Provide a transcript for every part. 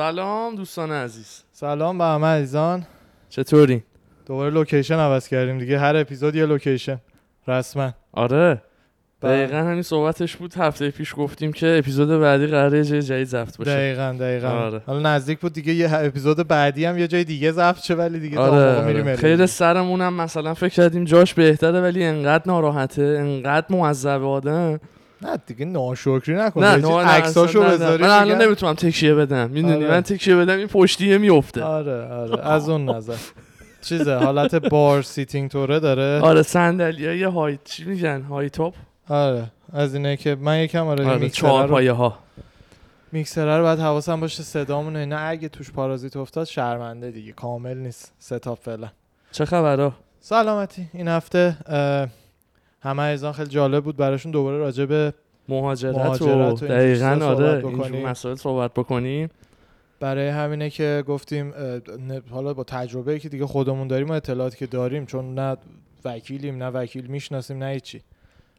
سلام دوستان عزیز. سلام به همه عزیزان. چطوری؟ دوباره location عوض کردیم دیگه. هر اپیزود یه location. رسما. آره. بله. دقیقا همین صحبتش بود. هفته پیش گفتیم که اپیزود بعدی قراره یه جای جدید ضبط باشه. دقیقا دقیقا. آره. حالا نزدیک بود دیگه. یه اپیزود بعدی هم یه جای دیگه ضبط شه ولی دیگه آره, میریم آره. خیلی سرمون هم مثلا فکر کردیم جاش بهتره ولی انقدر ناراحته انقدر معذب آدم. نه دیگه ناشکری نکن. نه نه نه نه، عکساشو نه، نه. بذاری من الان نمی‌تونم تکیه بدم. می‌دونی؟ آره. من تکیه بدم این پشتیه میفته آره آره. از اون نظر. چیزه حالت بار سیتینگ توره داره. آره صندلی یه های چی میگن؟ های تاپ آره. از اینه که من یکم آره, آره میکسره چهار پایه ها میکسره رو باید حواسم باشه صدامون اینا. اگه توش پارازیت افتاد شرمنده دیگه. کامل نیست. ستاپ فعلا. چه خبره سلامتی. این هفته همه ایزان خیلی جالب بود براشون دوباره راجع به مهاجرت, مهاجرت و و دقیقا آره اینجور. مسائل صحبت بکنیم. برای همینه که گفتیم حالا با تجربه که دیگه خودمون داریم و اطلاعاتی که داریم چون نه وکیلیم نه وکیل می‌شناسیم نه هیچی.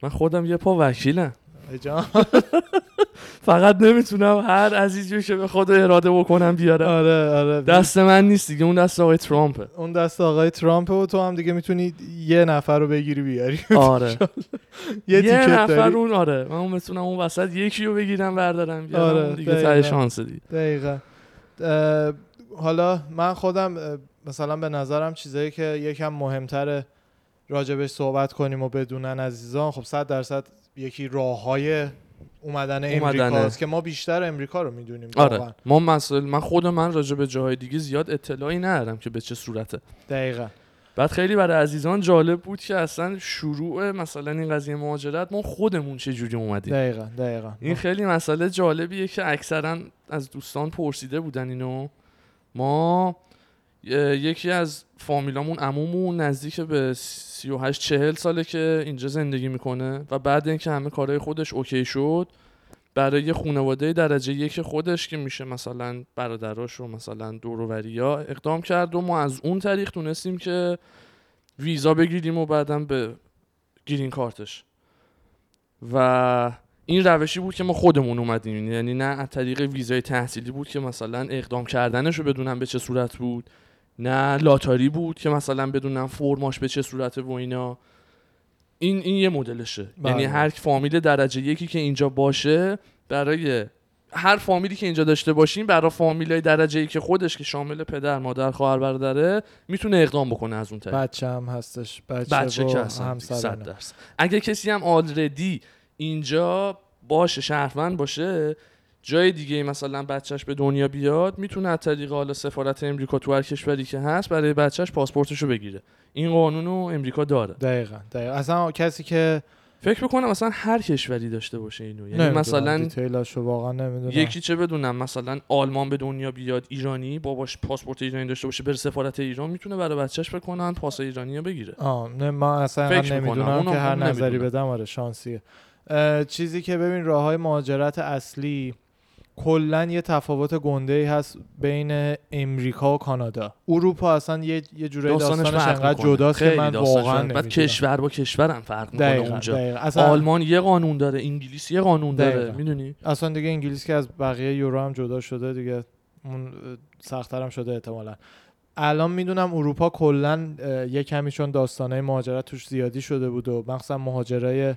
من خودم یه پا وکیلم. جان. فقط نمی‌تونم هر عزیزی که به خود اراده بکنم بیارم آره آره. دست من نیست دیگه اون دست آقای ترامپه. اون دست آقای ترامپ و تو هم دیگه می‌تونی یه نفر رو بگیری بیاری. آره. یه نفر اون آره. من اون بتونم اون وسط یکی رو بگیرم بردارم بیارم آره، دیگه. ته شانس دیگه. دقیقا. حالا من خودم مثلا به نظرم چیزایی که یکم مهمتره راجبش صحبت کنیم و بدونن عزیزان خب صد درصد یکی راه های اومدن. امریکاست که ما بیشتر امریکا رو می‌دونیم آره. ما مسئله من خود من راجع به جاهای دیگه زیاد اطلاعی ندارم که به چه صورته. دقیقا. بعد خیلی برای عزیزان جالب بود که اصلا شروع مثلا این قضیه مهاجرت ما خودمون چه جوری اومدیم؟ دقیقا دقیقا. این خیلی مسئله جالبیه که اکثرا از دوستان پرسیده بودن اینو. ما یکی از فامیلامون عمومون نزدیک به 38 40 ساله که اینجا زندگی می‌کنه و بعد اینکه همه کارهای خودش اوکی شد برای خانواده درجه یک خودش که میشه مثلا برادراش و مثلا دورووریا اقدام کرد و ما از اون طریق تونستیم که ویزا بگیریم و بعدم به گرین کارتش. و این روشی بود که ما خودمون اومدیم. یعنی نه از طریق ویزای تحصیلی بود که مثلا اقدام کردنش رو بدونم به چه صورت بود. نه لاتاری بود که مثلا بدونم فرماش به چه صورته و اینا. این این یه مدلشه. بله. یعنی هر فامیل درجه یکی که اینجا باشه برای هر فامیلی که اینجا داشته باشیم برای فامیلای درجه ای که خودش که شامل پدر مادر خواهر برادره می‌تونه اقدام بکنه از اون طریق. بچه هم هستش بچه, بچه که صد. درصد. اگه کسی هم آلردی اینجا باشه شهروند باشه جای دیگه مثلا بچهش به دنیا بیاد می‌تونه از طریق حالا سفارت امریکا تو هر کشوری که هست برای بچهش پاسپورتشو بگیره. این قانون رو امریکا داره. دقیقا دقیقا. اصلا کسی که فکر می‌کنم مثلا هر کشوری داشته باشه اینو. یعنی مثلا واقعا نمی‌دونم. یکی چه بدونم مثلا آلمان به دنیا بیاد ایرانی باباش پاسپورت ایرانی داشته باشه بره سفارت ایران می‌تونه برای بچهش بکنن پاس ایرانی رو بگیره. آه نه من اصلا فکر. نمی‌دونم که هر نظری. بدم آره شانسیه. چیزی که ببین راه های مهاجرت اصلی کلا یه تفاوت گنده ای هست بین امریکا و کانادا. اروپا اصلا یه یه جورایی داستانش داستانش انقدر. جداست که من واقعا. بعد کشور با کشور هم فرق می‌کنه اونجا. دقیقا. اصلا آلمان یه قانون داره انگلیس یه قانون داره. می‌دونی؟ اصلا دیگه انگلیس که از بقیه یورو هم جدا شده دیگه اون سختتر هم شده احتمالا. الان می‌دونم اروپا کلا یه کمی چون داستانه مهاجرت توش زیادی شده بود و مخصوصا مهاجرای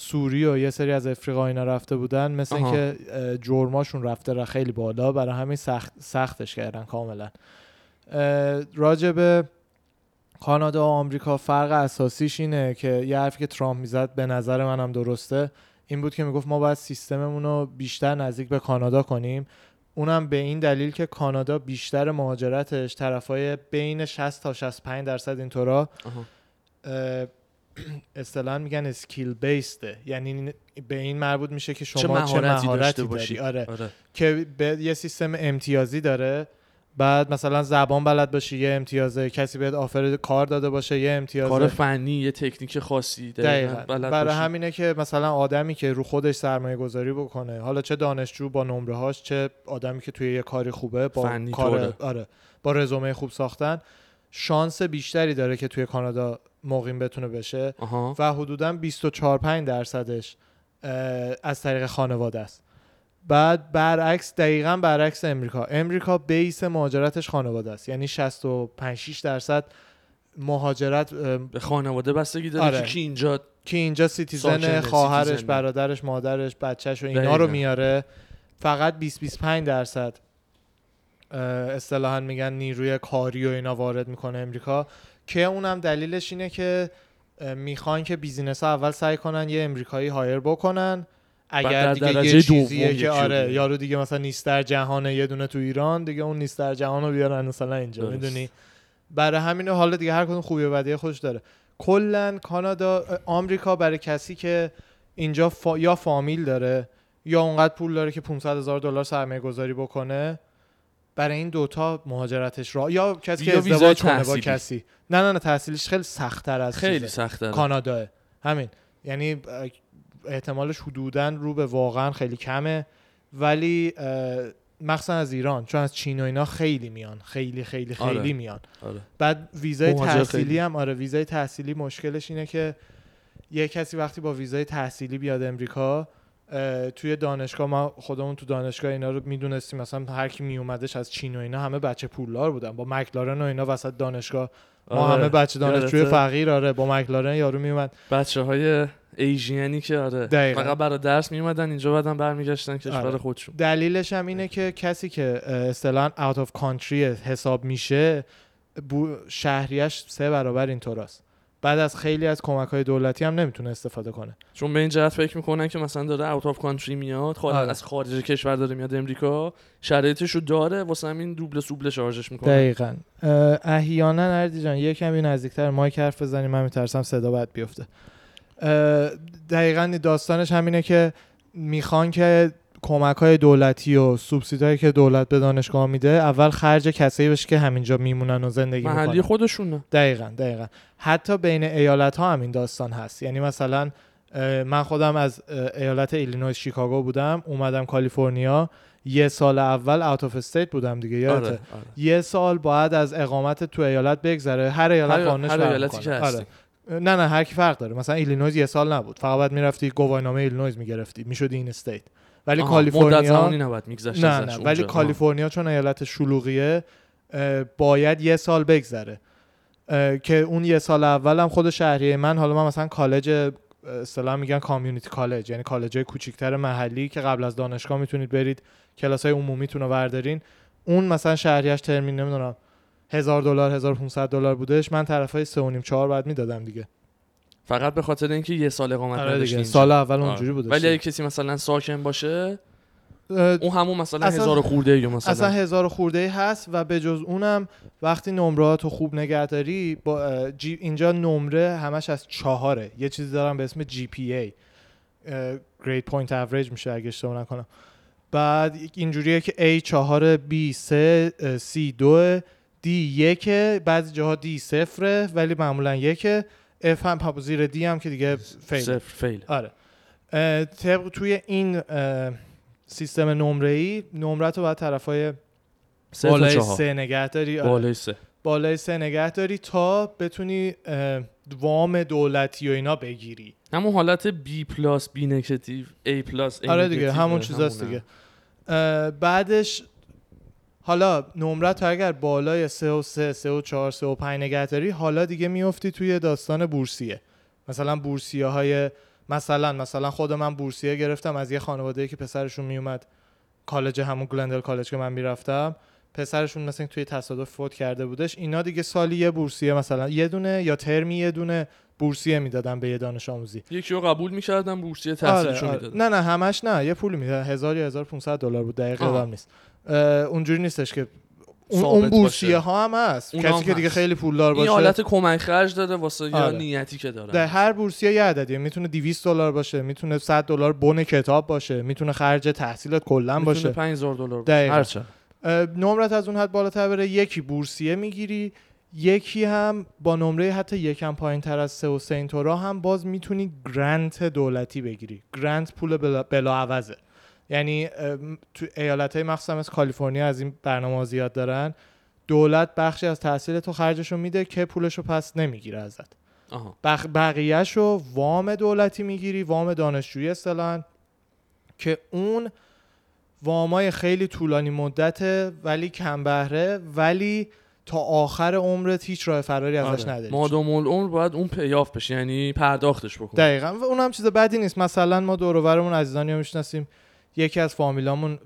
سوری و یه سری از افریقا اینا رفته بودن مثل. اینکه جرماشون رفته را خیلی بالا برای همین سخت سختش کردن کاملا. به کانادا و آمریکا فرق اساسیش اینه که یه حرفی که ترامپ می‌زد به نظر منم درسته این بود که می‌گفت ما باید سیستممون رو بیشتر نزدیک به کانادا کنیم. اونم به این دلیل که کانادا بیشتر مهاجرتش طرفای بین 60 تا 65 درصد اینطورا. اصطلاحا میگن اسکیل بیسته یعنی به این مربوط میشه که شما چه چه مهارتی داشته داری. باشی. آره. آره. که به یه سیستم امتیازی داره. بعد مثلا زبان بلد باشی یه امتیازه کسی بهت آفر کار داده باشه یه امتیازه کار فنی یه تکنیک خاصی دقیقا بلد برای باشی. همینه که مثلا آدمی که رو خودش سرمایه گذاری بکنه حالا چه دانشجو با نمره هاش چه آدمی که توی یه کاری خوبه با فنی کار طوره. آره با رزومه خوب ساختن شانس بیشتری داره که توی کانادا مقیم بتونه بشه آها و حدودا 24 5 درصدش از طریق خانواده است بعد برعکس دقیقا برعکس امریکا امریکا base مهاجرتش خانواده است یعنی 65 6 درصد مهاجرت به خانواده بستگی داره آره. که کی اینجا که اینجا citizen خواهرش. برادرش مادرش بچهش و اینا. رو میاره فقط 20 25 درصد اصطلاحا میگن نیروی کاری و اینا وارد می‌کنه امریکا که اونم دلیلش اینه که می‌خوان که بیزینس ها اول سعی کنن یه امریکایی هایر بکنن اگر در دیگه یه چیزیه که آره. یارو دیگه مثلا نیستر جهانه یه دونه تو ایران دیگه اون نیستر جهان رو بیارن مثلا اینجا. می‌دونی برای همین حالا دیگه هر کدوم خوبی و بدی خودش داره کلا کانادا آمریکا برای کسی که اینجا فا... یا فامیل داره یا اونقدر پول داره که 500 هزار دلار سرمایه گذاری بکنه برای این دوتا مهاجرتش را یا کسی که ازدواج کنه با. کسی نه نه نه تحصیلش خیلی سختتر از خیلی چیزه. سخته کاناداه همین یعنی احتمالش حدودا رو به واقعا خیلی کمه ولی مخصوصا از ایران چون از چین و اینا خیلی میان خیلی خیلی خیلی آره. میان آره. بعد ویزای تحصیلی خیلی. هم آره ویزای تحصیلی مشکلش اینه که یه کسی وقتی با ویزای تحصیلی بیاد امریکا توی دانشگاه ما خودمون تو دانشگاه اینا رو می‌دونستیم. مثلا هر کی می اومدش از چین و اینا همه بچه پولدار بودن. با مکلارن و اینا وسط دانشگاه. ما آره. همه بچه دانشجوی؟ فقیر آره. با مکلارن یارو می اومد بچه های ایژینی که آره. دقیقاً. فقط برای درس میومدن اینجا بعدم برمیگشتن کشور آره. خودشون. دلیلش هم اینه که کسی که اصطلاحاً out of country حساب میشه بو- شهریش سه برابر اینطوراست. بعد از خیلی از کمک های دولتی هم نمی‌تونه استفاده کنه. چون به این جهت فکر می‌کنن که مثلا داره out of country میاد خارج آره. از خارج کشور داره میاد امریکا شرایطش رو داره واسه همین دوبل سوبل شارژش می‌کنه. دقیقا. احیانا اردی جان یه کمی نزدیکتر mic حرف بزنیم من میترسم صدا بد بیفته. دقیقا داستانش همینه که می‌خوان که کمک های دولتی و سوبسید هایی که دولت به دانشگاه میده اول خرج کسایی بشه که همینجا میمونن و زندگی محلی می‌کنن. خودشونه. دقیقا دقیقا. حتی بین ایالت ها هم این داستان هست. یعنی مثلا من خودم از ایالت ایلینویس شیکاگو بودم اومدم کالیفرنیا. یه سال اول out of state بودم دیگه آره, آره. یه سال باید از اقامت تو ایالت بگذره. هر ایالت قانونش آره. نه نه هر کی فرق داره. مثلا ایلینویز یه سال نبود. فقط باید می‌رفتی گواهینامه ایلینویز می‌گرفتی. می‌شدی in state ولی آها، مدت کالیفرنیا زمانی نباید میگذشت نه نه ولی کالیفرنیا چون ایالت شلوغیه باید یه سال بگذره. که اون یه سال اول هم خود شهریه من حالا من مثلا کالج اصطلاح میگن کامیونیتی کالج یعنی کالج های کوچیکتر محلی که قبل از دانشگاه می‌تونید برید کلاس های عمومیتون رو بردارین. اون مثلا شهریش ترمین نمی‌دونم هزار دلار 1500 دلار بودش. من طرفای 3 و نیم 4 بعد می‌دادم دیگه. فقط به خاطر اینکه یه سال اقامت آره. سال اول آره. اونجوری بودش ولی اگه کسی مثلا ساکن باشه اون همون مثلا اصلا- هزار خورده یا مثلا. اصلا هزار خورده ای هست و به جز اونم وقتی نمرات خوب نگهداری با جی اینجا نمره همش از چهاره. یه چیزی دارم به اسم GPA اه، Grade Point Average میشه اگه اشتباه نکنم. بعد اینجوریه که A 4 B 3 اه، C 2 D 1 بعضی جاها D 0 ولی معمولا یک F هم پا- زیر D هم که دیگه فیل. صفر فیل. آره. طبق توی این سیستم نمره ای نمرت رو باید سه تا بالای سه نگه داری. آره. بالای سه. بالای سه نگه داری تا بتونی وام دولتی و اینا بگیری. همون حالت B پلاس B نگتیو A پلاس A آره دیگه همون چیزاست همونه. دیگه. بعدش حالا نمرت تو اگر بالای 3 و 3 3 و 4 3 و 5 نگه داری حالا دیگه میفتی توی داستان بورسیه. مثلا بورسیه های مثلا مثلا خود من بورسیه گرفتم از یه خانواده که پسرشون میومد کالج همون گلندل کالج که من می‌رفتم پسرشون مثلا توی تصادف فوت کرده بودش. اینا دیگه سالی یه بورسیه مثلا یه دونه یا ترمی یه دونه بورسیه می‌دادن به یه دانش آموزی. یکی رو قبول می‌کردم بورسیه آره، تحصیلشو آره. می‌دادم نه نه همش نه. یه پولی میده هزار یا 1500 دلار بود. دقیق. یادم نیست. اونجوری نیستش که اون, اون بورسیه باشه. ها هم هست. کسی هم که دیگه. خیلی پولدار این باشه. حالت کمک خرج داره واسه یا آره. نیتی که داره در هر بورسیه یه عددیه. می‌تونه 200 دلار باشه می‌تونه 100 دلار بن کتاب باشه می‌تونه خرج تحصیلت کلا باشه. 5000 دلار. هرچه اه، نمرت از اون حد بالاتر بره. یکی بورسیه می‌گیری. یکی هم با نمره حتی یکم پایین تر از سه و سه اینطورا هم باز می‌تونی گرانت دولتی بگیری. گرانت پول بلا, بلا عوضه یعنی تو ایالت های مخصوصا مثل کالیفرنیا از این برنامه زیاد دارن دولت بخشی از تحصیل تو خرجشو میده که پولشو پس نمی‌گیره ازت. بق بقیهشو وام دولتی می‌گیری وام دانشجویی اصطلاحا که اون وامای خیلی طولانی مدته ولی کم بهره ولی تا آخر عمرت هیچ راه فراری ازش آره. نداری. مادام العمر باید اون پیاف بشه یعنی پرداختش بکن دقیقا. و اون هم چیز بدی نیست. مثلا ما دور و برمون عزیزانی رو می‌شناسیم. یکی از فامیلامون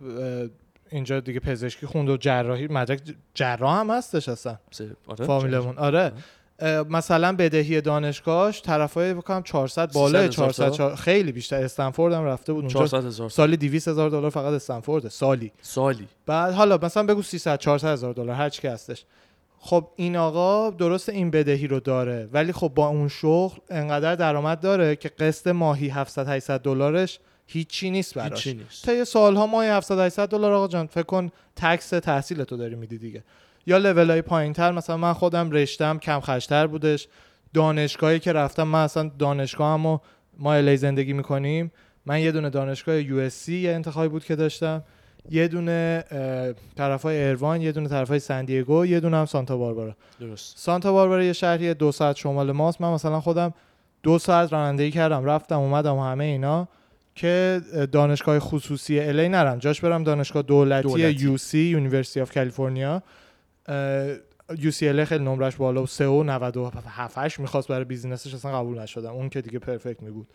اینجا دیگه پزشکی خوند و جراحی مدرک جراح هم هستش اصلا. آره فامیلمون. آره. مثلا بدهی دانشگاهش طرفای بکنم 400 بالای 300 هزار 400 تا؟ چهار- خیلی بیشتر. استنفورد هم رفته بود اونجا. 400 هزار سالی 200 هزار دلار فقط استنفورد سالی. سالی. بعد حالا مثلا بگو 300 400 هزار دلار هر چی که هستش. خب این آقا درست این بدهی رو داره ولی خب با اون شغل انقدر درآمد داره که قسط ماهی 700 800 دلارش هیچی نیست براش. هیچی نیست. طی سالها ماهی 700 800 دلار آقا جان فکر کن تکس تحصیل تو داری میدی دیگه. یا لول های پایینتر مثلا من خودم رشتم کم خرجتر بودش. دانشگاهی که رفتم من اصلا دانشگاهمو ما الی زندگی می‌کنیم. من یه دونه دانشگاه یو یه انتخابی بود که داشتم. یه دونه طرفای ایروان یه دونه طرفای سندیگو یه دونه هم سانتا باربارا. درست. سانتا باربارا یه شهری دو ساعت شمال ماست. من مثلا خودم دو ساعت رانندگی کردم. رفتم اومدم و همه اینا که دانشگاه خصوصی الکی نرم. جاش برم دانشگاه دولتی, دولتی. UC University of California UCLA خیلی نمرش بالا و 3 و 97 8 می‌خواست برای business ش اصلا قبول نشدم. اون که دیگه perfect می بود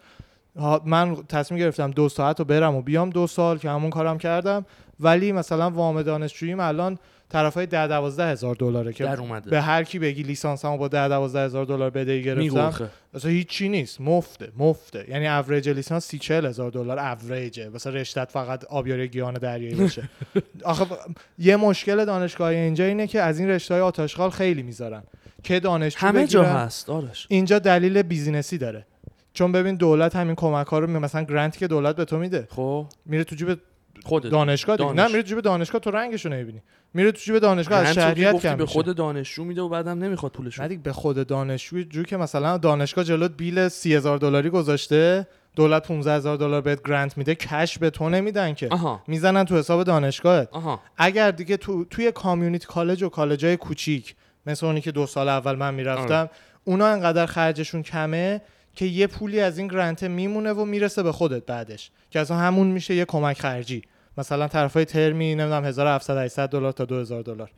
من تصمیم گرفتم دو ساعت رو برم و بیام دو سال که همون کارم کردم. ولی مثلا وام دانشجوییم الان طرفای 10 12 هزار دلاره که در اومده. به هر کی بگی لیسانسمو با 10 12 هزار دلار بدهی گرفتم مثلا هیچی نیست. مفته مفته. یعنی اوریج لیسانس 30 40 هزار دلار اوریجه مثلا رشتت فقط آبیاری گیاهان دریایی باشه. آخه ب- یه مشکل دانشگاه اینجا اینه که از این رشته های آت آشغال خیلی می‌ذارن. که دانشجو همه جا. هست آرش. اینجا دلیل business ی داره. چون ببین دولت همین کمک ها رو مثلا grant ی که دولت به تو میده. خب. میره تو جیب خودت. دانشگاه دانش. نه میره تو جیب دانشگاه تو رنگشو نمی‌بینی. میره تو جیب دانشگاه از رو شهریت کم به. خود دانشجو میده و بعدم نمی‌خواد نه دیگه به خود دانشجو جو که مثلا دانشگاه جلوت bill سی هزار دلاری گذاشته دولت 15 هزار دلار بهت گرانت میده کش به تو نمیدن که. آها. می‌زنن تو حساب دانشگاهت. آها. اگر دیگه تو توی کامیونیتی کالج و کالجای کوچیک مثل اونی که دو سال اول من می‌رفتم اونا انقدر خرجشون کمه که یه پولی از این گرانت میمونه و می‌رسه به خودت بعدش که اصلا همون میشه یه کمک خرجی. مثلا طرفای ترمی نمی‌دونم 1700 800 دلار تا 2000 دلار.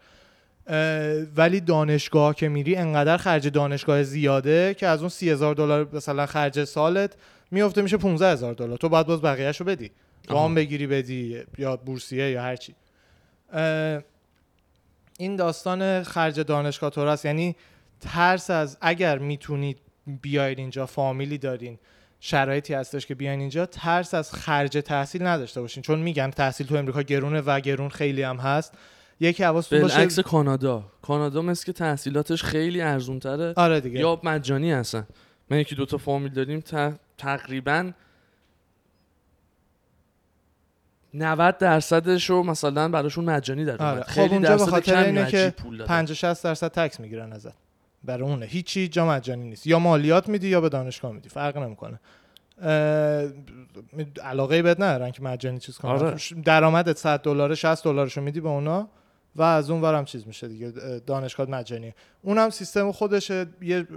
ولی دانشگاه که میری انقدر خرج دانشگاه زیاده که از اون 30000 دلار مثلا خرج سالت میفته میشه 15000 دلار. تو باید باز بقیه‌شو بدی. وام. بگیری بدی یا بورسیه یا هر چی. این داستان خرج دانشگاه تو است یعنی ترس از اگر می‌تونید بیاید اینجا فامیلی دارین شرایطی هستش که بیاین اینجا ترس از خرج تحصیل نداشته باشین. چون میگن تحصیل تو امریکا گرونه و گرون خیلی هم هست. یکی حواستون باشه بالعکس کانادا. کانادا مثل که تحصیلاتش خیلی ارزون تره آره دیگه. یا مجانی هستن. من یکی دوتا فامیل داریم ت- تقریبا 90 درصدش رو مثلا براشون مجانی در آره. خب خیلی اونجا به درصد خاطر اینه که پول دادن. 50 60 درصد تکس می‌گیرن ازت. برای اونه. هیچی جا مجانی نیست. یا مالیات میدی یا به دانشگاه میدی. فرق نمی‌کنه. علاقه بهت ندارن که مجانی چیز کنن آره. درآمدت 100 دلار 60 دلارشو میدی به اونا و از اون ورم چیز میشه دیگه. اه، دانشگاه مجانی. اونم سیستم خودشه یه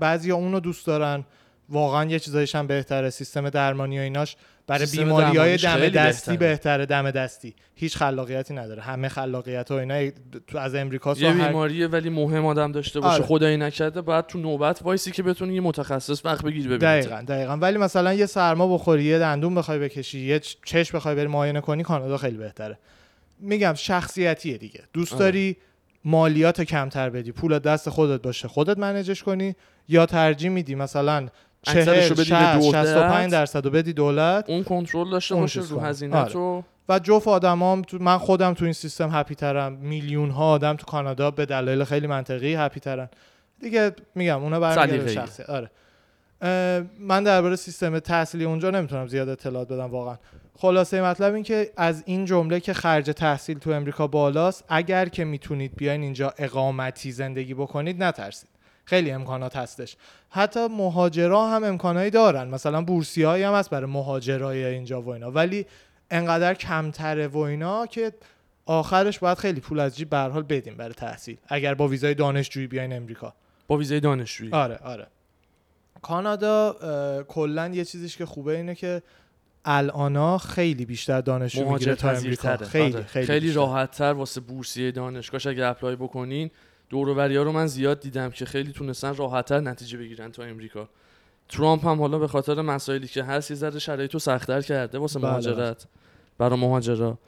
بعضیا اونو دوست دارن. واقعا یه چیزایش هم بهتره. سیستم درمانی و ایناش. برای بیماری های دم دستی بهتره. دم دستی. هیچ خلاقیتی نداره. همه خلاقیت و اینا تو از امریکا یه هر... بیماریه ولی مهم آدم داشته باشه. آره. خدایی نکرده بعد تو نوبت وایسی که بتونی یه متخصص وقت بگیری ببینی. دقیقا دقیقا. ولی مثلا یه سرما بخوری یه دندون بخوای بکشی یه چ- چشم بخوای بری معاینه کنی کانادا خیلی بهتره. میگم شخصیتیه دیگه. دوست آره. داری مالیات کمتر بدی پول دست خودت باشه. خودت منیجش کنی یا ترجیح میدی مثلا اکثرشو 40 بدی به 60 دولت. 65 درصد رو بدی دولت اون کنترل داشته باشه رو. هزینه آره. تو و جفت آدمام تو من خودم تو این سیستم هپی ترم میلیون ها آدم تو کانادا به دلایل خیلی منطقی هپی ترن دیگه میگم اونا برمیگرده. شخصی آره من درباره سیستم تحصیلی اونجا نمی‌تونم زیاد اطلاعات بدم واقعا خلاصه مطلب این که از این جمله که خرج تحصیل تو امریکا بالاست اگر که می‌تونید بیاین اینجا اقامتی زندگی بکنید نترسید خیلی امکانات هستش. حتی مهاجرا هم امکانایی دارن. مثلا بورسی هم هست برای مهاجرای اینجا و اینا. ولی انقدر کمتره و اینا که آخرش باید خیلی پول از جیب به حال بدیم برای تحصیل. اگر با ویزای دانشجویی بیاین امریکا. با ویزای دانشجویی. آره آره. کانادا کلا یه چیزیش که خوبه اینه که الانا خیلی بیشتر دانشجو می‌گیره تا امریکا. خیلی آره. خیلی, خیلی. راحت تر واسه بورسیه دانشگاهش اگه اپلای بکنین دور و بریا رو من زیاد دیدم که خیلی تونستن راحت تر نتیجه بگیرن تا امریکا. ترامپ هم حالا به خاطر مسائلی که هست یه ذره شرایطو سختتر کرده واسه بله. مهاجرت برای مهاجرا.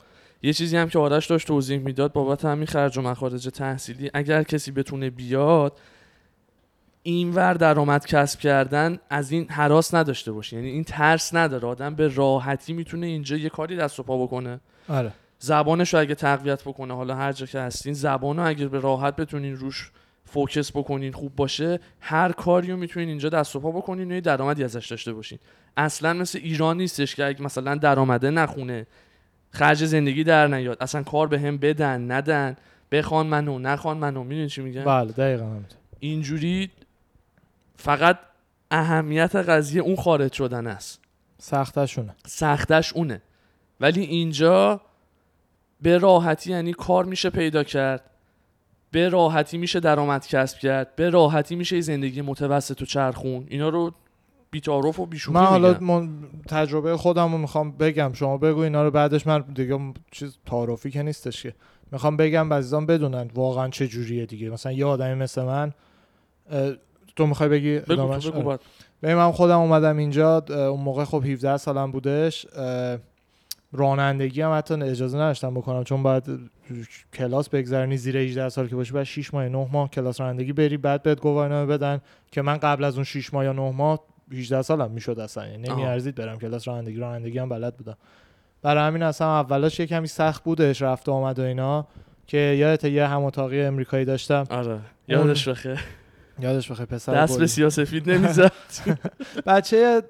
یه چیزی هم که آرش داشت توضیح می‌داد بابت همین خرج و مخارج تحصیلی اگر کسی بتونه بیاد اینور درآمد کسب کردن از این حراس نداشته باشه. یعنی این ترس نداره. آدم به راحتی می‌تونه اینجا یه کاری دست و پا بکنه. آره. زبانش رو اگه تقویت بکنه حالا هر جا که هستین زبان رو اگه به راحت بتونین روش فوکس بکنین خوب باشه هر کاری رو می‌تونین اینجا دست و پا بکنین و یه درآمدی ازش داشته باشین. اصلا مثل ایران نیستش که اگه مثلا درآمده نخونه خرج زندگی در نیاد اصلا کار به هم بدن ندن بخوان منو نخوان منو می‌دونی چی میگم؟ بله دقیقا همینطور. اینجوری فقط اهمیت قضیه اون خارج شدن است. سختشونه سختش اونه. ولی اینجا به راحتی یعنی کار میشه پیدا کرد. به راحتی میشه درآمد کسب کرد. به راحتی میشه زندگی متوسط و چرخون. اینا رو بیتاروف و بیشوخی من حالا من تجربه خودم رو می‌خوام بگم. شما بگو اینا رو بعدش. من دیگه چیز تعارفی که نیستش که. می‌خوام بگم عزیزان بدونن واقعا چه جوریه دیگه. مثلا یه آدمی مثل من تو می‌خوای بگی بگو؟ تو بگو آره. من خودم اومدم اینجا اون موقع خب 17 سالم بودش رانندگی هم حتی اجازه نداشتم بکنم چون باید کلاس بگذرنی زیر 18 سال که باشی بعد 6 ماه 9 ماه کلاس رانندگی بری بعد بهت گواهینامه بدن که من قبل از اون 6 ماه یا 9 ماه 18 سالم می‌شد اصلا یعنی. نمیارزید برم کلاس رانندگی رانندگی هم بلد بودم. برای همین اصلا اولاش یه کمی سخت بودش رفت و آمد و اینا که یادت یه هم اتاقی امریکایی داشتم. آره. یادش بخیر. یادش بخیر پسر دست به. سیاسفید نمی‌زد. بچه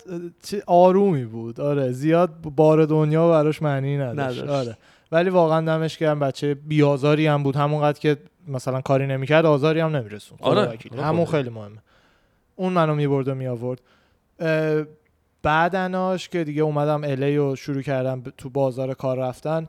چه آرومی بود. آره زیاد بار دنیا براش معنی نداشت. نداشت. آره. ولی واقعا دمش گرم بچه بیازاری هم بود. همونقدر که مثلا کاری نمی‌کرد آزاری هم نمیرسون. آره. آره همون. خیلی مهمه. اون منو می‌برد و میآورد. بعدناش که دیگه اومدم الی و شروع کردم تو بازار کار رفتن.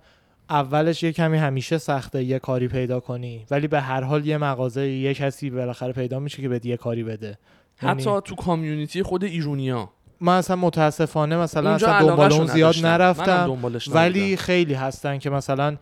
اولش یه کمی همیشه سخته یه کاری پیدا کنی ولی به هر حال یه مغازه یه کسی بالاخره پیدا میشه که بهت یه کاری بده. یعنی- حتی تو کامیونیتی خود ایرونیا من اصلا متاسفانه مثلا اصلا دنبال اون زیاد نرفتم ولی. خیلی هستن که مثلا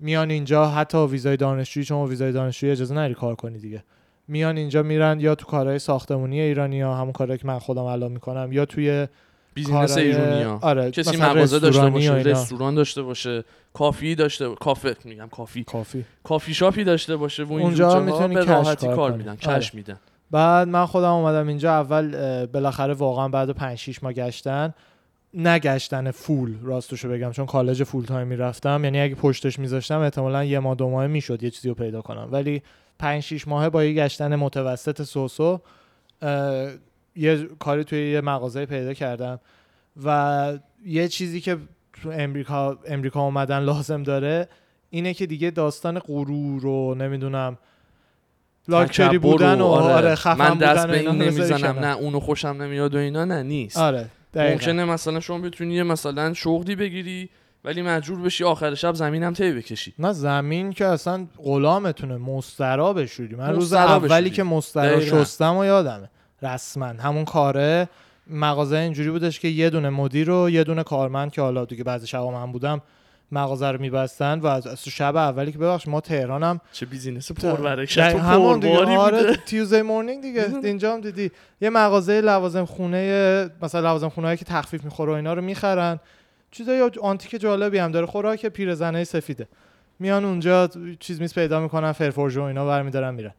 میان اینجا حتی ویزای دانشجویی چون ویزای دانشجویی اجازه نری کار کنی دیگه. میان اینجا میرن یا تو کارهای ساختمونی ایرانی ها همون کارهایی که من خودم الان می‌کنم یا توی business کارهای- ایرونیا آره کسی مغازه داشته باشه. رستوران داشته باشه کافی داشته کافه میگم کافی کافی کافی شاپی داشته باشه و اونجا می‌تونی به راحتی کار. میدن. cash میدن بعد من خودم اومدم اینجا اول بالاخره واقعا بعد 5 6 ماه گشتن نگشتن full راستشو بگم چون کالج full time می‌رفتم یعنی اگه پشتش میذاشتم احتمالا یه ماه دو ماه می‌شد یه چیزی رو پیدا کنم ولی 5 6 ماهه با یه گشتن متوسط so-so یه کاری توی یه مغازه پیدا کردم و یه چیزی که تو امریکا امریکا اومدن لازم داره اینه که دیگه داستان غرور و نمی‌دونم لاکچری بودن و آره. آره خفن من دست به این رو نمی‌زنم. نه اونو خوشم نمیاد و اینا نه نیست آره دقیقاً. ممکنه مثلا شما بتونی مثلا شغلی بگیری ولی مجبور بشی آخر شب زمینم تی بکشی نه زمین که اصلا غلامتونه مسترا بشوری من روز اولی. که مسترا. شستم و یادمه رسما. همون کاره مغازه اینجوری بودش که یه دونه مدیر و یه دونه کارمند که حالا دیگه بعضی شبا من بودم مغازه رو میبستن و از شب اولی که ببخش ما تهرانم. چه business دقیقاً پرورشت و همون دیگه آره بوده. Tuesday Morning دیگه. اینجا هم دیدی. یه مغازه لوازم خونه مثلا لوازم خونه که تخفیف می‌خوره و اینا رو می‌خرن. چیزای آنتیک جالبی هم داره خوراک پیرزنه سفیده. میان اونجا چیز میز پیدا می‌کنن فرفورژو اینا برمیدارن میرن.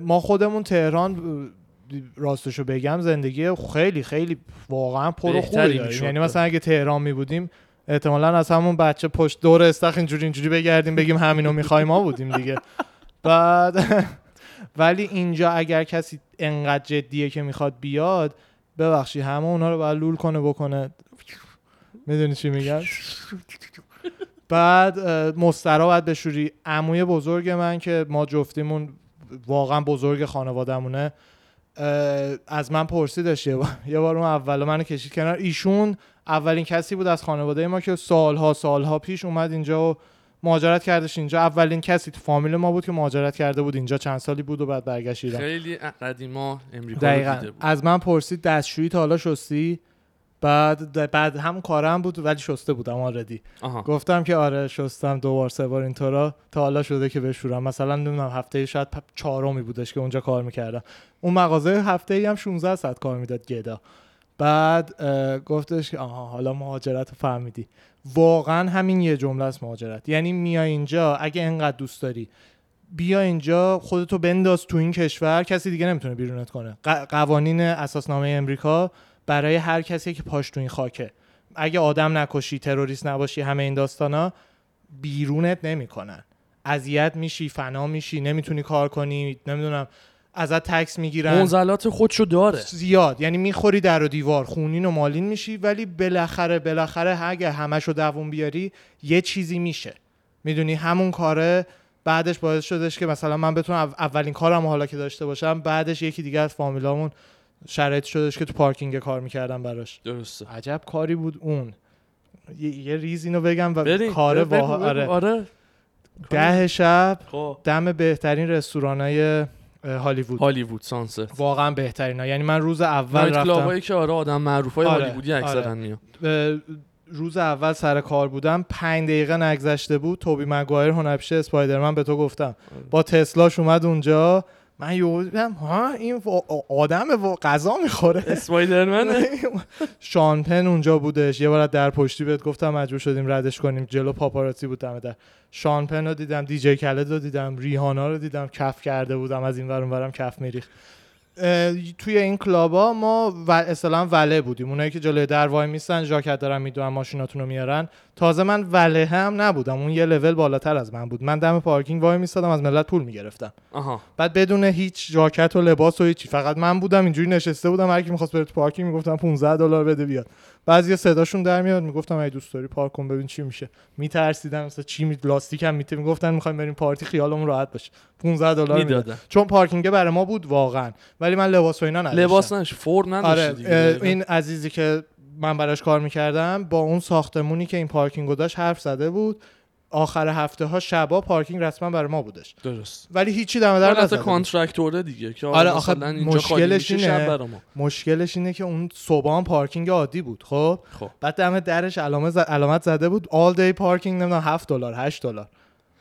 ما خودمون تهران راستشو بگم زندگی خیلی خیلی واقعا پر خوبی داریم. یعنی مثلا اگه تهران می بودیم احتمالا از همون بچه پشت دور استخ اینجوری اینجوری بگردیم بگیم همینو می‌خوایم ما بودیم دیگه. بعد ولی اینجا اگر کسی انقدر جدیه که می‌خواد بیاد ببخشی همه اونا رو باید لول کنه بکنه. می‌دونی چی میگم؟ بعد مسترا باید بشوری. عموی بزرگ من که ما جفتیمون واقعا بزرگ خانوادهمونه. از من پرسیدش یه بار یه بار اون اول منو کشید کنار. ایشون اولین کسی بود از خانواده ما که سالها سالها پیش اومد اینجا و مهاجرت کردش اینجا. اولین کسی تو فامیل ما بود که مهاجرت کرده بود اینجا. چند سالی بود و بعد برگشت خیلی قدیما امریکا دقیقا. دیده بود. از من پرسید دستشویی تا حالا شستی؟ بعد بعد هم کارم بود ولی شسته بودم آردی آها. گفتم که آره شستم دو بار سه بار اینطورا تا حالا شده که بشورم. مثلا نمی‌دونم هفته شاید چهارمی بودش که اونجا کار می‌کردم. اون مغازه هفته ای هم 16 ساعت کار می‌داد گدا. بعد گفتش که آها حالا مهاجرت رو فهمیدی. واقعا همین یه جمله است مهاجرت. یعنی میای اینجا اگه انقدر دوست داری بیا اینجا خودتو بنداز تو این کشور کسی دیگه نمی‌تونه بیرونت کنه. قوانین اساسنامه امریکا برای هر کسی که پاش تو این خاکه. اگه آدم نکشی تروریست نباشی همه این داستانا بیرونت نمی‌کنن. اذیت میشی فنا میشی نمی‌تونی کار کنی نمی‌دونم ازت تکس می‌گیرن. منزلات خودشو داره. زیاد. یعنی می‌خوری در و دیوار خونین و مالین میشی ولی بالاخره بالاخره اگه همشو دووم بیاری یه چیزی میشه. می‌دونی؟ همون کاره بعدش باعث شدش که مثلا من بتونم او- اولین کارم حالا که داشته باشم بعدش یکی دیگه از فامیلامون شرایط شدش که تو پارکینگ کار می‌کردم براش. درسته. عجب کاری بود اون. یه, یه ریز اینو بگم و کار بگو. آره. آره. ده شب خب. دم بهترین رستورانای هالیوود. هالیوود سانست واقعا بهترین ها. یعنی من روز اول رفتم. کلابایی که آره آدم معروف های آره، هالیوودی اکثرا آره. روز اول سر کار بودم پنج دقیقه نگذشته بود توبی مگوایر هنرپیشه اسپایدرمن به تو گفتم. با تسلاش اومد اونجا. من یهو دیدم ها این آدم وا- غذا می‌خوره. اسپایدرمن شانپن اونجا بودش. یه بار در پشتی بهت گفتم مجبور شدیم ردش کنیم. جلو پاپاراتی بود دم در شانپن رو دیدم دیجی کلد رو دیدم ریهانا رو دیدم. کف کرده بودم از این ور اون ورم کف میریخ توی این کلابا ما و اصلا وله بودیم. اونایی که جلوی در وای میستن ژاکت دارن می‌دونن ماشیناتون رو میارن. تازه من وله هم نبودم. اون یه لول بالاتر از من بود. من دم پارکینگ وای میستادم از ملت پول می‌گرفتم. آها. بعد بدون هیچ ژاکت و لباس و هیچی. فقط من بودم اینجوری نشسته بودم. هر کی می‌خواست بره تو پارکینگ می‌گفتم 15 دلار بده بیاد. بعضی صداشون در میاد می‌گفتم ای دوست داری پارک کن ببین چی میشه. میترسیدم مثلا چی می لاستیک هم میته می‌گفتن می‌خوایم بریم پارتی خیالمون راحت باشه. 15 دلار می‌داد می‌دادن. چون پارکینگ برای ما بود واقعا. ولی من لباس و اینا نداشتم. لباس نش فور آره اه، دقیقاً. این عزیزی که من براش کار می‌کردم با اون ساختمونی که این پارکینگو داشت حرف زده بود. آخر هفته ها شبا پارکینگ رسما برای ما بودش. درست. ولی هیچی دم در بود. کانترکتوره دیگه که آره، آره آخه مشکلش اینه- مشکلش اینه که اون صبح هم پارکینگ عادی بود خب؟ خب. بعد دم درش علامت زده بود all day پارکینگ نمی‌دونم 7 دلار 8 دلار.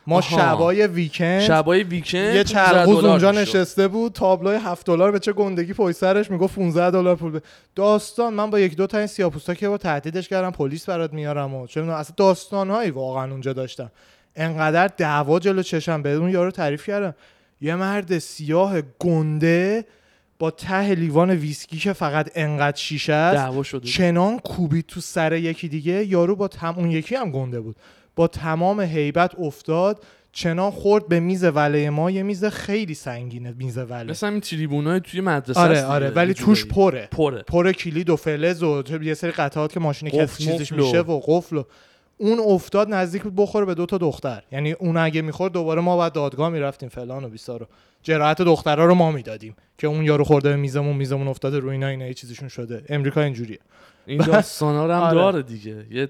ما. شبای ویکند شبای ویکند یه 15 چرخوز اونجا. نشسته بود تابلوی 7 دلار به چه گندگی پشت سرش می‌گفت 15 دلار پول داستان من با یک دو تا این سیاپوستا که با تهدیدش کردم پلیس برات میارم و چه اصلا داستانهایی واقعا اونجا داشتم. انقدر دعوا جلو چشم به اون یارو تعریف کردم. یه مرد سیاه گنده با ته لیوان ویسکی که فقط انقدر شیشه است چنان کوبید تو سر یکی دیگه یارو با تم... اون یکی هم گنده بود. با تمام هیبت افتاد چنان خورد به میز وله ما یه میز خیلی سنگینه میز وله. مثلا این تریبونای توی مدرسه آره آره ولی توش. پره. پره. پر کلید و فلز و یه سری قطعات که ماشین کسی چیزش میشه و قفل و اون افتاد نزدیک بود بخوره به دو تا دختر. یعنی اون اگه می‌خورد دوباره ما بعد دادگاه می‌رفتیم فلان و بیسار و جراحت دخترها رو ما می‌دادیم که اون یارو خورده به میزمون میزمون افتاده روی اینا اینا چیزشون شده. امریکا اینجوریه. این داستانا رو هم آره. داره دیگه. یه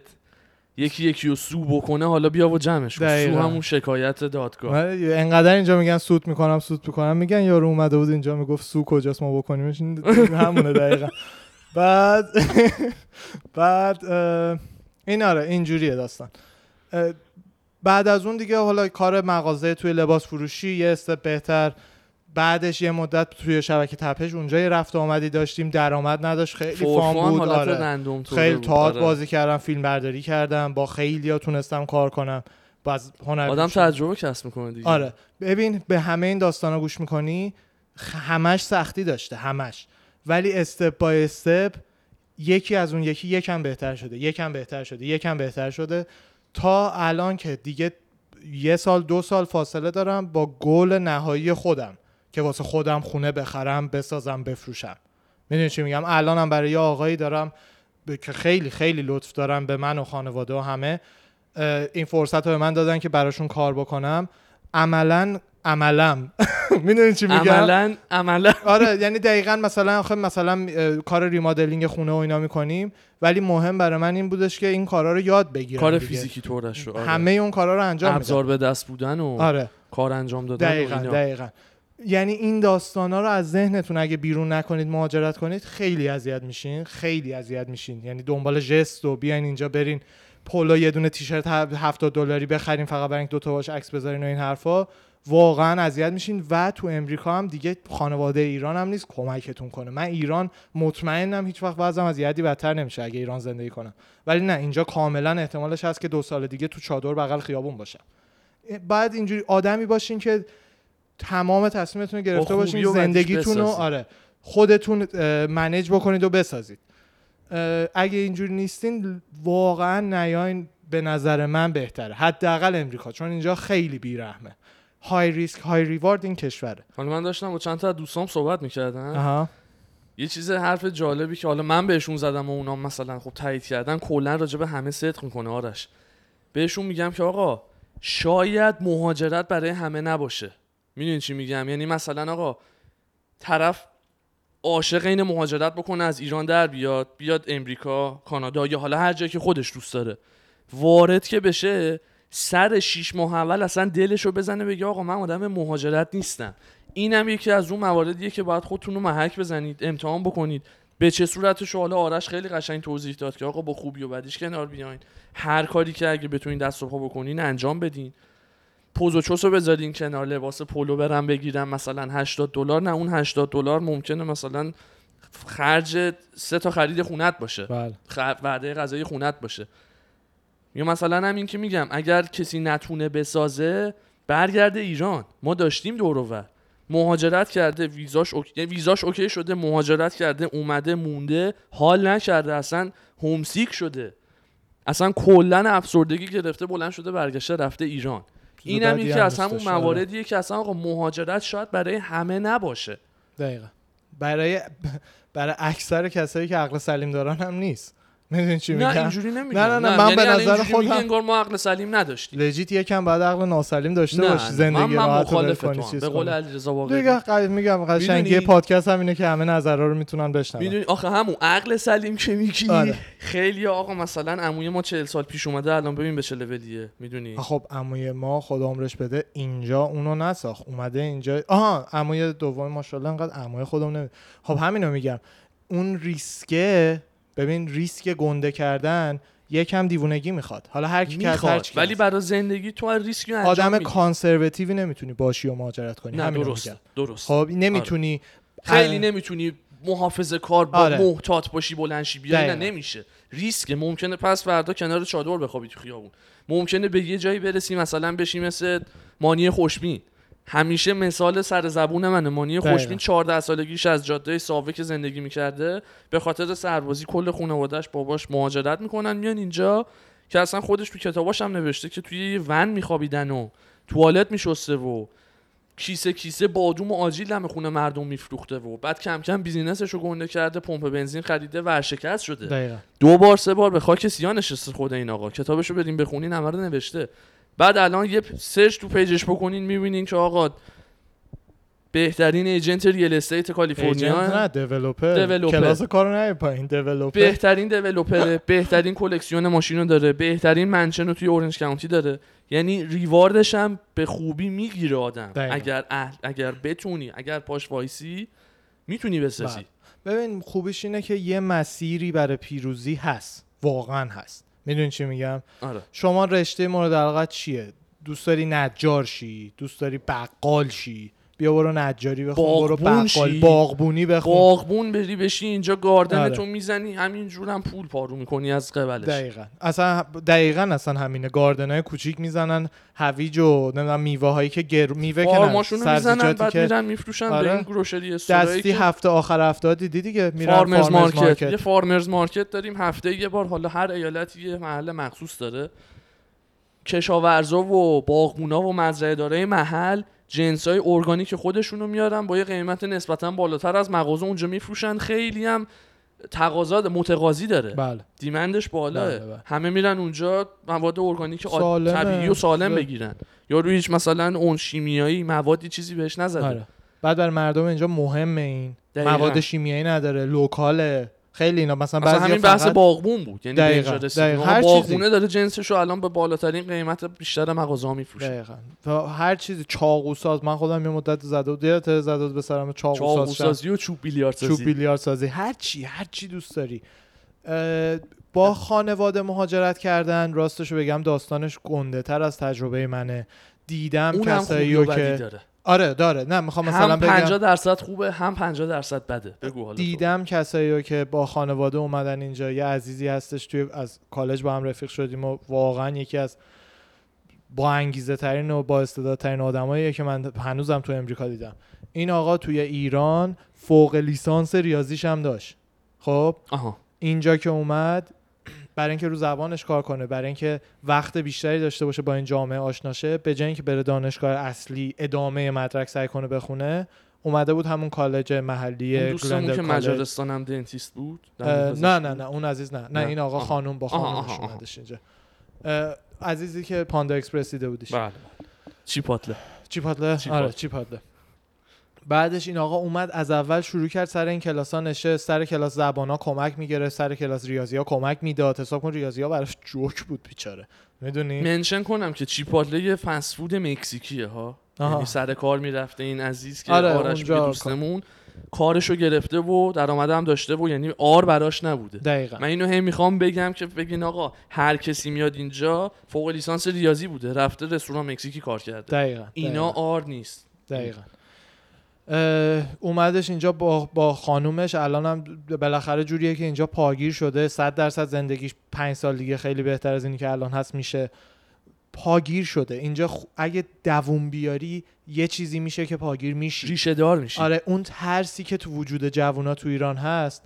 یکی یکی رو سو بکنه حالا بیا و جمعش کن. سو. همون شکایت دادگاه. انقدر اینجا میگن سوت می‌کنم سوت می‌کنم. میگن یارو اومده بود اینجا می‌گفت سو کجاست ما بکنیمش. همونه دقیقا. بعد بعد این آره اینجوریه داستان. بعد از اون دیگه حالا کار مغازه توی لباس فروشی یه استپ بهتر. بعدش یه مدت توی شبکه تپش اونجا یه رفت و آمدی داشتیم درآمد نداشت خیلی فان بود آره. خیلی. تئاتر آره. بازی کردم فیلم برداری کردم با خیلی تونستم کار کنم باز هنر آدم تجربه کسب می‌کنه دیگه آره ببین به همه این داستانا گوش می‌کنی همش سختی داشته همش ولی استپ بای استپ یکی از اون یکی یکم بهتر شده یکم بهتر شده یکم بهتر شده تا الان که دیگه یه سال دو سال فاصله دارم با گل نهایی خودم که واسه خودم خونه بخرم بسازم بفروشم. می‌دونی چی میگم؟ الانم برای یه آقایی دارم که خیلی خیلی لطف دارم به من و خانواده و همه این فرصت رو به من دادن که براشون کار بکنم. عملا عملم می‌دونی چی میگم؟ عملا عملا. آره یعنی دقیقا مثلا آخه مثلا کار ریمادلینگ خونه و اینا می‌کنیم. ولی مهم برای من این بودش که این کارا رو یاد بگیرم کار. فیزیکی طورش رو آره. همه اون کارا رو انجام ابزار به دست بودن و آره. کار انجام دادن و دقیقا اینا. دقیقا. یعنی این داستانا رو از ذهنتون اگه بیرون نکنید مهاجرت کنید خیلی اذیت میشین خیلی اذیت میشین. یعنی دنبال جست و بیاین اینجا برین پولو یه دونه تیشرت 70 دلاری بخرین فقط برای اینکه دو تا باش عکس بذارین و این حرفا واقعا اذیت میشین. و تو امریکا هم دیگه خانواده ایران هم نیست کمکتون کنه. من ایران مطمئنم هیچ وقت وضعم از یدی بدتر نمیشه اگه ایران زندگی کنم. ولی نه اینجا کاملا احتمالش هست که دو سال دیگه تو چادر بغل خیابون باشم. بعد اینجوری آدمی باشین که تمام تصمیمتون رو گرفته باشین زندگیتون رو. آره خودتون منیج بکنید و بسازید. اگه اینجوری نیستین واقعا نیاین به نظر من بهتره. حداقل امریکا چون اینجا خیلی بیرحمه. های ریسک های ریوارد این کشوره. حالا من داشتم با چند تا از دوستام صحبت می‌کردم. یه چیز حرف جالبی که حالا من بهشون زدم و اونا مثلا خب تایید کردن کلا راجع به همه صدق می‌کنه آرش. بهشون میگم که آقا شاید مهاجرت برای همه نباشه. می‌دونی چی میگم؟ یعنی مثلا آقا طرف عاشق این مهاجرت بکنه از ایران در بیاد بیاد امریکا کانادا یا حالا هر جایی که خودش دوست داره. وارد که بشه سر شیش ماه اول اصلا دلش رو بزنه بگه آقا من آدم مهاجرت نیستم. اینم یکی از اون مواردیه که باید خودتون رو محک بزنید امتحان بکنید. به چه صورتش؟ حالا آرش خیلی قشنگ توضیح داد که آقا با خوبی و بدیش کنار بیاین. هر کاری که اگه بتونین دست و پا بکنین انجام بدین. پوز و چوس رو بذارین کنار لباس پولو برم بگیرم مثلا 80 دلار. نه اون 80 دلار ممکنه مثلا خرج سه تا خرید خونت باشه. بله. وعده غذایی خونت باشه. یا مثلا همین که میگم اگر کسی نتونه بسازه برگرده ایران. ما داشتیم دور و ور مهاجرت کرده ویزاش OK یعنی ویزاش OK شده مهاجرت کرده اومده مونده حال نکرده اصلا homesick شده. اصلا کلا افسردگی گرفته بلند شده برگشته رفته ایران. این هم یکی از همون. مواردیه که اصلا آقا مهاجرت شاید برای همه نباشه. دقیقا. برای برای اکثر کسایی که عقل سلیم دارن هم نیست. می‌دونی چی نه میگم؟ اینجوری نمیگم نه، نه، نه، من یعنی به نظر خودم- انگار ما عقل سلیم نداشتیم. لجیت یکم بعد عقل ناسلیم داشته نه نه، زندگی راحت رو کنی چیز به قول. علیرضا واقعی. دیگه ق- میگم قشنگی پادکست هم اینه که همه نظرها رو می‌تونن بشنون. می‌دونی؟ آخه همون عقل سلیم که میگی. آره. خیلی آقا مثلا عموی ما 40 سال پیش اومده الان ببین به چه لولیه. می‌دونی؟ خب عموی ما خدا عمرش بده اینجا اونو نساخت. اومده اینجا. آها عموی دوم ماشاءالله انقدر عموی خودم نمی خب همینو میگم. اون ریسکه ببین ریسک گنده کردن یکم دیوونگی می‌خواد حالا هر کی که هر ولی. برای زندگی تو از ریسکی انجام آدم میدی. کانسرواتیوی نمی‌تونی باشی و مهاجرت کنی نه درست میگم. درست خب نمی‌تونی خیلی اه. نمی‌تونی محافظه کار با آره. محتاط باشی بلنشی بیای نه. نمیشه ریسک ممکنه پس فردا کنار چادر بخوابی تو خیابون ممکنه به یه جایی برسی مثلا بشی مثل مانی خوشبین همیشه مثال سر زبون منه. مانی. خوشبین 14 سالگیش از جاده ساوه که زندگی می‌کرده به خاطر سربازی کل خانواده‌اش باباش مهاجرت می‌کنن میان اینجا که اصلا خودش تو کتاباش هم نوشته که توی یه ون میخوابیدن و توالت میشسته و کیسه کیسه بادوم و آجیل هم خونه مردم میفروخته و بعد کم کم business ش رو گنده کرده پمپ بنزین خریده ورشکست شده. دقیقا. دو بار سه بار به خاک سیاه نشسته خود این آقا. کتابشو بریم بخونین همه رو نوشته. بعد الان یه search تو page ش بکنین می‌بینین که آقا بهترین agent real estate agent کالیفرنیا نه developer developer. کلاس کارو نه پایین developer بهترین developer ه بهترین کلکسیون ماشین رو داره بهترین mansion رو توی Orange County داره. یعنی ریواردش هم به خوبی می‌گیره آدم. دقیقاً. اگر اهل اگر بتونی اگر پاش وایسی می‌تونی بسازی. بله. ببین خوبیش اینه که یه مسیری برای پیروزی هست. واقعا هست. می‌دونی چی میگم؟ آره. شما رشته مورد علاقت چیه؟ دوست داری نجار شی دوست داری بقال شی. بیا برو نجاری بخون برو بقال. باغبونی بخون باغبون بری بشی اینجا گاردن آره. تو می‌زنی همینجور هم پول پارو می‌کنی از قبلش دقیقا اصلا دقیقا اصلا همینه garden های کوچیک می‌زنن هویج و نمی‌دونم میوه هایی که گر... میوه که می‌زنن بعد که میرن میفروشن به آره. این grocery دستی که هفته آخر هفته دیدی دیگه میرن farmers farmers market. یه farmers market داریم هفته یه بار حالا هر ایالتی یه محل مخصوص داره کشاورزا و باغبونا و مزرعه دارای محل جنسای ارگانیک خودشونو میارن با یه قیمت نسبتا بالاتر از مغازه اونجا میفروشن. خیلی هم تقاضا متقاضی داره. بله. دیمندش بالاه بله، بله. همه میرن اونجا مواد ارگانیک سالمه. طبیعی و سالم بله. بگیرن. یا روی هیچ مثلا اون شیمیایی موادی چیزی بهش نزده. آره. بعد برای مردم اینجا مهمه این. دقیقاً. مواد شیمیایی نداره. لوکاله. خیلی اینا مثلا بعضی همین بحث باغبون بود یعنی دقیقاً،. دقیقاً. هر باغبونه چیزی. داره جنسش رو الان به بالاترین قیمت بیشتر مغازه ها میفروشه دقیقاً و هر چیزی چاقو ساز من خودم یه مدت زده بود یادت زده بود به سرم چاقو ساز. سازی و چوب بیلیارد چوب سازی بیلیارد سازی هر چی هر چی دوست داری با خانواده مهاجرت کردن راستشو بگم داستانش گنده تر از تجربه منه دیدم کسایی رو که داره آره داره. نه می‌خوام مثلا هم 50 بگم درصد خوبه هم 50 درصد بده. بگو حالا تو. دیدم کسایی رو که با خانواده اومدن اینجا یه عزیزی هستش توی از کالج با هم رفیق شدیم و واقعا یکی از با انگیزه ترین و با استعدادترین آدماییه که من هنوزم تو امریکا دیدم. این آقا توی ایران فوق لیسانس ریاضیش هم داشت. خب؟ آها. اینجا که اومد برای اینکه رو زبانش کار کنه برای اینکه وقت بیشتری داشته باشه با این جامعه آشناشه به جای اینکه بره دانشگاه اصلی ادامه مدرک سعی کنه بخونه اومده بود همون کالج محلی اون دوستمون که. مجارستان هم دنتیست بود نه نه. نه اون عزیز نه نه, نه. این آقا آها. خانوم با خانومش. اومدش اینجا عزیزی که پاندا اکسپرس دیده بودیش بله چی پاتله چی پاتله آره پاتله. چی پاتله بعدش این آقا اومد از اول شروع کرد سر این کلاس ها نشست سر کلاس زبان ها کمک می‌گرفت سر کلاس ریاضی ها کمک می‌داد. حساب کن ریاضی ها براش جوک بود بیچاره. می‌دونی؟ منشن کنم که چیپاتله یه فسفود مکزیکیه ها. یعنی سر کار می‌رفته این عزیز که آره، آرش دوستمون کارشو گرفته و درآمد هم داشته و یعنی آر براش نبوده. دقیقا. من اینو هی می‌خوام بگم که بگین آقا هر کسی میاد اینجا فوق لیسانس ریاضی بوده رفته رستوران مکزیکی کار کرده. دقیقا اینا دقیقاً. آر نیست. دقیقا. اومدش اینجا با, با خانومش الانم بالاخره جوریه که اینجا پاگیر شده. صد درصد زندگیش پنج سال دیگه خیلی بهتر از اینی که الان هست میشه. پاگیر شده. اینجا خ- اگه دووم بیاری یه چیزی میشه که پاگیر میشی. ریشه دار میشی. آره اون ترسی که تو وجود جوونا تو ایران هست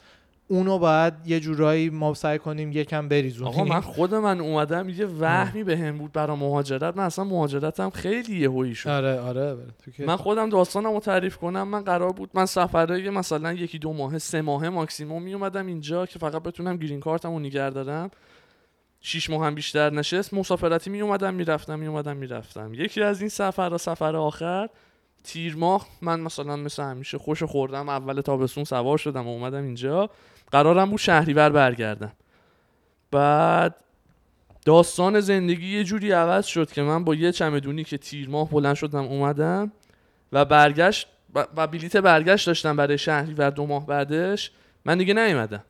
اونو باید یه جورایی ما سعی کنیم یکم بریزونیم. آقا من خود من اومدم یه وهمی به هم بود برای مهاجرت. من اصلا مهاجرتم خیلی یهویی شد. آره آره تو که- من خودم داستانم رو تعریف کنم. من قرار بود من سفرهای مثلا یکی دو ماه سه ماه ماکسیموم می اومدم اینجا که فقط بتونم گرین کارتمو نگه دارم شیش ماه هم بیشتر نشست. مسافرتی می اومدم می‌رفتم می اومدم می‌رفتم. یکی از این سفرها سفر آخر تیر ماه من مثلا مثل همیشه خوش خوردم. اول تابستون سوار شدم و اومدم اینجا. قرارم بود شهریور برگردم. بعد داستان زندگی یه جوری عوض شد که من با یه چمدونی که تیر ماه بلند شدم اومدم و برگشت و- بلیت برگشت داشتم برای شهری و دو ماه بعدش من دیگه نیومدم.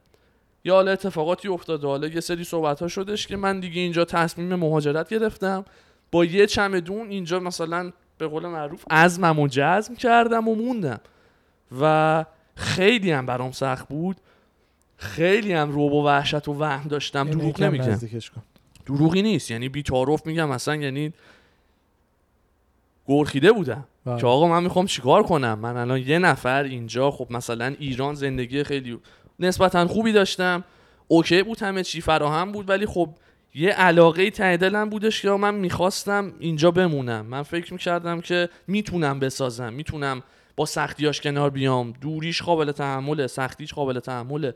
یا حالا اتفاقاتی افتاده حالا یه سری صحبت ها شدش که من دیگه اینجا تصمیم مهاجرت گرفتم. با یه چمدون اینجا مثلا به قول معروف عزمم و جزم کردم و موندم. و خیلی هم برام سخت بود. خیلی هم روب و وحشت و وهم داشتم. دروغ نمیگم. دروغی نیست. یعنی بیتعارف میگم. اصلا یعنی گرخیده بودم. بله. که آقا من می‌خوام چیکار کنم؟ من الان یه نفر اینجا خب مثلا ایران زندگی خیلی نسبتا خوبی داشتم. اوکی بود همه چی فراهم بود. ولی خب یه علاقه ته دلم بودش که من می‌خواستم اینجا بمونم. من فکر می‌کردم که می‌تونم بسازم. می‌تونم با سختیاش کنار بیام. دوریش قابل تحمله سختیش قابل تحمله.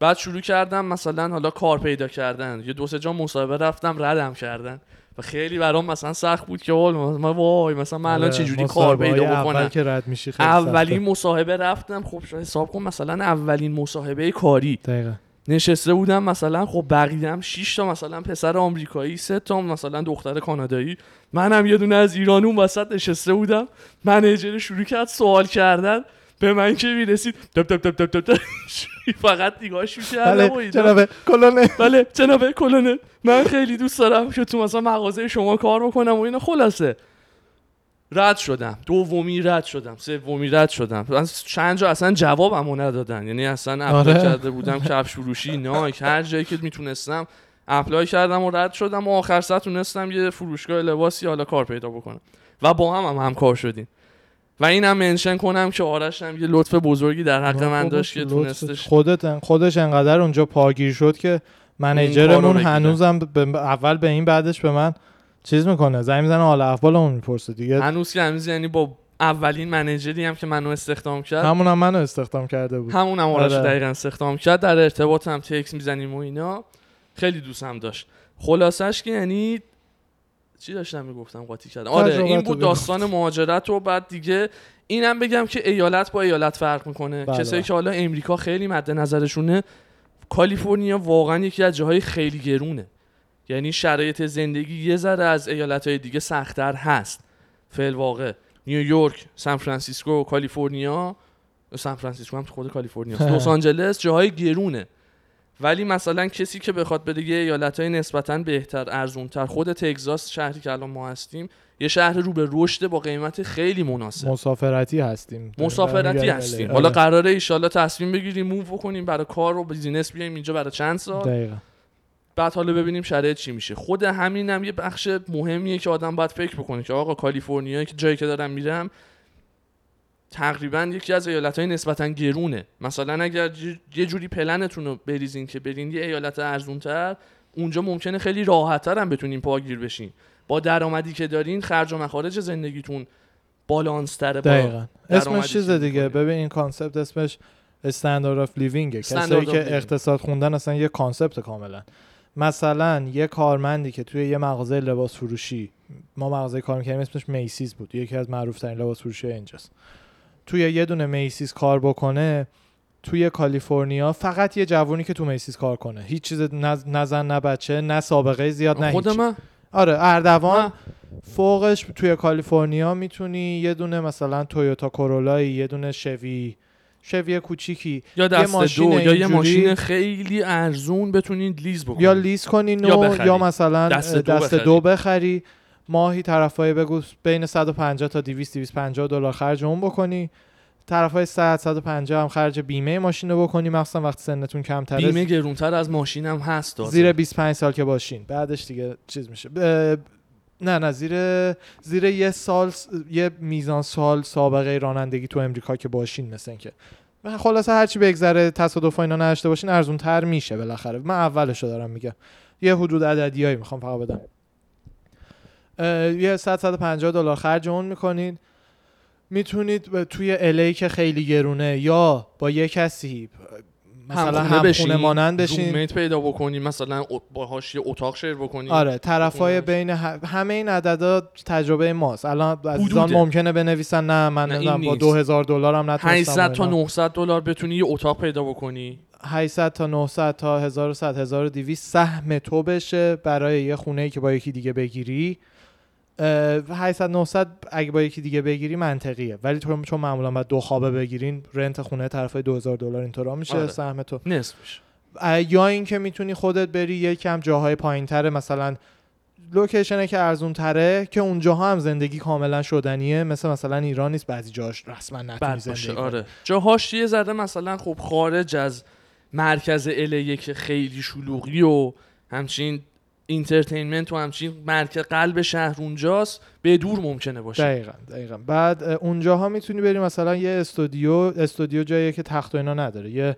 بعد شروع کردم مثلا حالا کار پیدا کردن. یه دو سه جا مصاحبه رفتم ردم کردن. و خیلی برام مثلا سخت بود که من وای مثلا من الان آره، چجوری کار پیدا اول بکنم؟ که رد میشی خیلی اولین. مصاحبه رفتم خب حساب کن مثلا اولین مصاحبه کاری. دقیقا. نشسته بودم مثلا خب بقیه 6 تا مثلا پسر آمریکایی سه تا مثلا دختر کانادایی. منم یه دونه از ایران اون وسط نشسته بودم. منیجر شروع کرد سوال کردن. به من که می‌رسید. دب دب دب دب دب. فقط نگاهش می‌کردم بله اینا. جناب کلونه بله جناب کلونل. من خیلی دوست دارم که تو مثلا مغازه شما کار بکنم و اینا. خلاصه. رد شدم. دومی رد شدم. سومی رد شدم. چند جا اصلا جوابمو ندادن. یعنی اصلا apply آره. کرده بودم کفش فروشی نایک هر جایی که می‌تونستم apply کردم و رد شدم. و آخر سر تونستم یه فروشگاه لباسی حالا کار پیدا بکنم. و با هم هم همکار شدیم. و اینم mention کنم که آرش هم یه لطف بزرگی در حق من داشت که. تونستش خودت خودش انقدر اونجا پاگیر شد که منیجرمون. هنوزم به- اول به این بعدش به من چیز می‌کنه زنگ می‌زنه حال احوالمون می‌پرسه دیگه هنوز که هنوز یعنی با اولین منیجری هم که منو استخدام کرد همون هم منو استخدام کرده بود همون هم آرش آره. دقیقا استخدام کرد در ارتباط هم تکس می‌زنیم و اینا خیلی دوستم داشت خلاصش که یعنی چی داشتم می‌گفتم قاطی کردم؟ آره این تو بود. داستان مهاجرت و بعد دیگه اینم بگم که ایالت با ایالت فرق می‌کنه. بله. کسایی که حالا امریکا خیلی مد نظرشونه کالیفرنیا واقعا یکی از جاهای خیلی گرونه. یعنی شرایط زندگی یه ذره از ایالت های دیگه سختتر هست. فعل واقع. نیویورک سان فرانسیسکو کالیفرنیا. سان فرانسیسکو هم خود کالیفرنیا. لس آنجلس جاهای گرونه. ولی مثلا کسی که بخواد بده یه ایالت های نسبتا بهتر ارزونتر خود تگزاس شهری که الان ما هستیم یه شهر رو به رشد با قیمت خیلی مناسب. مسافرتی هستیم. مسافرتی هستیم. حالا آره. قراره ایشالله تصمیم بگیریم move بکنیم برای کار و business بیایم اینجا برای چند سال. دقیقا. بعد حالا ببینیم شرایط چی میشه. خود همین هم یه بخش مهمیه که آدم باید فکر بکنه که آقا کالیفرنیا که جایی که دارم میرم تقریبا یکی از ایالت های نسبتا گرونه. مثلا اگر یه جوری پلنتون رو بریزین که برین یه ایالت ارزونتر اونجا ممکنه خیلی راحتتر هم بتونین پاگیر بشین. با درآمدی که دارین خرج و مخارج زندگیتون بالانس تره با دقیقا. اسمش چیز دیگه. ببین این concept اسمش standard of living کسایی که living. اقتصاد خوندن اصلا یه concept کاملا. مثلا یه کارمندی که توی یه مغازه لباس فروشی ما مغازه کار می‌کردیم اسمش Macy's بود. یکی از معروف ترین لباس فروشی اینجاست. توی یه دونه Macy's کار بکنه توی کالیفرنیا فقط یه جوونی که تو میسیز کار کنه هیچ چیز نه نه زن نه بچه نه سابقه زیاد نه خود. من آره اردوان من- فوقش توی کالیفرنیا می‌تونی یه دونه مثلا تویوتا کورولایی یه دونه شوی شوی کوچیکی یا دست ماشین دو یا یه ماشین خیلی ارزون بتونید لیز بکنید یا لیز کنی یا بخری. یا مثلا دست دست, دو دست بخری. دو بخری ماهی طرفای بگو بین 150 تا 200 250 دلار خرج اون بکنی. طرفای 100 150 هم خرج بیمه ماشین رو بکنی. مخصوصا وقتی سنتون کمتره. بیمه گرونتر از ماشین هم هست دازه. زیر 25 سال که باشین. بعدش دیگه چیز میشه. ب- نه نه زیر زیر یه سال یه میزان سال سابقه رانندگی تو امریکا که باشین مثل که خلاصه هرچی بگذره تصادف اینا نداشته باشین ارزون تر میشه بالاخره. من اولشو دارم میگم. یه حدود عددیایی می‌خوام فقط بدم. یه 100 150 دلار خرج اون می‌کنید می‌تونید توی الی که خیلی گرونه یا با یه کسی مثلا همخونه بشین، مانند بشین روممیت پیدا بکنی مثلا باهاش یه اتاق شیر بکنی آره طرفای. بین همه این عددا تجربه ماست الان عزیزان. ممکنه بنویسن نه من نه، با نیست. 2000 دلار هم نتونستم 800 تا و اینا. 900 دلار بتونی یه اتاق پیدا بکنی 800 تا 900 تا 1100 1200 سهم تو بشه برای یه خونه ای که با یکی دیگه بگیری 800 900 اگه با یکی دیگه بگیری منطقیه ولی تو چون معمولا باید دو خوابه بگیرین رنت خونه طرفای 2000 دلار اینطورا میشه آره. سهم تو نصفش یا اینکه می‌تونی خودت بری یکم جاهای پایین تره مثلا لوکیشنه که ارزون تره که اونجاها هم زندگی کاملا شدنیه مثل مثلا ایران نیست بعضی جاش رسما نتونی زندگی. آره جاهاش یه ذره مثلا خب خارج از مرکز الیه که خیلی شلوغی و همچین entertainment و همچین مرکز قلب شهر اونجاست به دور ممکنه باشه. دقیقا دقیقا. بعد اه، اونجاها می‌تونی بری مثلا یه استودیو استودیو جاییه که تخت و اینا نداره. یه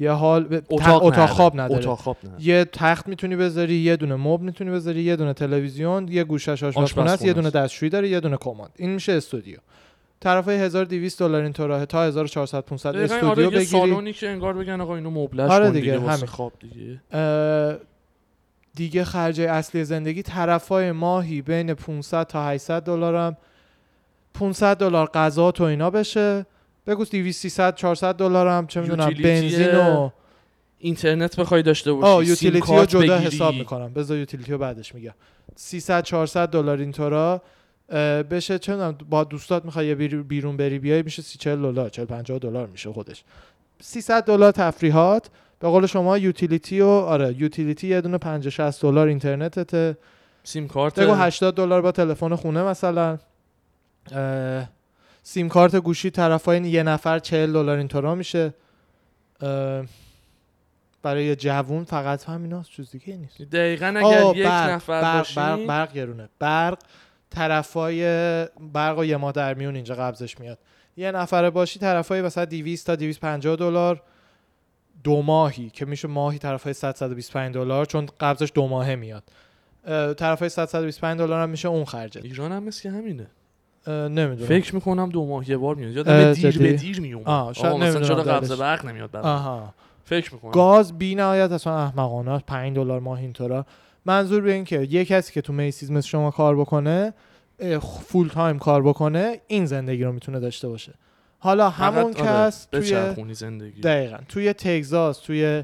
یه حال اتاق, اتاق خواب نداره. اتاق خواب نداره. یه تخت می‌تونی بذاری یه دونه مبل می‌تونی بذاری یه دونه تلویزیون یه گوشش آشپزخونه است یه دونه. دستشویی داره یه دونه کمد. این میشه استودیو. طرفای 1200 دلار این راه تا 1400 500 دقیقاً استودیو آره بگیری. سالونی که انگار بگن آقا اینو مبلش آره دیگه، دیگه, همین. خواب دیگه. دیگه خرج اصلی زندگی طرفای ماهی بین 500 تا 800 دلارم. 500 دلار غذا تو اینا بشه. بگو 200 300 400 دلارم. چه می‌دونم بنزین و اینترنت بخوای داشته باشی آه یوتیلیتی رو جدا بگیری. حساب می‌کنم. بذار یوتیلیتی رو بعدش میگم. 300 400 دلار اینطورا. بشه چه می‌دونم با دوستات می‌خوای بیرون بری بیای میشه 30 40 دلار 40 50 دلار میشه خودش. 300 دلار تفریحات. به قول شما یوتیلیتی و آره یوتیلیتی یه دونه 50 60 دلار اینترنتته. سیم کارت بگو 80 دلار با تلفن خونه مثلا. سیم کارت گوشی طرفای یه نفر 40 دلار اینطورا میشه. برای جوون فقط همیناست چیز دیگه نیست. دقیقا اگر یک برق، نفر برق, باشی برق, برق گرونه برق طرفای برق و یه ماه در میون اینجا قبضش میاد. یه نفره باشی طرفای مثلا 200 تا 250 دلار. دو ماهی که میشه ماهی طرفای 100 125 دلار چون قبضش دو ماهه میاد. طرفای 100 125 دلار هم میشه اون خرجت ایران هم مثل همینه. نمی‌دونم. فکر می‌کنم دو ماه یه بار میاد. یادم دیر؟ به دیر میومد. آه، شاید نمی‌دونم چرا قبض. برق نمیاد آها. فکر می‌کنم. گاز بی نهایت اصلا احمقانه است. 5 دلار ماه اینطورا. منظور به این که یه کسی که تو میسیز مثل شما کار بکنه full time کار بکنه این زندگی رو می‌تونه داشته باشه. حالا همون آره، کس توی زندگی. دقیقا. توی تگزاس توی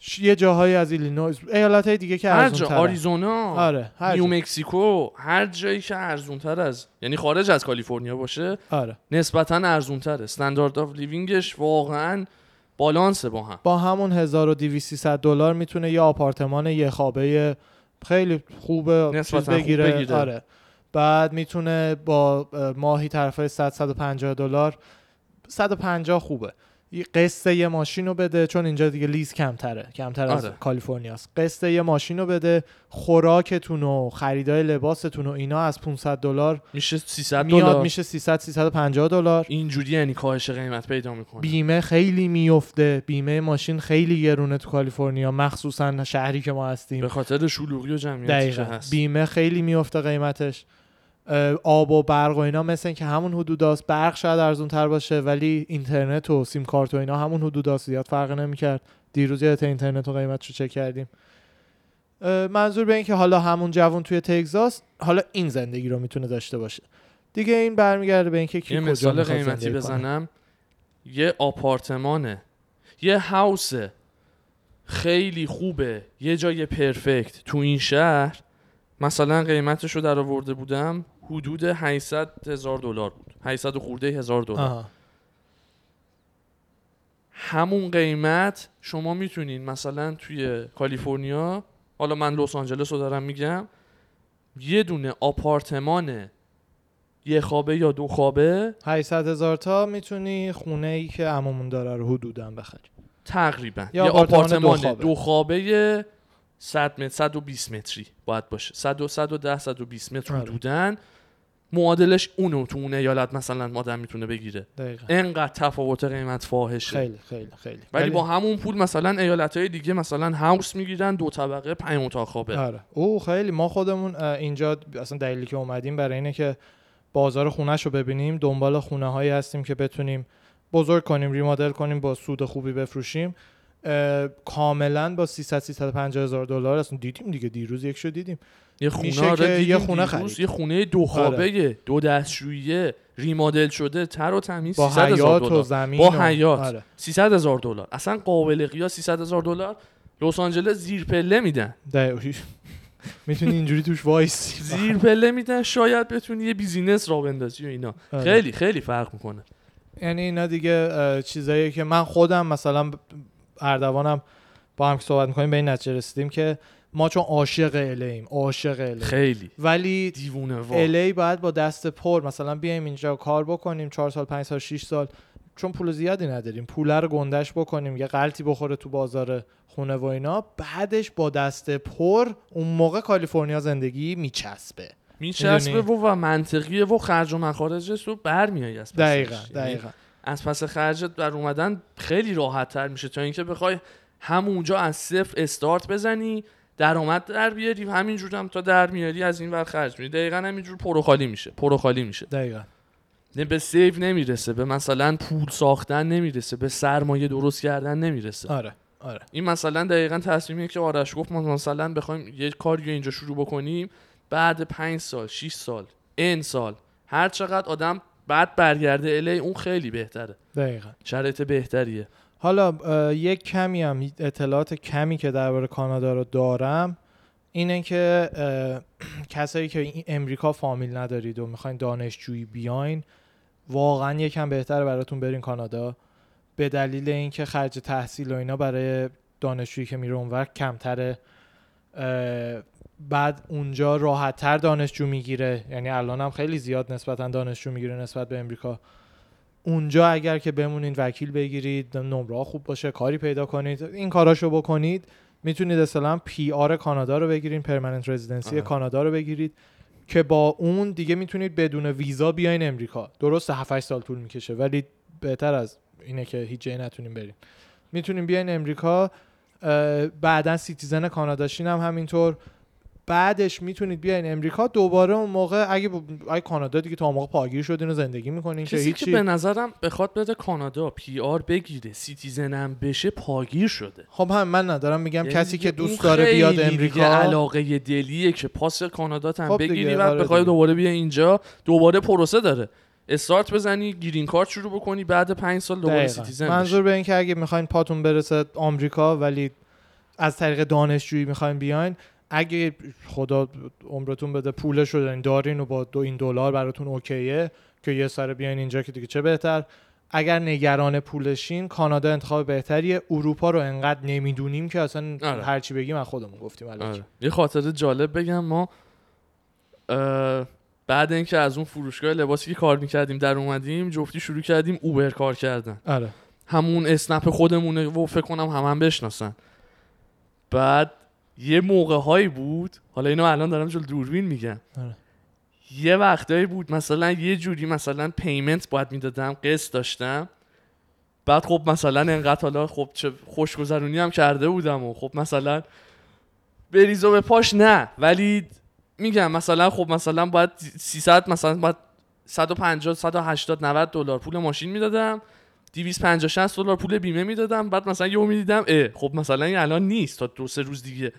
ش- یه جاهایی از ایلینویس ایالت های دیگه که هر ارزون جا آریزونا آره هر نیو. مکسیکو هر جایی که ارزون تر از یعنی خارج از کالیفرنیا باشه آره. نسبتا ارزون تره standard of living ش واقعا بالانسه با هم. با همون 1200 دلار می‌تونه یه آپارتمان یه خوابه خیلی خوبه نسبتاً خوب بگیره. بگیره. آره. بعد می‌تونه با اه، ماهی طرف 100 150 دلار 150 خوبه. قسط یه ماشین رو بده چون اینجا دیگه لیز کمتره کمتر از آره. کالیفرنیاست. قسط یه ماشین رو بده خوراکتون و خریدای لباستون و اینا از 500 دلار میشه 300 میاد دلار. میشه 300 350 دلار. اینجوری یعنی کاهش قیمت پیدا می‌کنه. بیمه خیلی میفته بیمه ماشین خیلی گرونه تو کالیفرنیا مخصوصا شهری که ما هستیم. به خاطر شلوغی و جمعیتی که دقیقا. هست. بیمه خیلی میفته قیمتش. آب و برق و اینا مثل این که همون حدوداست برق شاید ارزون تر باشه ولی اینترنت و سیم کارت و اینا همون حدوداست زیاد فرق نمی‌کرد. دیروز یه اینترنت و قیمتش رو چک کردیم. منظور به این که حالا همون جوون توی تگزاس حالا این زندگی رو می‌تونه داشته باشه. دیگه این برمیگرده به اینکه کی یه کجا مثال قیمتی. بزنم. یه آپارتمانه. یه هاوسه. خیلی خوبه. یه جای پرفکت. تو این شهر مثلا قیمتش رو در آورده بودم حدود 800 هزار دلار بود 800 و خورده هزار دلار. همون قیمت شما می‌تونین مثلا توی کالیفرنیا حالا من لس آنجلس رو دارم میگم یه دونه آپارتمان یه خوابه یا دو خوابه 800 هزار تا می‌تونی خونه ای که عمومون داره رو حدودا بخری تقریبا یا یه آپارتمان آپارتمان دو خوابه. دو خوابه 100 متر 120 متری باید باشه 100 و 110 120 متر آره. حدودن معادلش اونو تو اون ایالت مثلا آدم می‌تونه بگیره. دقیقا. انقدر تفاوت قیمت فاحشه. خیلی خیلی خیلی. ولی با همون پول مثلا ایالت های دیگه مثلا هاوس می‌گیرن دو طبقه پنج اتاق خوابه. آره. او خیلی. ما خودمون اینجا اصلا دلیلی که اومدیم برای اینه که بازار خونهش رو ببینیم. دنبال خونه هایی هستیم که بتونیم بزرگ کنیم remodel کنیم با سود خوبی بفروشیم. کاملا با 300 350 هزار دلار. اصلا دیدیم دیگه. دیروز یک شو دیدیم. یه خونه میشه آره یه خونه خرید. یه خونه دو خوابه دو دستشویی remodel شده تر و تمیز با 300 هزار حیات و دلار زمین با و- حیات. آره 300 هزار دلار اصلا قابل قیاس 300 هزار دلار لس آنجلس زیر پله میدن. می‌تونی اینجوری توش وایسی زیر پله میدن شاید بتونی یه business را بندازی و اینا آره. خیلی خیلی فرق می‌کنه یعنی اینا دیگه چیزایی که من خودم مثلا اردوانم با هم که صحبت می‌کنیم به این نتیجه رسیدیم که ما چون عاشق ایم عاشق الی خیلی. ولی دیوونه وا الی باید با دست پر مثلا بیایم اینجا کار بکنیم چهار سال پنج سال 6 سال. چون پول زیادی نداریم. پول رو گندش بکنیم یه غلطی بخوره تو بازار خونه و اینا. بعدش با دست پر اون موقع کالیفرنیا زندگی میچسبه. میچسبه؟ و, و منطقیه و خرج و مخارجش رو برمیای از. دقیقا یعنی دقیقا. از پس خرجت بر اومدن خیلی راحت تر میشه تا اینکه بخوای همونجا از صفر استارت بزنی درآمد در بیاری همینجور هم تا در میاری از این ور خرج میری دقیقا همینجور پرو خالی میشه پرو خالی میشه. دقیقا. نه به save نمی‌رسه به مثلا پول ساختن نمی‌رسه به سرمایه درست کردن نمی‌رسه. آره آره. این مثلا دقیقا تصمیمیه که آرش گفت ما مثلا بخوایم یه کاری اینجا شروع بکنیم بعد پنج سال 6 سال ان سال. هر چقدر آدم بعد برگرده الی اون خیلی بهتره. دقیقا. شرایط بهتریه. حالا یک کمی هم اطلاعات کمی که درباره کانادا رو دارم اینه که کسایی که امریکا فامیل ندارید و می‌خواین دانشجویی بیاین واقعا یکم بهتره براتون برین کانادا. به دلیل اینکه خرج تحصیل و اینا برای دانشجویی که میره اونور کمتره. بعد اونجا راحتتر دانشجو می‌گیره. یعنی الان هم خیلی زیاد نسبتا دانشجو می‌گیره نسبت به امریکا. اونجا اگر که بمونید وکیل بگیرید نمره خوب باشه کاری پیدا کنید این کاراشو بکنید می‌تونید اصلا پی آر کانادا رو بگیرید پرمننت رزیدنسی. کانادا رو بگیرید که با اون دیگه می‌تونید بدون ویزا بیاین امریکا. درست 7 سال طول می‌کشه ولی بهتر از اینه که هیچ جایی نتونیم بریم. می‌تونیم بیاین امریکا بعدا citizen کاناداشین هم همینطور. بعدش می‌تونید بیاین امریکا دوباره اون موقع اگه. اگه کانادا دیگه تا اون موقع پاگیر شدین و زندگی می‌کنین کسی که هیچی به نظرم بخواد بده کانادا PR بگیره citizen م بشه پاگیر شده خب هم من ندارم میگم یعنی کسی که دوست داره بیاد امریکا علاقه دلیه که پاس کانادا هم خب بگیری بعد آره بخوای. دوباره بیا اینجا دوباره پروسه داره استارت بزنی green card شروع بکنی بعد پنج سال دوباره. citizen منظور به این که اگه می‌خواین پاتون برسه آمریکا ولی از طریق دانشجویی می‌خواین بیاین اگه خدا عمرتون بده پولش رو دارین دارین و با دو این دلار براتون OK یه که یه سر بیاین اینجا که دیگه چه بهتر اگر نگران پولشین کانادا انتخاب بهتریه اروپا رو انقدر نمی‌دونیم که اصلا آره. هرچی بگیم از خودمون گفتیم. آره. یه خاطره جالب بگم ما بعد اینکه از اون فروشگاه لباسی که کار می‌کردیم در اومدیم جفتی شروع کردیم اوبر کار کردن آره همون اسنپ خودمونه و فکر کنم هم هم بشناسن بعد یه موقع هایی بود حالا اینو الان دارم جل دوربین میگم. آره. یه وقتایی بود مثلا یه جوری مثلا پیمنت باید می‌دادم قسط داشتم. بعد خب مثلا انقدر حالا خب چه خوشگذرونی هم کرده بودم و خب مثلا بریز و به پاش نه. ولی میگم مثلا خب مثلا باید 300 مثلا باید 150 180 90 دلار پول ماشین می‌دادم. 250 60 دلار پول بیمه می‌دادم. بعد مثلا یهو می‌دیدم اه خب مثلا این الان نیست تا دو سه روز دیگه.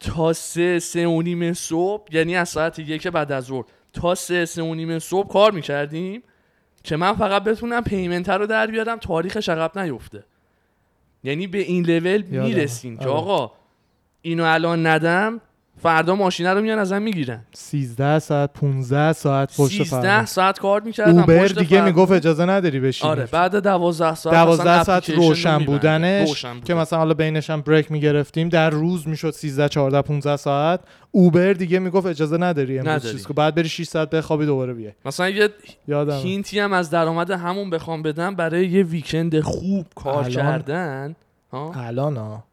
تا سه سه و نیم صبح یعنی از ساعت یک بعد از ظهر. تا سه سه و نیم صبح کار می‌کردیم که من فقط بتونم پیمنت رو در بیارم تاریخش عقب نیفته. یعنی به این لول. می‌رسیم که آره. آقا اینو الان ندم. فردا ماشینه رو میان ازم می‌گیرن 13 ساعت 15 ساعت پشت 13 فرمان ساعت کار می‌کردم اوبر پشت دیگه. می‌گفت اجازه نداری بشینی آره بعد 12 ساعت 12 مثلا ساعت روشن. بودنش روشن که. مثلا حالا بینش هم بریک می‌گرفتیم در روز می‌شد 13 14 15 ساعت اوبر دیگه می‌گفت اجازه نداری امروز. چیز که بعد بری 6 ساعت بخوابی دوباره بیای مثلا یه یادم هینتی هم از درآمد همون بخوام بدم برای یه ویکند خوب کار الان؟ کردن ها الان ها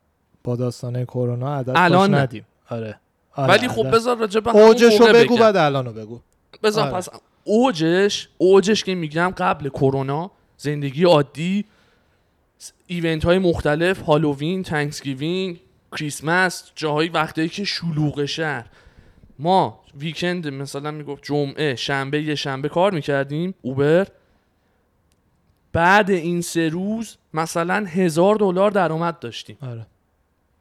با داستانه کرونا عدد الان. ندیم آره, آره ولی خب عدد. بذار راجع به اوجشو موقع بگو. بعد الانو بگو بذار آره. پس اوجش اوجش که میگم قبل کرونا زندگی عادی event های مختلف هالووین Thanksgiving کریسمس جاهای وقتایی که شلوغ شهر ما weekend مثلا می‌گفت جمعه شنبه یه شنبه کار می‌کردیم اوبر بعد این سه روز مثلا هزار دلار درآمد داشتیم آره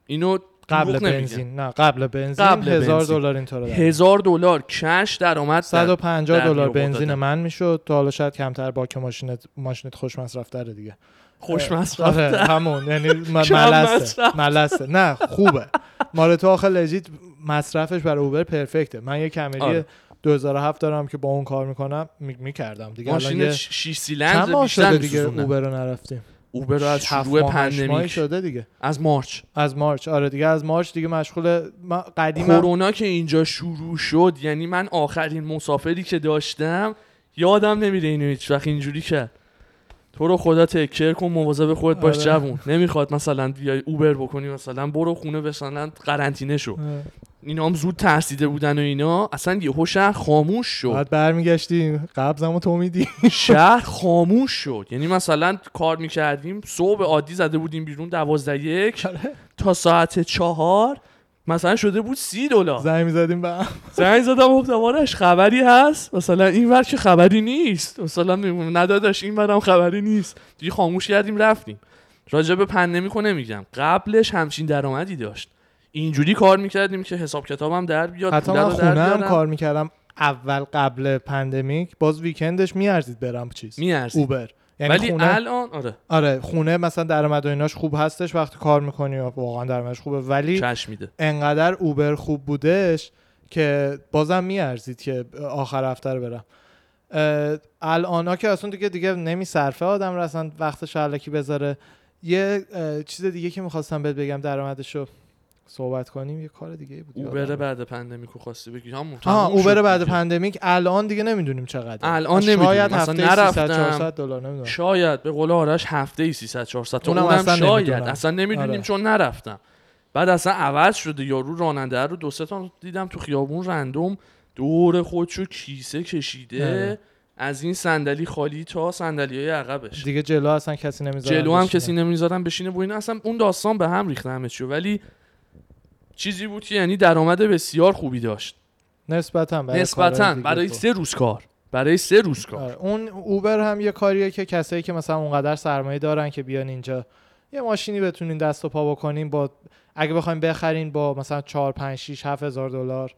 اینو قبل. بنزین. نه قبل بنزین قبل هزار. دلار اینطوره در هزار دلار کش درآمد در- 150 در دلار. بنزین من می‌شد. تا حالا شاید کمتر با که ماشینت ماشینت خوش مصرف تره دیگه. خوش آره مصرف همون. یعنی ملسه. ملسه. نه خوبه. مال تو آخه لجیت مصرفش برای اوبر پرفکته. من یه کمری آره. 2007 دارم که با اون کار می‌کنم می‌کردم. دیگه ماشین یه 6 چند سیلندر بیشتر دیگه. اوبر رو نرفتیم؟ اوبر از شروع پندمیک. شده دیگه. از مارچ. از مارچ. آره دیگه از مارچ دیگه مشغول ما قدیما کرونا که اینجا شروع شد یعنی من آخرین مسافری که داشتم یادم نمیره اینو هیچ وقت اینجوری کرد. تو رو خدا تکر کن مواظب خودت باش آره. جوون. نمی‌خواد مثلا بیای اوبر بکنی مثلا برو خونه مثلا قرنطینه شو. آره. اینا هم زود ترسیده بودن و اینا. اصلا یهو شهر خاموش شد. بعد برمیگشتی قبضمو تو میدی. شهر خاموش شد. یعنی مثلا کار می‌کردیم صبح عادی زده بودیم بیرون دوازده یک آره. تا ساعت چهار. مثلا شده بود سی دلار. زنگ می‌زدیم به. زنگ زدم گفتم آرش خبری هست؟ مثلا این ور که خبری نیست. مثلا نه داداش این ورم خبری نیست. دیگه خاموش کردیم رفتیم. راجع به pandemic رو نمیگم. قبلش همچین درآمدی داشت. اینجوری کار می‌کردیم که حساب کتابم در بیاد حتی من خونه هم. کار می‌کردم اول قبل پندمیک باز ویکندش میارزید برم چیز. میارزید. اوبر. یعنی ولی خونه الان آره. آره خونه مثلا درآمد و ایناش خوب هستش وقتی کار می‌کنی واقعا درآمدش خوبه ولی میده. انقدر اوبر خوب بودش که بازم میارزید که آخر هفته رو برم. الان ها که اصلا دیگه دیگه نمیصرفه آدم رو اصلا وقتش علکی بذاره. یه چیز دیگه که می‌خواستم بهت بگم درآمدش رو صحبت کنیم یه کار دیگه بود اوبر بعد pandemic رو خواستی بگی. همون آها اوبر بعد. پندمیک. الان دیگه نمی‌دونیم چقدر الان شاید نمی‌دونیم. مثلا هفته نرفتم. 300 400 دلار نمی‌دونم. شاید به قول آرش هفته ای 300 400 تا اونم اونم, اصلا شاید. نمی‌دونم. اصلا نمی‌دونیم آره. چون نرفتم. بعد اصلا عوض شده. یارو راننده رو دو سه تا دیدم تو خیابون random دور خودشو کیسه کشیده. آره. از این صندلی خالی تا صندلی های عقبش. دیگه جلو اصلا کسی نمی‌ذاره جلو هم کسی نمی‌ذارن بشینه. و اینا اصلا اون داستان به هم ریخته همه چیو ولی چیزی بود که یعنی درآمد بسیار خوبی داشت. نسبتا برای نسبتا برای. سه روز کار برای سه روز کار آره. اون اوبر هم یه کاریه که کسایی که مثلا اونقدر سرمایه دارن که بیان اینجا یه ماشینی بتونین دست و پا بکنین با اگه بخواین بخرین با مثلا 4 5 6 7 هزار دلار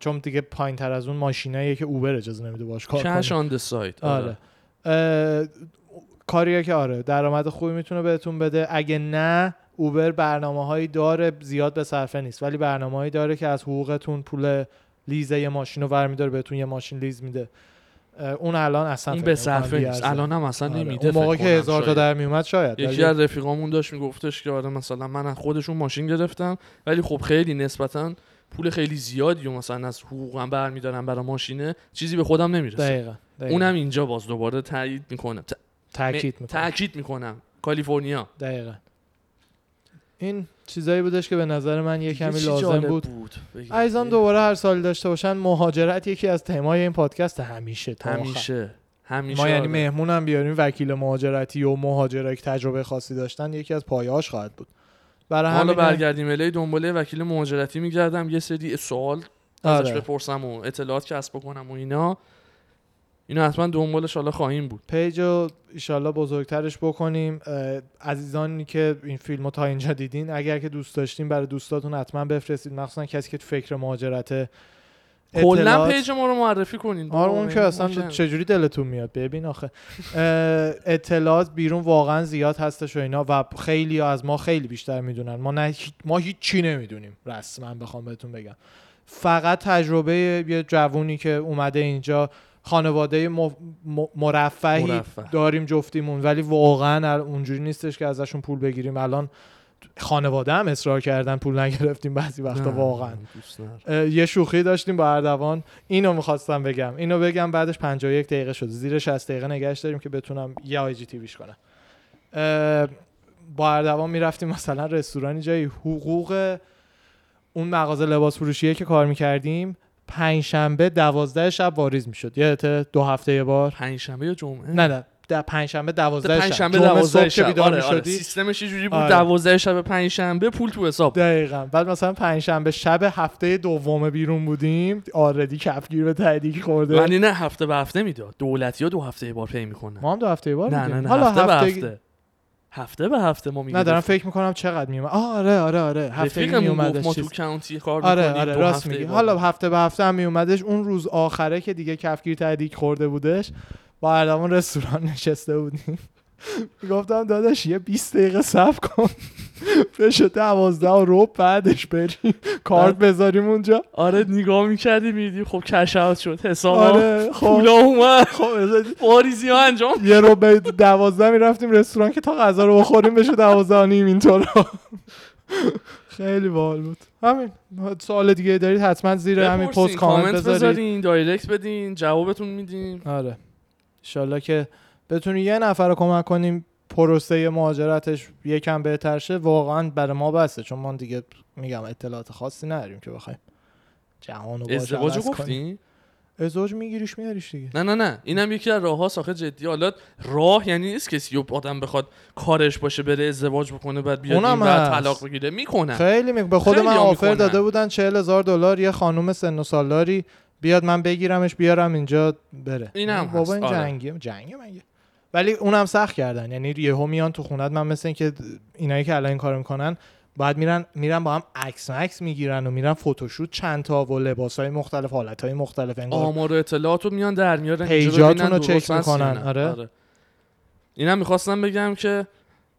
چون دیگه پایین تر از اون ماشیناییه که اوبر اجازه نمیده باش کار کش آن سایت آره. اه، کاریه که آره درآمد خوبی می‌تونه بهتون بده. اگه نه اوبر برنامه هایی داره زیاد به صرفه نیست. ولی برنامه هایی داره که از حقوقتون پول لیز یه ماشین رو برمیداره بهتون یه ماشین لیز میده. اون الان اصلا این به صرفه نیست. الان هم اصلا آره. نمیده اون موقع که هزار تا. در میومد شاید. یکی از رفیقامون داشت میگفتش که آره مثلا من از خودشون ماشین گرفتم ولی خب خیلی نسبتا پول خیلی زیادی و مثلا از حقوقم برمیدارم برای ماشینه چیزی به خودم نمی‌رسه. دقیقا, دقیقا. اونم اینجا باز دوباره تایید می‌کنم تاکید می‌کنه تاکید می‌کنم. کالیفرنیا. دقیقا. این چیزایی بودش که به نظر من یه کمی لازم بود بگید. ایزان دوباره هر سال داشته باشن مهاجرت یکی از تمای این پادکست همیشه تا. همیشه همیشه ما یعنی. مهمون هم بیاریم وکیل مهاجرتی و مهاجرایی که تجربه خاصی داشتن یکی از پایه‌هاش خواهد بود برای حالا همین برگردیم الی دنبال وکیل مهاجرتی میگردم یه سری سوال ازش آره. بپرسم و اطلاعات کسب بکنم و اینا اینو حتما دنبالش حالا خواهیم بود. page رو ایشالله بزرگترش بکنیم. عزیزانی که این فیلم رو تا اینجا دیدین اگر که دوست داشتین برای دوستاتون حتما بفرستید. مخصوصا کسی که تو فکر مهاجرت کلا page ما رو معرفی کنین. آره اون که اصلا. چجوری دلتون میاد؟ ببین آخه. اطلاعات بیرون واقعا زیاد هستش و اینا و خیلی از ما خیلی بیشتر می‌دونن. ما نه ما هیچ چی نمی‌دونیم. رسما بخوام بهتون بگم. فقط تجربه یه جوونی که اومده اینجا خانواده مرفهی مرفه. داریم جفتیمون ولی واقعا اونجوری نیستش که ازشون پول بگیریم. الان خانواده هم اصرار کردن پول نگرفتیم بعضی وقتا نه، واقعا. یه شوخی داشتیم با اردوان. اینو می‌خواستم بگم. اینو بگم بعدش 51 دقیقه شد زیر 60 دقیقه نگهش داریم که بتونم یه آی جی تیویش کنم. با اردوان می‌رفتیم مثلا رستورانی جایی حقوق اون مغازه لباس فروشیه که کار می‌کردیم. پنج شنبه دوازده شب واریز می‌شد. یادته دو هفته یه بار. پنجشنبه یا جمعه؟ نه نه. در پنج شنبه دوازده شب. پنجشنبه جمعه دوازده صبح که شب. بیدار آره، آره. سیستمش جوری بود آره. دوازده شب پنجشنبه پول تو حساب. دقیقا. بعد مثلا پنجشنبه شب هفته دوم بیرون بودیم. آردی کفگیر به تهدیگ خورده. ولی نه هفته به هفته می‌داد. دولتی ها دو هفته یه بار پی می‌کنن ما هم دو هفته یه بار نه می‌گیم. نه نه. حالا هفته, به هفته. هفته به هفته ما نه میگیم دارم فکر می‌کنم چقدر میومد. آره آره آره. هفته میومدش ما تو کانتی کار آره آره راست میگی. حالا. هفته به هفته هم میومدش. اون روز آخره که دیگه کفگیر تهدیگ خورده بودش با اردوان رستوران نشسته بودیم. گفتم داداش یه 20 دقیقه صبر کن. بشه دوازده و رب بعدش بریم. کارت بذاریم اونجا. آره نگاه می‌کردی میدی خب کش اوت شد. حساب آره خب. اومد. خب واریزی ها انجام یه رو به دوازده می‌رفتیم رستوران که تا غذا رو بخوریم بشه دوازده و نیم اینطور. خیلی باحال بود. همین. سوال دیگه دارید؟ حتما زیر همین پست کامنت بذارید. دایرکت بدین جوابتون میدیم. آره. انشالله که بتونی یه نفر رو کمک کنیم پروسه مهاجرتش یکم بهتر شه واقعا برای ما بسته چون ما دیگه میگم اطلاعات خاصی نداریم که بخوایم جهان رو ازدواج. گفتین ازدواج میگیریش میاریش دیگه. نه نه نه. اینم یکی از راه آخه جدی حالا راه یعنی نیست کسی و آدم بخواد کارش باشه بره ازدواج بکنه بعد بیاد اونم این بعد. طلاق بگیره. می‌کنن. خیلی می... به خود من آفر. داده بودن چهل هزار دلار یه خانوم سن و سالاری بیاد من بگیرمش بیارم اینجا بره. اینم بابا این آره. جنگیه جنگه مگه؟ ولی اونم سخت کردن یعنی یهو میان تو خونت من مثل اینکه اینایی که الان این کارو می‌کنن بعد میرن میرن با هم عکس عکس می‌گیرن و میرن فوتوشوت چند تا و لباسای مختلف حالتهای مختلف انگار آمار و اطلاعات رو میان در میارن پیجاتون رو چک می‌کنن، نه. آره. اینم می‌خواستم بگم که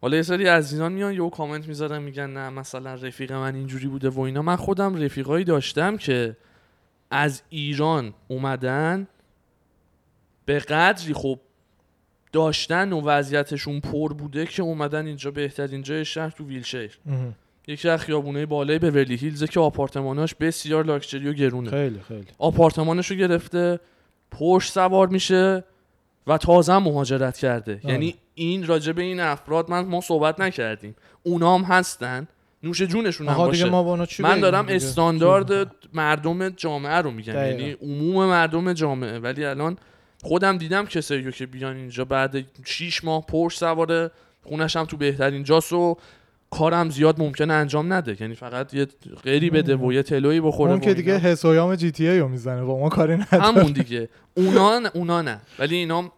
حالا یه سری از اینا میان یهو کامنت می‌ذارن میگن نه مثلا رفیق من اینجوری بوده و اینا من خودم رفیقایی داشتم که از ایران اومدن به قدری خب داشتن و وضعیتشون پر بوده که اومدن اینجا بهترین جای شهر تو ویلشیر. یکی از خیابونه بالای بورلی هیلز که آپارتماناش بسیار لاکچری و گرونه. خیلی خیلی. آپارتمانش رو گرفته پشت سوار میشه و تازه مهاجرت کرده. آره. یعنی این راجع به این افراد من ما صحبت نکردیم. اونا هم هستن. نوش جونشون هم باشه. ما من دارم استاندارد. مردم جامعه رو میگم. یعنی عموم مردم جامعه. ولی الان خودم دیدم کسایی رو که بیان اینجا بعد 6 ماه پشت سواره خونش هم تو بهترین جاست و کارم زیاد ممکنه انجام نده. یعنی فقط یه غیری بده و یه تلویی بخوره اون که دیگه. حسویام جی تی ای رو می‌زنه. با ما کاری نداره همون دیگه. اونا نه- اونا نه. ولی اینا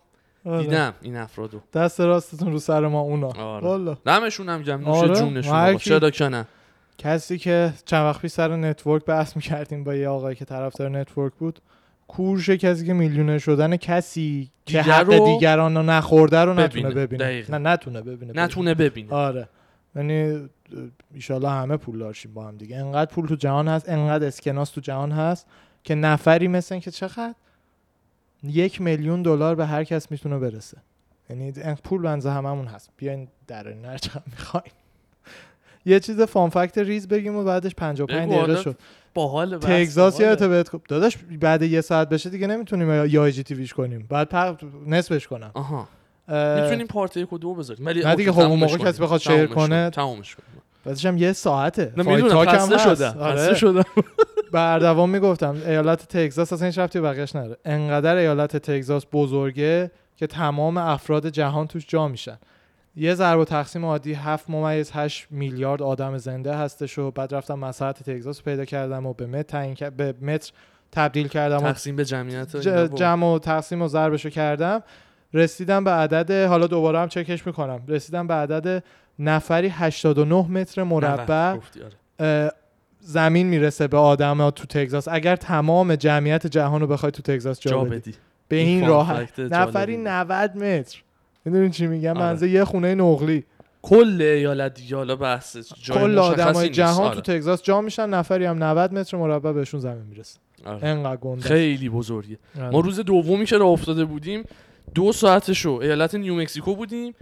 آره. دیدم این افرادو. دست راستتون رو سر ما اونا. آره. والا. دمشون هم گم نوش آره. جونشون چرا که نه؟ کسی که چند وقت پیش سر نتورک بحث می‌کردیم با یه آقایی که طرفدار نتورک بود کورش کسی که میلیونر شدن کسی که حق رو دیگران رو نخورده رو نتونه ببینه. ببینه دقیقاً. نه نتونه ببینه نتونه ببینه. ببینه. آره. یعنی ایشالله همه پول دارشیم با هم دیگه. انقدر پول تو جهان هست انقدر اسکناس تو جهان هست که نفری مثل که چقدر یک میلیون دلار به هر کس می‌تونه برسه. یعنی پول بنزه هممون هست. بیاین در چقدر می‌خواین یه چیز فانفکت ریز بگیم و بعدش 55 بگو، دقیقه شد. باحال تگزاس. یادت بهت گفت داداش بعد یه ساعت بشه دیگه نمی‌تونیم یا جی تیویش کنیم. بعد پر... نصفش کنم. آها. اه، می‌تونیم پارت یک و دو بذاریم. ولی نه دیگه خب اون موقع. کسی بخواد شیر کنه. تمومش کنیم. بعدش هم یه ساعته. نه فایت می‌دونم خسته هست. شدم. آره. خسته شدم. بردوام می‌گفتم ایالت تگزاس اصلا هیچ ربطی به بقیه‌اش نداره. انقدر ایالت تگزاس بزرگه که تمام افراد جهان توش جا میشن. یه ضرب و تقسیم عادی 7 ممیز 8 میلیارد آدم زنده هستش و بعد رفتم مساحت تگزاس پیدا کردم و به متر به متر تبدیل کردم و تقسیم به جمعیت با- جمع و تقسیم و ضربشو کردم. رسیدم به عدد حالا دوباره هم چکش می‌کنم. رسیدم به عدد نفری 89 متر مربع آره. زمین می‌رسه به آدم تو تگزاس. اگر تمام جمعیت جهان رو بخوای تو تگزاس جا, بدی. به این این راحت. نفری جالبی 90 متر. می‌دونی چی میگم آره. منزه یه خونه نقلی کل ایالت دیگه حالا بحث کل آدمای. جهان آره. تو تگزاس جا میشن نفری هم 90 متر مربع بهشون زمین می‌رسه آره. انقدر گنده خیلی بزرگه آره. ما روز دومی که راه افتاده بودیم دو ساعت شو ایالت نیومکسیکو بودیم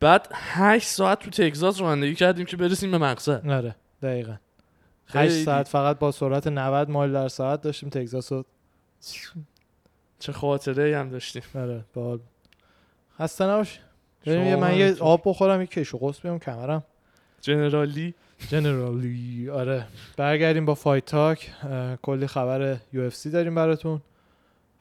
بعد هشت ساعت تو تگزاس رانندگی کردیم که برسیم به مقصد آره دقیقا 8 خیلی. ساعت فقط با سرعت 90 مایل در ساعت داشتیم تگزاس رو چه خاطره ای هم داشتیم آره باحال خسته نباش من یه. آب بخورم یه کش و قوس بیام کمرم. جنرالی. generally آره. برگردیم با Fight Talk کلی خبر UFC داریم براتون.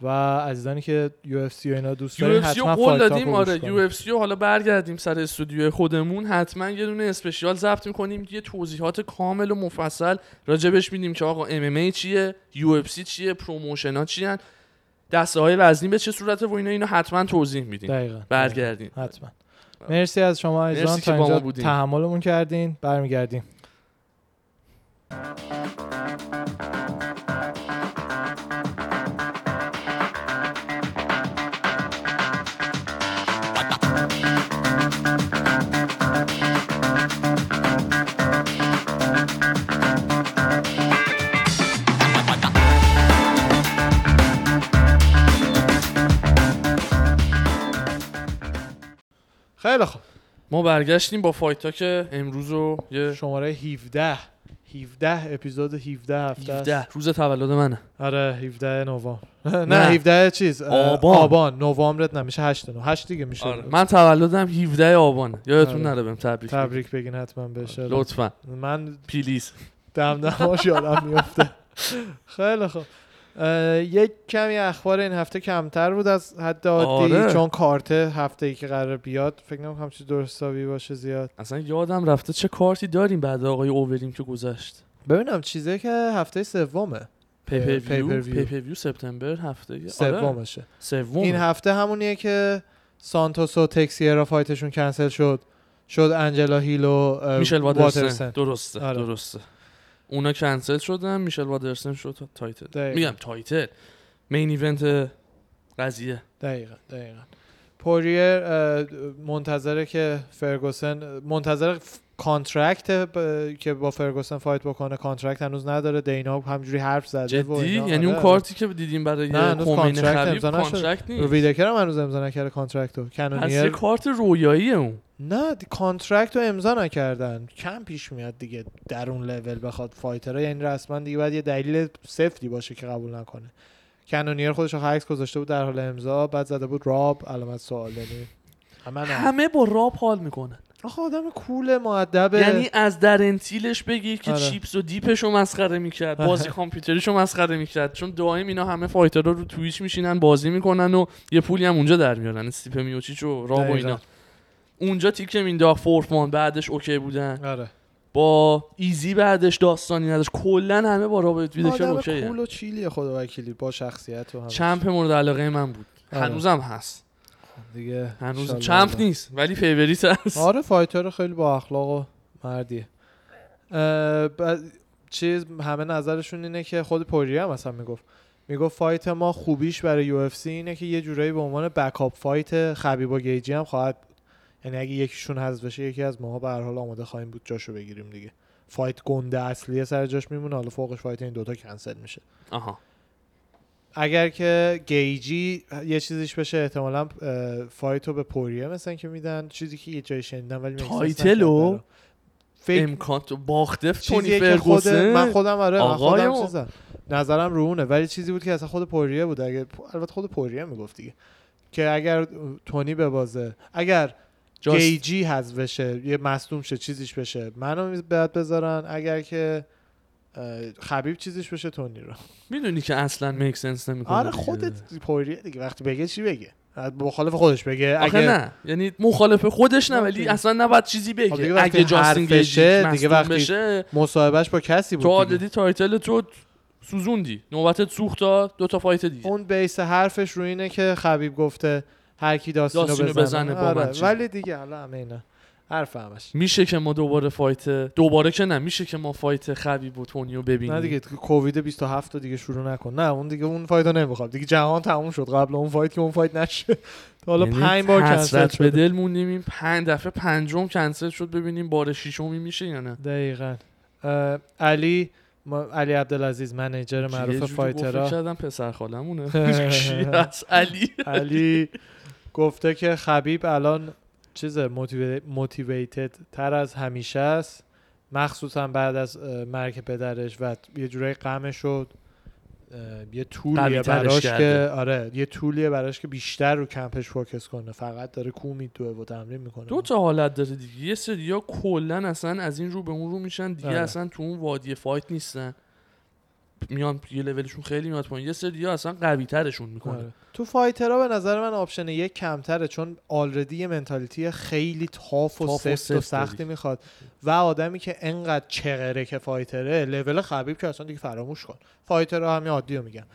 و عزیزانی که UFC و اینا دوست دارین حتما قول دادیم. آره U. FC حالا برگردیم سر استودیو خودمون. حتما یه دونه special ضبط می‌کنیم یه توضیحات کامل و مفصل راجبش میدیم که آقا MMA چیه UFC چیه promotion ها دسته های وزنی به چه صورته و اینا اینو حتما توضیح میدیم دقیقاً برگردیم حتما. مرسی از شما مرسی تا اینجا. تحملمون کردین. برمیگردیم. خیلی خوب. ما برگشتیم با Fight Talk امروز رو یه شماره 17 17 اپیزود 17 هفته است. 17 روز تولد منه. آره 17 نوامبر. نه نه. 17 چیز آبان. آبان. نوامبرت نمیشه 8 نو. 8 دیگه میشه. آره. من تولدم 17 آبانه. یادتون آره. نره بهم تبریک. تبریک بگین حتما بهش لطفا. من please. دمدماش یادم میفته. خیلی خوب. یک کمی اخبار این هفته کمتر بود از حد عادی آره. چون کارت هفته ای که قرار بیاد فکر نمی‌کنم چیز درستابی باشه زیاد اصلا یادم رفته چه کارتی داریم بعد آقای اووریم که گذشت ببینم چیزی که هفته سومه pay-per-view view. pay-per-view سپتامبر هفته آره. سومشه سوم این هفته همونیه که سانتوس و تکسیرا fight شون کنسل شد شد انجلا هیل و میشل واترسن. درسته آره. درسته اونا کنسل شدن میشل واترسن شد title. دقیقاً. میگم title. main event قضیه. دقیقا دقیقا. پوریر منتظره که فرگوسن منتظر contract که با فرگوسن fight بکنه. contract هنوز نداره. دینا همینجوری حرف زده جدی. یعنی اون آره. کارتی که دیدیم برای نه، هنوز co-main contract امضا نشده. ویدکر هم هنوز امضا نکرده contract رو پس کنونیر کارت رویایی اون. نه contract رو امضا نکردن. کم پیش میاد دیگه در اون لول بخواد fighter ه یعنی رسما دیگه باید یه دلیل سفتی باشه که قبول نکنه. کنونیر خودش رو عکس گذاشته بود در حال امضا بعد زده بود راب علامت سوال یعنی همه. همه با راب حال می‌کنن. آخه آدم cool مؤدبه یعنی از دارن تیلش بگیر که آره. چیپس و دیپش رو مسخره می‌کرد بازی کامپیوتریش رو مسخره می‌کرد. چون دائم اینا همه fighter ها رو Twitch میشینن بازی می‌کنن و یه پولی هم اونجا در میارن. استیپ میوچیچ و راب و دقیقاً. اینا اونجا تیکه مینداخت for fun بعدش OK بودن. آره. با ایزی بعدش داستانی نداشت. کلا همه با رابرت ویدکر OK cool و chill یه خدا وکیلی با شخصیت و champ مورد علاقه من بود. آره. هنوزم هست. دیگه هنوز champ الان. نیست ولی favorite هست. آره fighter خیلی با اخلاق و مردیه. بعد چیز همه نظرشون اینه که خود پوریه هم مثلا می‌گفت. می‌گفت fight ما خوبیش برای UFC اینه که یه جورایی به عنوان backup fight خبیب و گیجی هم خواهد یعنی اگه یکیشون حذف بشه یکی از ماها به هر حال آماده خواهیم بود جاشو بگیریم دیگه. fight گنده اصلی سر جاش میمونه حالا فوقش fight این دوتا کنسل میشه. آها. اگر که گیجی یه چیزیش بشه احتمالا fight رو به پوریه مثلا که میدن. چیزی که یه جای شنیدم ولی title و؟ فکر امکان تو باخته تونی چیزیه که خود فرگوسن؟ من خودم آره من خودم. چیزم نظرم رو اونه ولی چیزی بود که اصلا خود پوریه بود. اگه البته خود پوریه می‌گفت دیگه. که اگر تونی ببازه. اگر جاست- گیجی حذف بشه یه مصدوم شه چیزیش بشه. منو باید بذارن اگر که خبیب چیزیش بشه تونی رو. می‌دونی که اصلا make sense نمی‌کنه آره خودت پوریه دیگه. وقتی بگه چی بگه؟ مخالف خودش بگه. اگه نه. یعنی مخالف خودش نه ولی دیگه. اصلا نباید چیزی خب بگه وقتی اگه جاستین گیجی دیگه وقتی بشه مصاحبهش با کسی تو بود دیگه. already title تو سوزوندی. نوبتت سوخت تا دو تا fight دیگه. اون base حرفش رو اینه که خبیب گفته هر کی داستینو, داستینو بزنه, بزنه با آره. ولی دیگه حالا همه اینا. حرف همش. میشه که ما دوباره fight دوباره که نه میشه که ما fight خبیب و تونیو ببینیم. نه دیگه کووید 27 رو دیگه شروع نکن. نه اون دیگه اون fight رو نمی‌خواد دیگه جهان تموم شد. قبل اون fight که اون fight نشه. تا حالا یعنی پنج بار کنسل حسرت به دل موندیم. این پنج دفعه پنجم کنسل شد ببینیم بار ششمی میشه یا نه. دقیقا. علی ما علی عبدالعزیز manager معروف fighter ها کردم پسر خالمونه. علی؟ علی گفته که خبیب الان چیز motivated تر از همیشه است. مخصوصا بعد از مرگ پدرش و یه جورایی غمش شد. یه tool یه براش کرده. که آره یه tool یه براش که بیشتر رو camp ش focus کنه. فقط داره کوه میدوه و تمرین می‌کنه. دو تا حالت داره دیگه. یه سریا کلا اصلا از این رو به اون رو میشن. دیگه آره. اصلا تو اون وادی fight نیستن. میان یه لولشون خیلی میاد پایین. یه سریا اصلا قوی ترشون می‌کنه. آره. تو fighter ها به نظر من option یک کمتره چون already یه mentality خیلی tough و و سفت و سفت سختی داری. می‌خواد. و آدمی که انقدر چغره که fighter ه level خبیب که اصلا دیگه فراموش کن. fighter ها همین عادی رو میگن.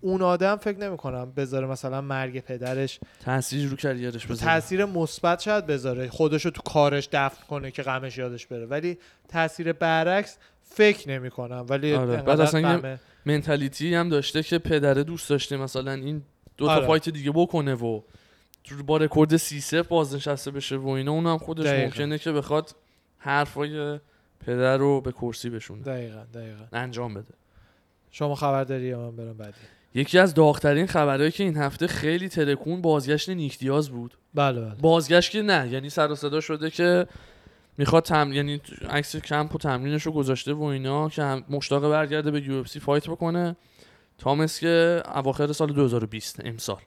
اون آدم فکر نمی‌کنم بذاره مثلا مرگ پدرش تاثیر رو career ش بذاره. تاثیر مثبت شاید بذاره. خودشو تو کارش دفن کنه که غمش یادش بره. ولی تاثیر برعکس فکر نمی‌کنم ولی آره. بعد اصلا منتالیتی هم داشته که پدره دوست داشته مثلا این دو تا آره. فایت دیگه بکنه و با رکورد 3 0 بازنشسته بشه و اینا اونم خودش دقیقاً. ممکنه که بخواد حرفای پدر رو به کرسی بشونه دقیقا دقیقا انجام بده شما خبر داری من برم بعدی یکی از داغترین خبرهایی که این هفته خیلی ترکون بازگشت نیکدیاز بود بله بله بازگشت که نه یعنی سر و صدا شده که می‌خواد تم یعنی عکس کمپ و تمرینش رو گذاشته و اینا که هم مشتاق برگرده به یو fight بکنه تامس که اواخر سال 2020 امسال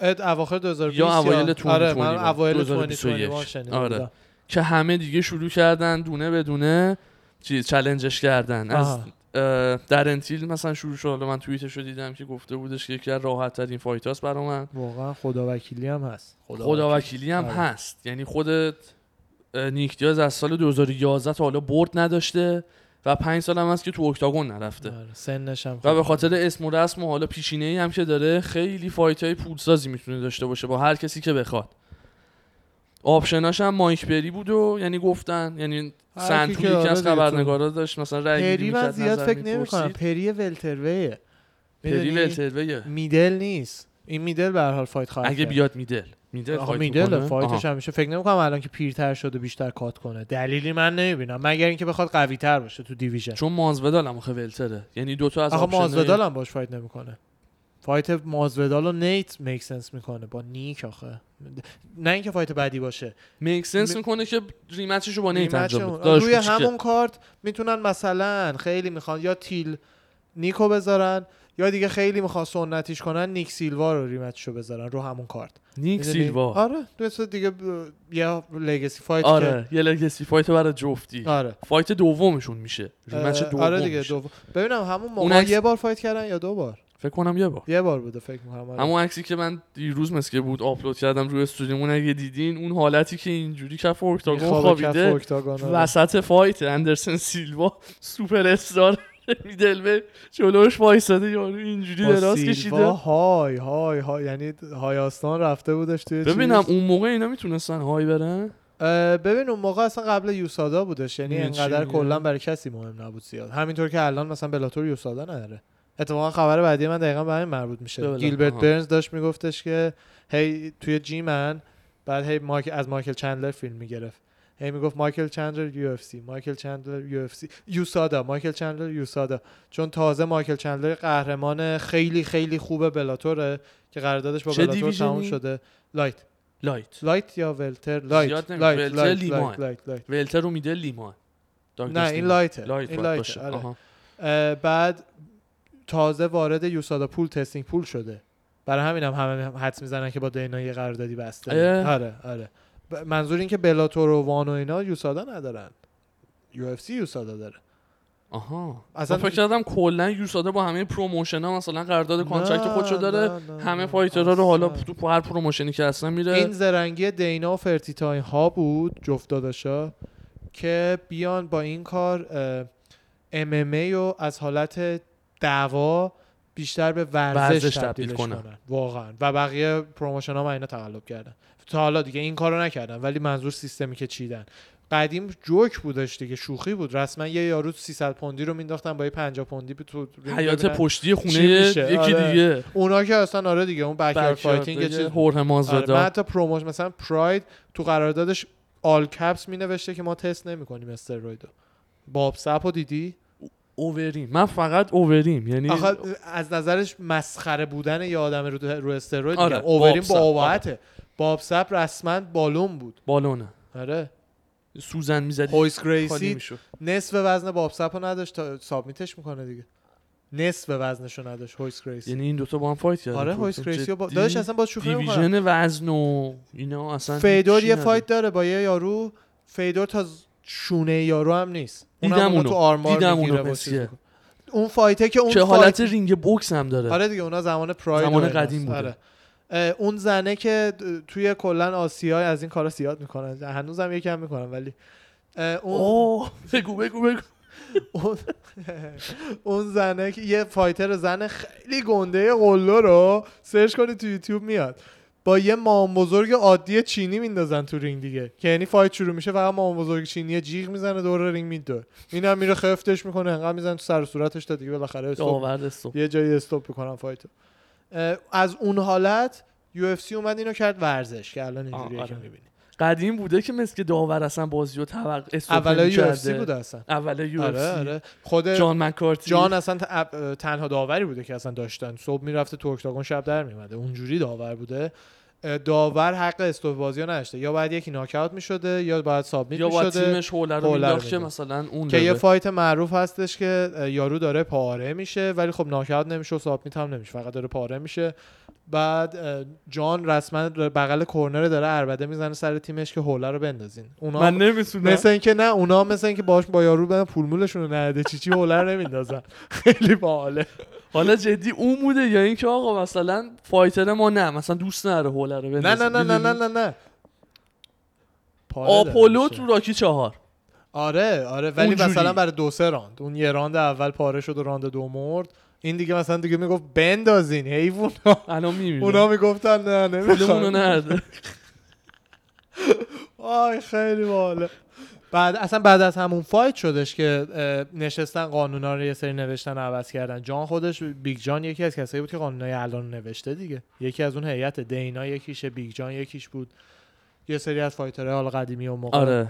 اد اواخر 2020 یا اوایل 2021 آره من اوایل 2021. 2021 شنیده آره. بودم. که همه دیگه شروع کردن دونه به دونه چیز challenge ش کردن از آها. اه، دارن تیل مثلا شروع شد حالا من توییتش رو دیدم که گفته بودش که یکی از راحت ترین fight هاست برا من واقعا خدا وکیلی هم هست خدا وکیلی هم آره. هست یعنی خودت نیک دیاز از سال 2011 تا حالا برد نداشته و پنج سال هم هست که تو octagon نرفته آره. سنش هم و به خاطر اسم و رسم و حالا پیشینه ای هم که داره خیلی fight های پولسازی می‌تونه داشته باشه با هر کسی که بخواد option اش هم مایک پری بود و یعنی گفتن یعنی سنتوری که آره از خبرنگارا داشت مثلا رأی پری من زیاد فکر نمی کنم می‌پرسید. پری welterweight پری؟ welterweight middle نیست این middle به هر حال fight خواهد اگه. بیاد middle middle fight middle؟ fight ش. همیشه فکر نمی‌کنم الان که پیرتر شده بیشتر cut کنه. دلیلی من نمی‌بینم. مگر اینکه بخواد قوی تر باشه تو division. چون ماسویدال هم welter ه. یعنی دوتا از آخه ماسویدال هم باش fight نمی‌کنه. fight ماسویدال و نیت make sense می‌کنه. با نیک آخه. نه اینکه fight بعدی باشه. make sense م- می‌کنه که rematch ش رو با نیت انجام بده. روی. همون کارت می‌تونن مثلا خیلی می‌خوان یا تیل نیکو بذارن یا دیگه خیلی می‌خوان سنتیش کنن نیک سیلوا رو rematch شو بذارن رو همون کارت. نیک؟ سیلوا. آره مثل دیگه ب... یه legacy fight آره یه legacy fight برای جفتی. که آره. fight دومشون میشه. rematch اه، دوم آره دیگه. دوم. ببینم همون موقع اون عکس- یه بار fight کردن یا دو بار؟ فکر کنم یه بار. یه بار بوده فکر می‌کنم آره. همون عکسی که من دیروز مثل بود آپلود کردم روی استودیومون اگه دیدین اون حالتی که اینجوری کف کف خوابیده آره. وسط fight اندرسن سیلوا سوپر استار. میدلوه جلوش وایساده یارو اینجوری دراز کشیده. های های های. یعنی هایاستان رفته بودش توی ببینم. اون موقع اینا می‌تونستن های برن؟ ببین اون موقع اصلا قبل یوسادا بودش یعنی انقدر میگم؟ کلا برای کسی مهم نبود زیاد. همینطور که الان مثلا بلاتور یوسادا نداره. اتفاقا خبر بعدی من دقیقا به همین مربوط میشه. بله، گیلبرت. برنز داشت میگفتش که هی توی جیمن بعد هی مایک از مایکل چندلر فیلم می‌گرفت. هی می‌گفت مایکل چندلر UFC مایکل چندلر UFC. USADA مایکل چندلر USADA چون تازه مایکل چندلر قهرمان خیلی خیلی خوب Bellator ه که قراردادش با Bellator؟ تموم شده. light. light. light یا welter؟ light. light light. light light light. welter رو میده لیمان نه این light ه. light این باشه. آره. بعد تازه وارد USADA pool testing pool شده. برای همین هم همه حدس می‌زنن که با دینا یه قراردادی بسته. آره آره. منظور این که Bellator و ONE و اینا USADA ندارن. UFC USADA داره. آها. اصلا- فکر کردم کلا USADA با همه promotion ها مثلا قرارداد contract خودشو داره. نه، نه، همه fighter ها رو حالا. تو هر promotion ی که اصلا میره. این زرنگی دینا و فرتیتا این ها بود جفت داداشا که بیان با این کار MMA رو از حالت دعوا بیشتر به ورزش, ورزش تبدیل. کنن. واقعا. و بقیه promotion ها اینا تقلب کردن. تا حالا دیگه این کارو نکردن ولی منظور سیستمی که چیدن. قدیم جوک بودش دیگه شوخی بود. رسما یه یارو 300 پوندی رو مینداختن با یه 50 پوندی به تو حیاط. پشتی خونه؟ یکی آره. دیگه. اونا که اصلا آره دیگه اون backyard fighting یه چیز آره. من مازدا حتی promotion مثلا Pride تو قراردادش all caps می نوشته که ما تست نمی کنیم steroid و باب سپو دیدی؟ اووریم. من فقط اووریم. یعنی از نظرش مسخره بودن یه آدم رو رو steroid آره، سپ، با اباحته باب سپ رسما بالون بود بالونه آره سوزن می‌زدی هویس گریسی نصف وزن باب سپ رو نداشت تا submit ش می‌کنه دیگه نصف وزنش رو نداشت هویس گریسی یعنی این دوتا با هم fight کردن آره هویس گریسی با... داداش اصلا با شوخی نمی‌کنم. division وزن و اینا اصلا فیدور یه. فایت داره با یه یارو فیدور تا شونه یارو هم نیست دیدم اونو. تو آرمار دیدم اونو. اون fight ه که اون چه fight- حالت رینگ بوکس هم داره آره دیگه اونا زمان Pride زمان. قدیم بوده. آره. اون زنه که توی کلا آسیا از این کارا زیاد می‌کنن. هنوزم یکم می‌کنن ولی اون اوه بگو بگو بگو. اون, زنه که یه fighter زن خیلی گنده قلو رو سرچ کنی تو یوتیوب میاد. با یه مام بزرگ عادی چینی میندازن تو رینگ دیگه. که یعنی fight شروع میشه فقط مام بزرگ چینی جیغ می‌زنه دور رینگ میدوه. این هم میره خفتش می‌کنه انقدر می‌زنه تو سر و صورتش تا دیگه بالاخره stop یه جایی stop می‌کنن fight و. از اون حالت UFC اومد اینو کرد ورزش که الان اینجوریه آه، که آره. می‌بینی. قدیم بوده که مثل که داور اصلا بازی رو توقع اولای UFC بوده اصلا. اول یو آره اف آره خود جان مکارتی جان اصلا تنها داوری بوده که اصلا داشتن. صبح می‌رفته تو اکتاگون شب در میومده اونجوری داور بوده. داور حق رو نداشته یا باید یکی ناکاوت می‌شده یا باید سابمیت یا با می‌شده تیمش حوله رو می‌داد. مثلا اون که یه. فایت معروف هستش که یارو داره پاره میشه ولی خب ناکاوت نمیشه و سابمیت هم نمیشه فقط داره پاره میشه بعد جان رسما بغل کرنر داره اربده می‌زنه سر تیمش که حوله رو بندازین. اونا من نمی‌تونم. مثل اینکه نه اونا مثل اینکه باش با یارو بدن پولمولشون رو نده چی چی حوله رو نمیندازن. خیلی باحاله. حالا جدی اون بوده یا اینکه آقا مثلا fighter ما نه مثلا دوست نداره حوله رو نه. نه نه نه نه؟ نه نه. آپولو. تو راکی چهار. آره آره ولی. مثلا برای دو سه راند. اون یه راند اول پاره شد و راند دو مرد. این دیگه مثلا دیگه می‌گفت بندازین حیوان الان میمیره اونا می‌گفتن نه نمی‌خوام نرده. آی خیلی باحاله بعد اصلا بعد از همون fight شدش که نشستن قانونا رو یه سری نوشتن و عوض کردن. جان خودش بیگ جان یکی از کسایی بود که قانونای الان نوشته دیگه. یکی از اون هیئت دینا یکیشه بیگ جان یکیش بود. یه سری از fighter های حال قدیمی و موقع آره.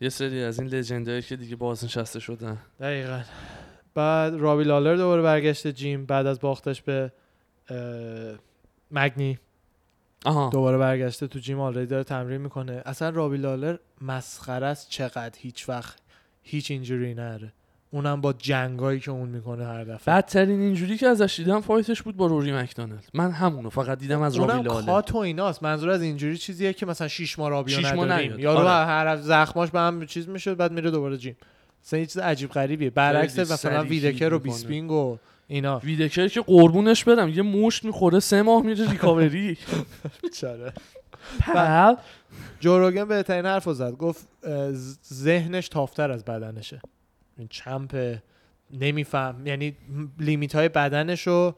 یه سری از این legend ایی که دیگه بازنشسته شدن. دقیقا. بعد رابی لالر دوباره برگشته gym بعد از باختش به مگنی. آها. دوباره برگشته تو gym already داره تمرین می‌کنه. اصلا رابی لالر مسخره است چقدر هیچ وقت هیچ اینجوری نره. اونم با جنگایی که اون می‌کنه هر دفعه. بدترین اینجوری که ازش دیدم fight ش بود با روری مکدونالد. من همونو فقط دیدم از رابی اونم لاله cut و ایناست. منظور از اینجوری چیزیه که مثلا شیش ماه رابیو نداریم. نیاد. یارو آره. هر زخماش به هم چیز می‌شد بعد میره دوباره gym. مثلا یه چیز عجیب غریبیه. برعکس مثلا ویتکر و. بیسپینگ و اینا. ویدکر که قربونش برم یه مشت می‌خوره سه ماه میره ریکاوری. بیچاره. پل. جوروگن بهترین حرف رو زد. گفت ذهنش تافتر از بدنشه. این چمپ نمیفهم یعنی لیمیت های بدنش رو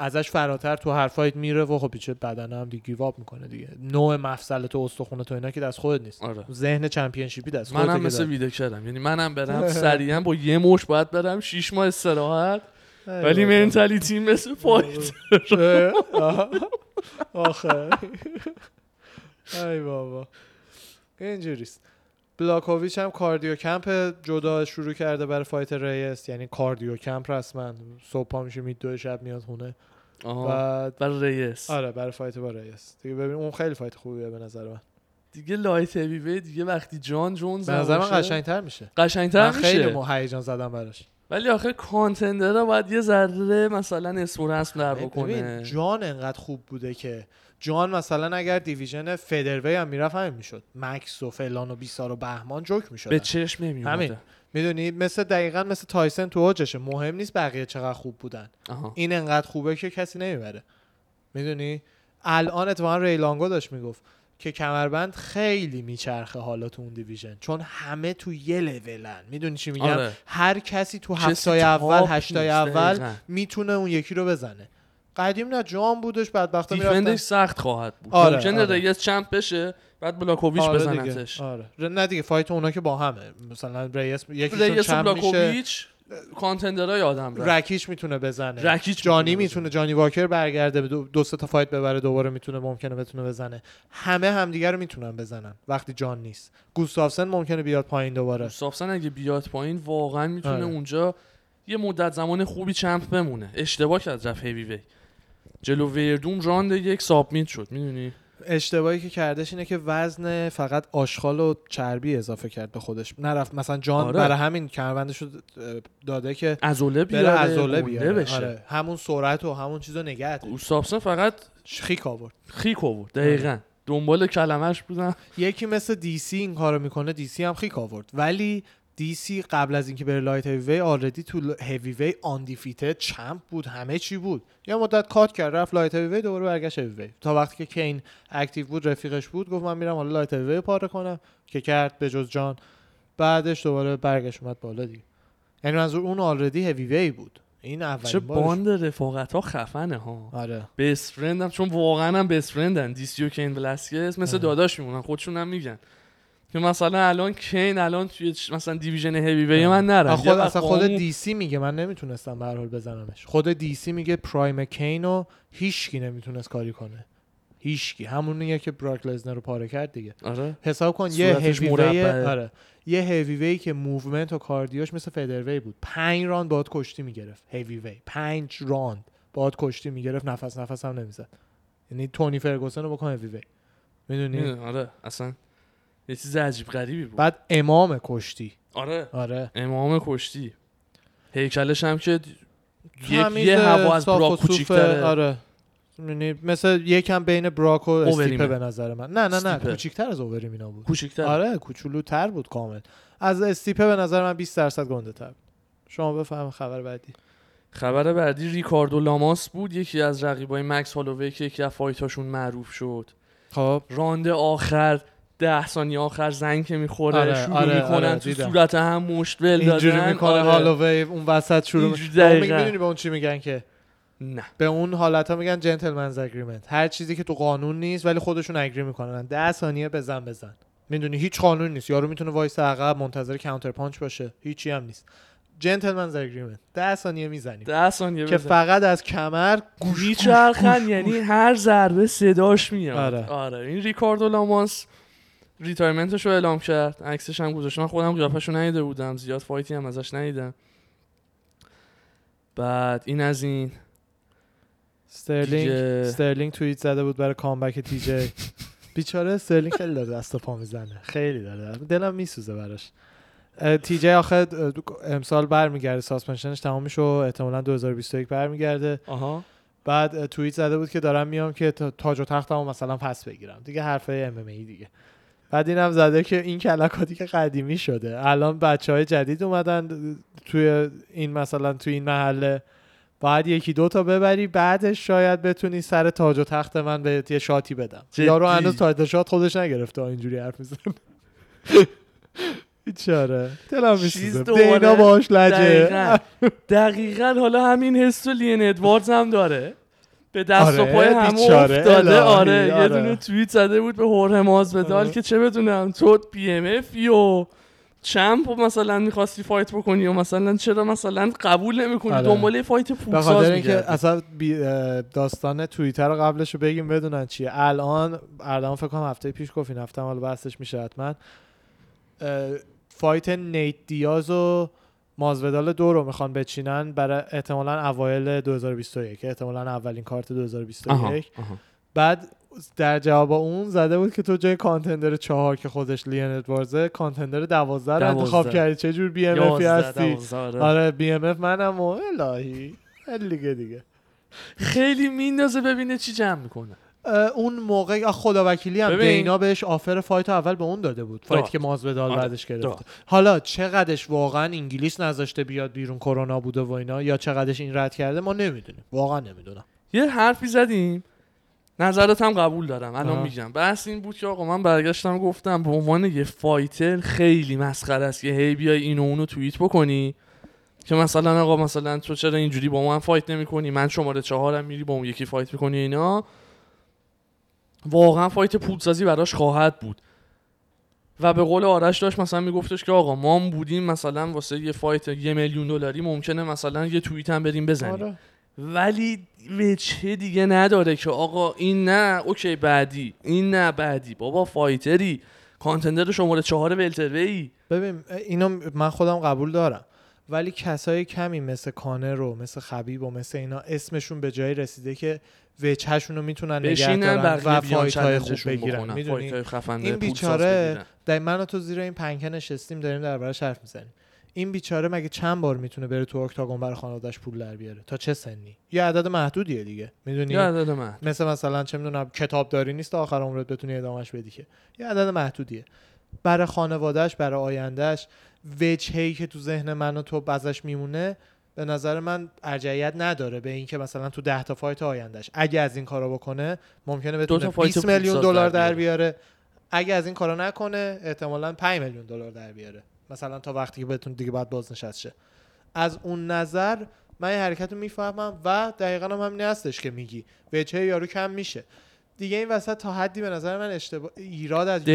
ازش فراتر تو حرفایت میره و خب پیچه بدن هم دیگه گیواب می‌کنه دیگه. نوع مفصل تو استخونه تو اینا که دست خودت نیست. آره. ذهن چمپیونشیپی دست خودت منم مثل ویدکرم یعنی منم برم سریعا با یه مش باید برم شیش ماه استراحت. ولی mentality مثل fight آخه ای بابا. اینجوریست. بلاکوویچ هم cardio camp جدا شروع کرده برای fight ریس. یعنی cardio camp رسما. صبح پا میشه میره تا شب میاد خونه. آها. بعد برای ریس. آره برای fight با ریس. دیگه ببین اون خیلی fight خوبیه به نظر من. دیگه light heavy دیگه وقتی جان جونز به نظر من قشنگتر میشه. قشنگتر من خیلی میشه. من هیجان زدم براش. ولی آخه کانتندر باید یه ذره مثلا اسم و رسم در ببین بکنه. جان انقدر خوب بوده که جان مثلا اگر دیویژن فدروی هم می‌رفت همین می‌شد. مکس و فلان و بیسار و بهمان جوک می‌شد به چشم نمیومده همین. می‌دونی؟ مثل دقیقا مثل تایسن تو اوجشه. مهم نیست بقیه چقدر خوب بودن. آها. این انقدر خوبه که کسی نمی‌بره. می‌دونی؟ الان اتفاقا ریلانگو داشت می‌گفت که کمربند خیلی میچرخه حالا تو اون دیویژن. چون همه تو یه لولن. می‌دونی چی میگم؟ آره. هر کسی تو هفتای اول هشتای اول. می‌تونه اون یکی رو بزنه. قدیم نه جان بودش بدبختا defend ش می‌رفتن سخت خواهد بود. آره، ممکنه آره. ریس champ بشه بعد بلاکوویچ آره بزنتش. آره. نه دیگه fight اونا که با همه. مثلا ریس یکیشون champ میشه. contender ای آدم رفت. رکیچ می‌تونه بزنه. رکیچ جانی می‌تونه می‌تونه جانی واکر برگرده دو, دو سه تا fight ببره دوباره می‌تونه ممکنه بتونه بزنه. همه همدیگه رو می‌تونن بزنن وقتی جان نیست. گوستافسن ممکنه بیاد پایین دوباره. گوستافسن اگه بیاد پایین واقعا می‌تونه آره. اونجا یه مدت زمان خوبی چمپ بمونه. اشتباه کرد رفت هیوی وی جلو ویردوم راند یک سابمیت شد می‌دونی؟ اشتباهی که کردش اینه که وزن فقط آشغال و چربی اضافه کرد به خودش. نرفت مثلا جان آره. برای همین کمربندش رو داده که ازوله بیاره عضله بیاره. بشه. آره. همون سرعت و همون چیزو نگه. گوستافسن فقط خیک آورد. خیک آورد دقیقا. دنبال کلمش بودن. یکی مثل دی سی این کارو می‌کنه دی سی هم خیک آورد. ولی دی سی قبل از اینکه بره light heavyweight already تو heavyweight اون champ بود. همه چی بود. یه مدت cut کرد رفت light heavyweight دوباره برگشت هیوی وی تا وقتی که کین active بود رفیقش بود گفت من میرم حالا light heavyweight پاره کنم. که کرد به جز جان. بعدش دوباره برگشت اومد بالا دیگه. یعنی منظور اون already heavyweight بود. این اولین چه bond رفاقت ها خفنه ها. آره. best friend ام چون واقعا هم best friend ان دیسی و کین ولاسکس مثل آره. داداش میمونن. خودشون هم میگن. که مثلا الان کین الان توی مثلا division heavyweight من نرم. خود اصلا خود دی سی میگه من نمی‌تونستم به هر حال بزنمش. خود دی سی میگه prime کینو هیچکی نمی‌تونست کاری کنه. هیچکی. همونیه که براک لزنر رو پاره کرد دیگه. آره. حساب کن یه heavyweight. آره. یه heavyweight که movement و cardio ش مثل featherweight بود. پنج راند باد کشتی می‌گرفت. هیوی وی پنج راند باد کشتی می‌گرفت. نفس نفس هم نمی‌زد. یعنی تونی فرگوسن رو بکن هیوی وی می‌دونی، آره. اصلا یه چیز عجیب غریبی بود. بعد امام کشتی. آره. آره. امام کشتی. هیکلش هم که یه, یه هوا از براک. کوچیک‌تره. آره. یعنی مثل یکم بین براک و استیپه. به نظر من. نه نه نه. کوچیکتر از اووریم اینا بود. کوچیک‌تر. آره کوچولوتر بود کامل. از استیپه به نظر من 20 درصد گنده تر شما بفهم خبر بعدی. خبر بعدی ریکاردو لاماس بود. یکی از رقیبای مکس هالووی که یکی از fight اشون معروف شد. خب. راند آخر ده ثانیه آخر زنگ که می‌خوره آره، شروع آره، می‌کنن آره، تو دیدم. صورت هم مشت ول دادن. اینجوری می‌کنه آره. هالووی اون وسط شروع اینجوری می‌کنه دقیقاً. می‌دونی به اون چی میگن که؟ نه. به اون حالت ها میگن gentlemen's agreement هر چیزی که تو قانون نیست ولی خودشون agree می‌کنن. ده ثانیه بزن بزن. می‌دونی؟ هیچ قانون نیست. یارو می‌تونه وایس عقب منتظر counter punch باشه. هیچی هم نیست. gentlemen's agreement ده ثانیه می‌زنیم. ده ثانیه که بزن. فقط از کمر گوش میچرخن یعنی هر ضربه صداش میاد. آره. آره. این ریکاردو لاماس retirement ش رو اعلام کرد. عکسش هم گذاشت. من خودم قیافش رو ندیده بودم. زیاد fight ی هم ازش ندیدم. بعد این از این. استرلینگ دیگه- استرلینگ توییت زده بود برای comeback تی جی بیچاره استرلینگ خیلی داره دست و پا می‌زنه. خیلی داره. دلم میسوزه براش. تی جی آخه امسال برمیگرده. suspension ش تمام میشه و احتمالاً 2021 برمیگرده. آها. بعد توییت زده بود که دارم میام که تا- تاج و تختمو مثلا پس بگیرم. دیگه حرفه MMA دیگه. بعد اینم زده که این کلکاتی که قدیمی شده. الان بچه های جدید اومدن توی این مثلا توی این محله. باید یکی دو تا ببری بعدش شاید بتونی سر تاج و تخت من به یه shot ی بدم؟ یارو هنوز تاج shot خودش نگرفته اینجوری حرف می‌زنه. چاره دلم میسوزه. دینا باش لجه. دقیقاً. دقیقا. حالا همین حس و لین ادواردز هم داره. به دست و آره، پای همه افتاده الهی، آره یه آره. دونه توییت زده بود به هوره مازودال آره. که چه بدونم تو پی ام افی و چمپ و مثلا می‌خواستی فایت بکنی و مثلا چرا مثلا قبول نمی‌کنی آره. دنبال یه فایت به پولساز خاطر اینکه اصلا بی- داستان توییتر رو قبلش رو بگیم بدونن چیه الان الان فکر کنم هفته پیش گفت این هفته حالا بحثش میشه حتما فایت نیت دیاز و مازودال دو رو می‌خوان بچینن برای احتمالا اوایل 2021 احتمالا اولین کارت 2021 آها، آها. بعد در جواب اون زده بود که تو جای کانتندر چهار که خودش لین ادوارزه کانتندر دوازده رو انتخاب. کردی چه جور بی ام افی هستی آره. بی ام اف منم و الهی خیلی دیگه دیگه خیلی میندازه ببینه چی جمع می‌کنه اون موقع خدا وکیلی هم ببین. دینا بهش آفر فایت اول به اون داده بود. فایت. که مازودال آره، بعدش گرفته. داد. حالا چقدرش واقعا انگلیس نذاشته بیاد بیرون کرونا بوده و اینا یا چقدرش این رد کرده ما نمی‌دونیم. واقعا نمی‌دونم. یه حرفی زدیم. نظرت هم قبول دارم. الان. میگم. بحث این بود که آقا من برگشتم گفتم به عنوان یه fighter خیلی مسخره است که هی بیای اینو اونو توییت بکنی که مثلا آقا مثلا تو چرا اینجوری با من fight نمی کنی من شماره چهارم میری با اون یکی fight می‌کنی اینا. واقعا fight پولسازی براش خواهد بود. و به قول آرش داشت مثلا میگفتش که آقا ما هم بودیم مثلا واسه یه fight یه میلیون دلاری ممکنه مثلا یه توییت هم بریم بزنیم. آره. ولی وجه دیگه نداره که آقا این نه okay بعدی. این نه بعدی. بابا fighter ی. contender شماره چهار welterweight ببین اینو من خودم قبول دارم. ولی کسای کمی مثل کانر رو مثل خبیب و مثل اینا اسمشون به جایی رسیده که وجهشون رو می‌تونن نگه دارن و fight های خوب بگیرن. می‌دونی؟ این بیچاره. در من و تو زیر این پنکه نشستیم داریم دربارش حرف می‌زنیم. این بیچاره مگه چند بار می‌تونه بره تو اکتاگون برای خانواده‌اش پول در بیاره؟ تا چه سنی؟ یه عدد محدودیه دیگه. می‌دونی؟ یه عدد من مثل مثلا چه می‌دونم کتابداری نیست تا آخر عمرت بتونی ادامش بدی که. یه عدد محدودیه. برای خانوادهش برای آیندهش وجهی که تو ذهن من و تو ازش میمونه به نظر من ارجعیت نداره به اینکه مثلا تو ده تا فایت آیندهش اگه از این کارا بکنه ممکنه بتونه fight 20 میلیون دلار در بیاره. اگه از این کارا نکنه احتمالا 5 میلیون دلار در بیاره. مثلا تا وقتی که بتونه دیگه باید بازنشست شه. از اون نظر من این حرکت رو می‌فهمم و دقیقا هم همین هستش که میگی. وجه یارو کم میشه. دیگه این وسط تا حدی به نظر من اشتباه ایراد از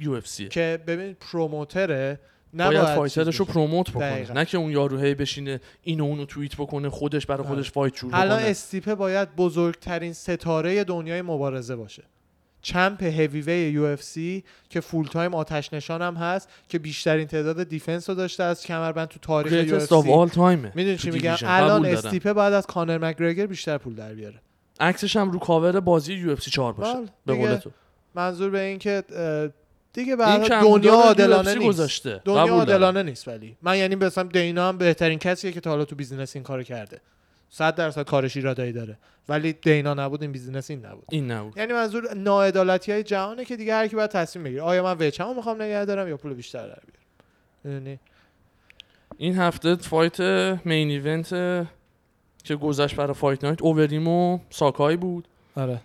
UFC که ببین promoter ه. باید fighter ش رو promote بکنه. دقیقاً. نه که اون یارو هی بشینه اینو اونو توییت بکنه خودش برای آره. خودش fight شروع الان بکنه. استیپه باید بزرگترین ستاره دنیای مبارزه باشه. champ heavyweight UFC که full time آتش نشان هم هست که بیشترین تعداد defense رو داشته از کمربند تو تاریخ UFC. می‌دونی چی میگم. الان. استیپه باید از کانر مکگرگر بیشتر پول در بیاره. عکسش هم رو کاور بازی UFC 4 باشه. بله، به قول تو. منظور به این که دیگه به دنیا عادلانه نیست. گذاشته. دنیا. عادلانه نیست ولی. من یعنی مثلا دینا هم بهترین کسیه که تا حالا تو business این کارو کرده. صد درصد کارش ایرادایی داره. ولی دینا نبود این business این نبود. این نبود. یعنی منظور ناعدالتی های جهانه که دیگه هر کی باید تصمیم بگیره. آیا من وجهمو می‌خوام نگه دارم یا پول بیشتر در بیارم؟ می‌دونی؟ این هفته fight main event که گذشت برای Fight Night اووریم و ساکای بود. آره.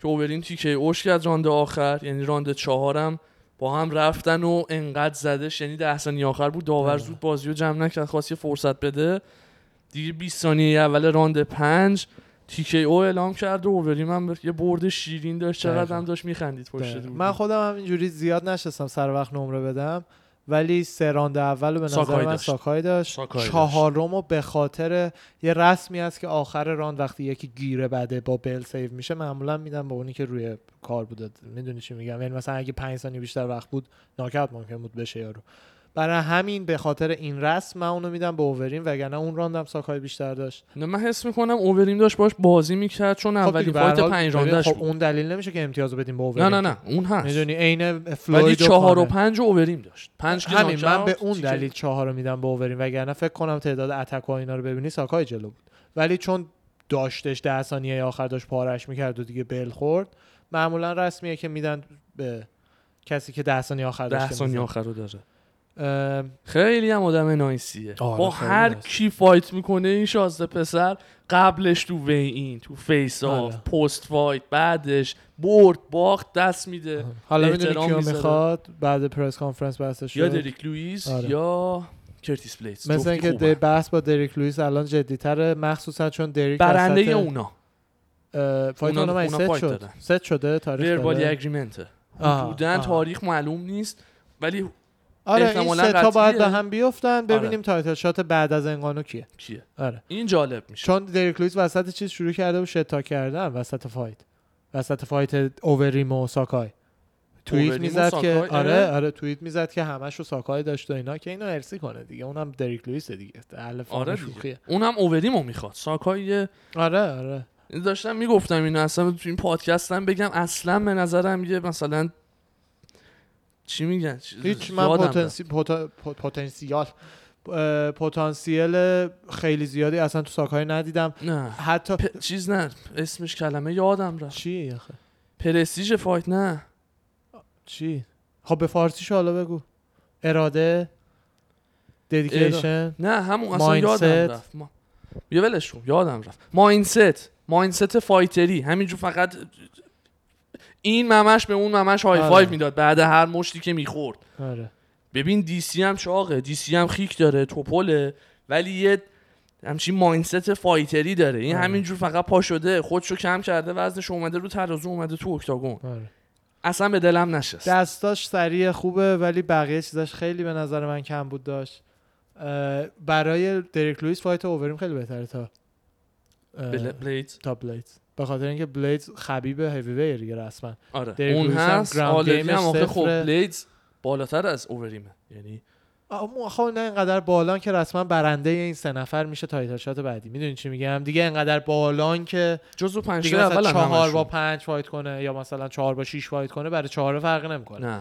که اووریم TKO ش کرد راند آخر یعنی راند چهارم. با هم رفتن و انقدر زدش یعنی ده ثانیه آخر بود داور. زود بازی رو جمع نکرد خواست یه فرصت بده دیگه 20 ثانیه اول راند پنج TKO اعلام کرد و اووریم هم یه برد شیرین داشت چقدر. هم داشت میخندید پشت من خودم هم اینجوری زیاد نشستم سر وقت نمره بدم ولی سه راند اول رو به نظر ساکای من داشت. ساکای داشت ساکای. چهارم و به خاطر یه رسمی است که آخر راند وقتی یکی گیره بده با bell save میشه معمولا میدم به اونی که روی کار بوده می‌دونی چی میگم یعنی مثلا اگه 5 ثانیه بیشتر وقت بود ناکاوت ممکن بود بشه یارو برای همین به خاطر این رسم من اونو میدم به اوورین وگرنه اون راندم ساکای بیشتر داشت. نه من حس می‌کنم اووریم داشت باش بازی می‌کرد چون خب هر fight پنج راندش خب اون دلیل نمیشه که امتیازو بدیم به نه اوورین. نه نه اون هست. می‌دونی عین ولی فلوید چهار و. پنج اووریم داشت. پنج همین من به اون دلیل چهار رو میدم به اوورین وگرنه فکر کنم تعداد attack و اینا رو ببینی ساکای جلو بود. ولی چون داشتش ده ثانیه آخر داشت پارش می‌کرد و دیگه bell خورد معمولا رسمیه که میدن به کسی که ده ثانیه آخر داشت ده ثانیه. آخر رو داره. خیلی هم آدم nice یه آره، با هر nice. کی fight می‌کنه این شازده پسر قبلش تو weigh-in تو face off آره. post fight بعدش برد باخت دست میده حالا می‌دونی می‌ذاره. می‌خواد بعد press conference بحثش یا شد دریک لوئیس آره. یا کرتیس بلیدز مثل اینکه بحث با دریک لوئیس الان جدیتره مخصوصا چون دریک برنده وسط- اونا fight اونا- اونا ست شد. ست شده تاریخ بودن. تاریخ معلوم نیست ولی آره این سه تا باید. به هم بیفتن. ببینیم آره. title shot بعد از انقانو کیه. کیه؟ آره. این جالب میشه. چون دریک لوئیس وسط چیز شروع کرده بود شتا کردن وسط fight. وسط fight اووریم و ساکای. توییت و می‌زد که آره؟ آره توییت می‌زد که همش رو ساکای داشت و اینا که اینو ارسی کنه دیگه. اونم دریک لوئیس دیگه. اهل fun آره شوخیه. اونم اووریمو می‌خواد. ساکای آره آره. داشتم می‌گفتم اینو اصلا تو این پادکستم بگم اصلا به نظرم یه مثلا چی میگن؟ هیچ من یادم پتانسی پوتا- پو- پتانسیال پتانسیل خیلی زیادی اصلا تو ساکای ندیدم. نه. حتی پ... چیز نه اسمش کلمه یادم رفت. چی آخه؟ پرستیژ فایت نه. چی؟ خب به فارسیش حالا بگو. اراده dedication نه همون اصلا. یادم رفت. ما... بیا ولش یادم رفت. mindset mindset fighter ی. همینجور فقط این ممش به اون ممش high آره. five می‌داد بعد هر مشتی که می‌خورد. آره. ببین DC هم چاقه DC هم خیک داره توپله ولی یه همچین mindset fighter ی داره. این آره. همینجور فقط پا شده خودشو کم کرده وزنش اومده رو ترازو اومده تو octagon. آره. اصلا به دلم نشست. دستاش سریع خوبه ولی بقیه چیزاش خیلی به نظر من کم بود داشت. برای دریک لوئیس fight اووریم خیلی بهتره تا اه، بل... بلیدز تا بلیدز به خاطر اینکه بلیدز خبیب هیوی ویر دیگه رسما. آره. اون هست already هم. آخه خب. بلیدز بالاتر از اووریمه یعنی خب نه اینقدر بالان که رسما برنده این سه نفر میشه title shot بعدی. می‌دونی چی میگم؟ دیگه اینقدر بالان که جزو پنج دیگه مثلا اول چهار با پنج fight کنه یا مثلا چهار با شیش fight کنه برای چهار فرق نمی‌کنه. نه.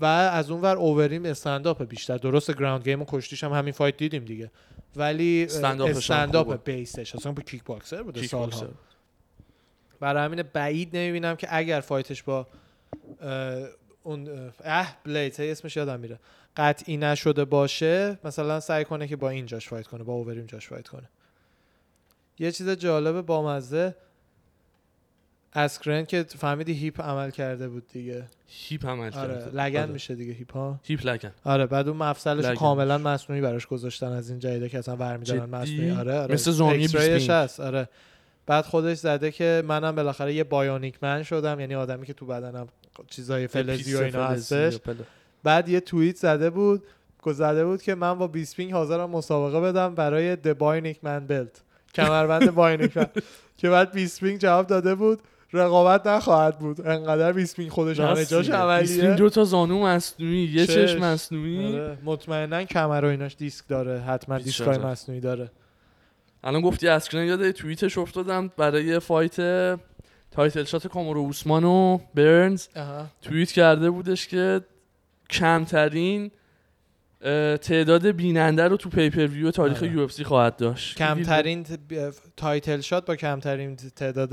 و از اون ور اووریم استنداپ بیشتر. درست ground game و کشتیش هم همین fight دیدیم دیگه. ولی stand-up. base ش اصلا با kick boxer بوده kick سالها boxer. برای همین بعید نمی‌بینم که اگر fight ش با اون اه، بلید اسمش یادم میره قطعی نشده باشه مثلا سعی کنه که با این جاش fight کنه با اووریم جاش fight کنه یه چیز جالب بامزه اسکرن که فهمیدی hip عمل کرده بود دیگه. hip عمل آره کرده. لگن آره. میشه دیگه hip ها hip لگن. آره بعد اون مفصلش رو لگنش. کاملا مصنوعی براش گذاشتن از این جدیده که اصلا برمیدارن؟ مصنوعی. آره آره. مثل بیسپینگ. هست. آره. بعد خودش زده که منم بالاخره یه bionic man شدم یعنی آدمی که تو بدنم چیزای فلزی و اینا هستش. بعد یه توییت زده بود زده بود که من با بیسپینگ حاضرم مسابقه بدم برای the bionic man belt کمربند bionic man که بعد بیسپینگ جواب داده بود رقابت نخواهد بود انقدر بیسپینگ خودش همه جاش میگه. عملیه بیسپینگ دو تا زانو مصنوعی یه چشم. چشم مصنوعی آره. مطمئنا کمر و ایناش دیسک داره حتما. دیسکای مصنوعی داره الان گفتی اسکرن یاد توییتش افتادم برای fight title shot کامورو اوسمان و برنز توییت کرده بودش که کمترین تعداد بیننده رو تو پیپر ویو تاریخ آره. یو اف سی خواهد داشت کمترین تایتل شات با کمترین تعداد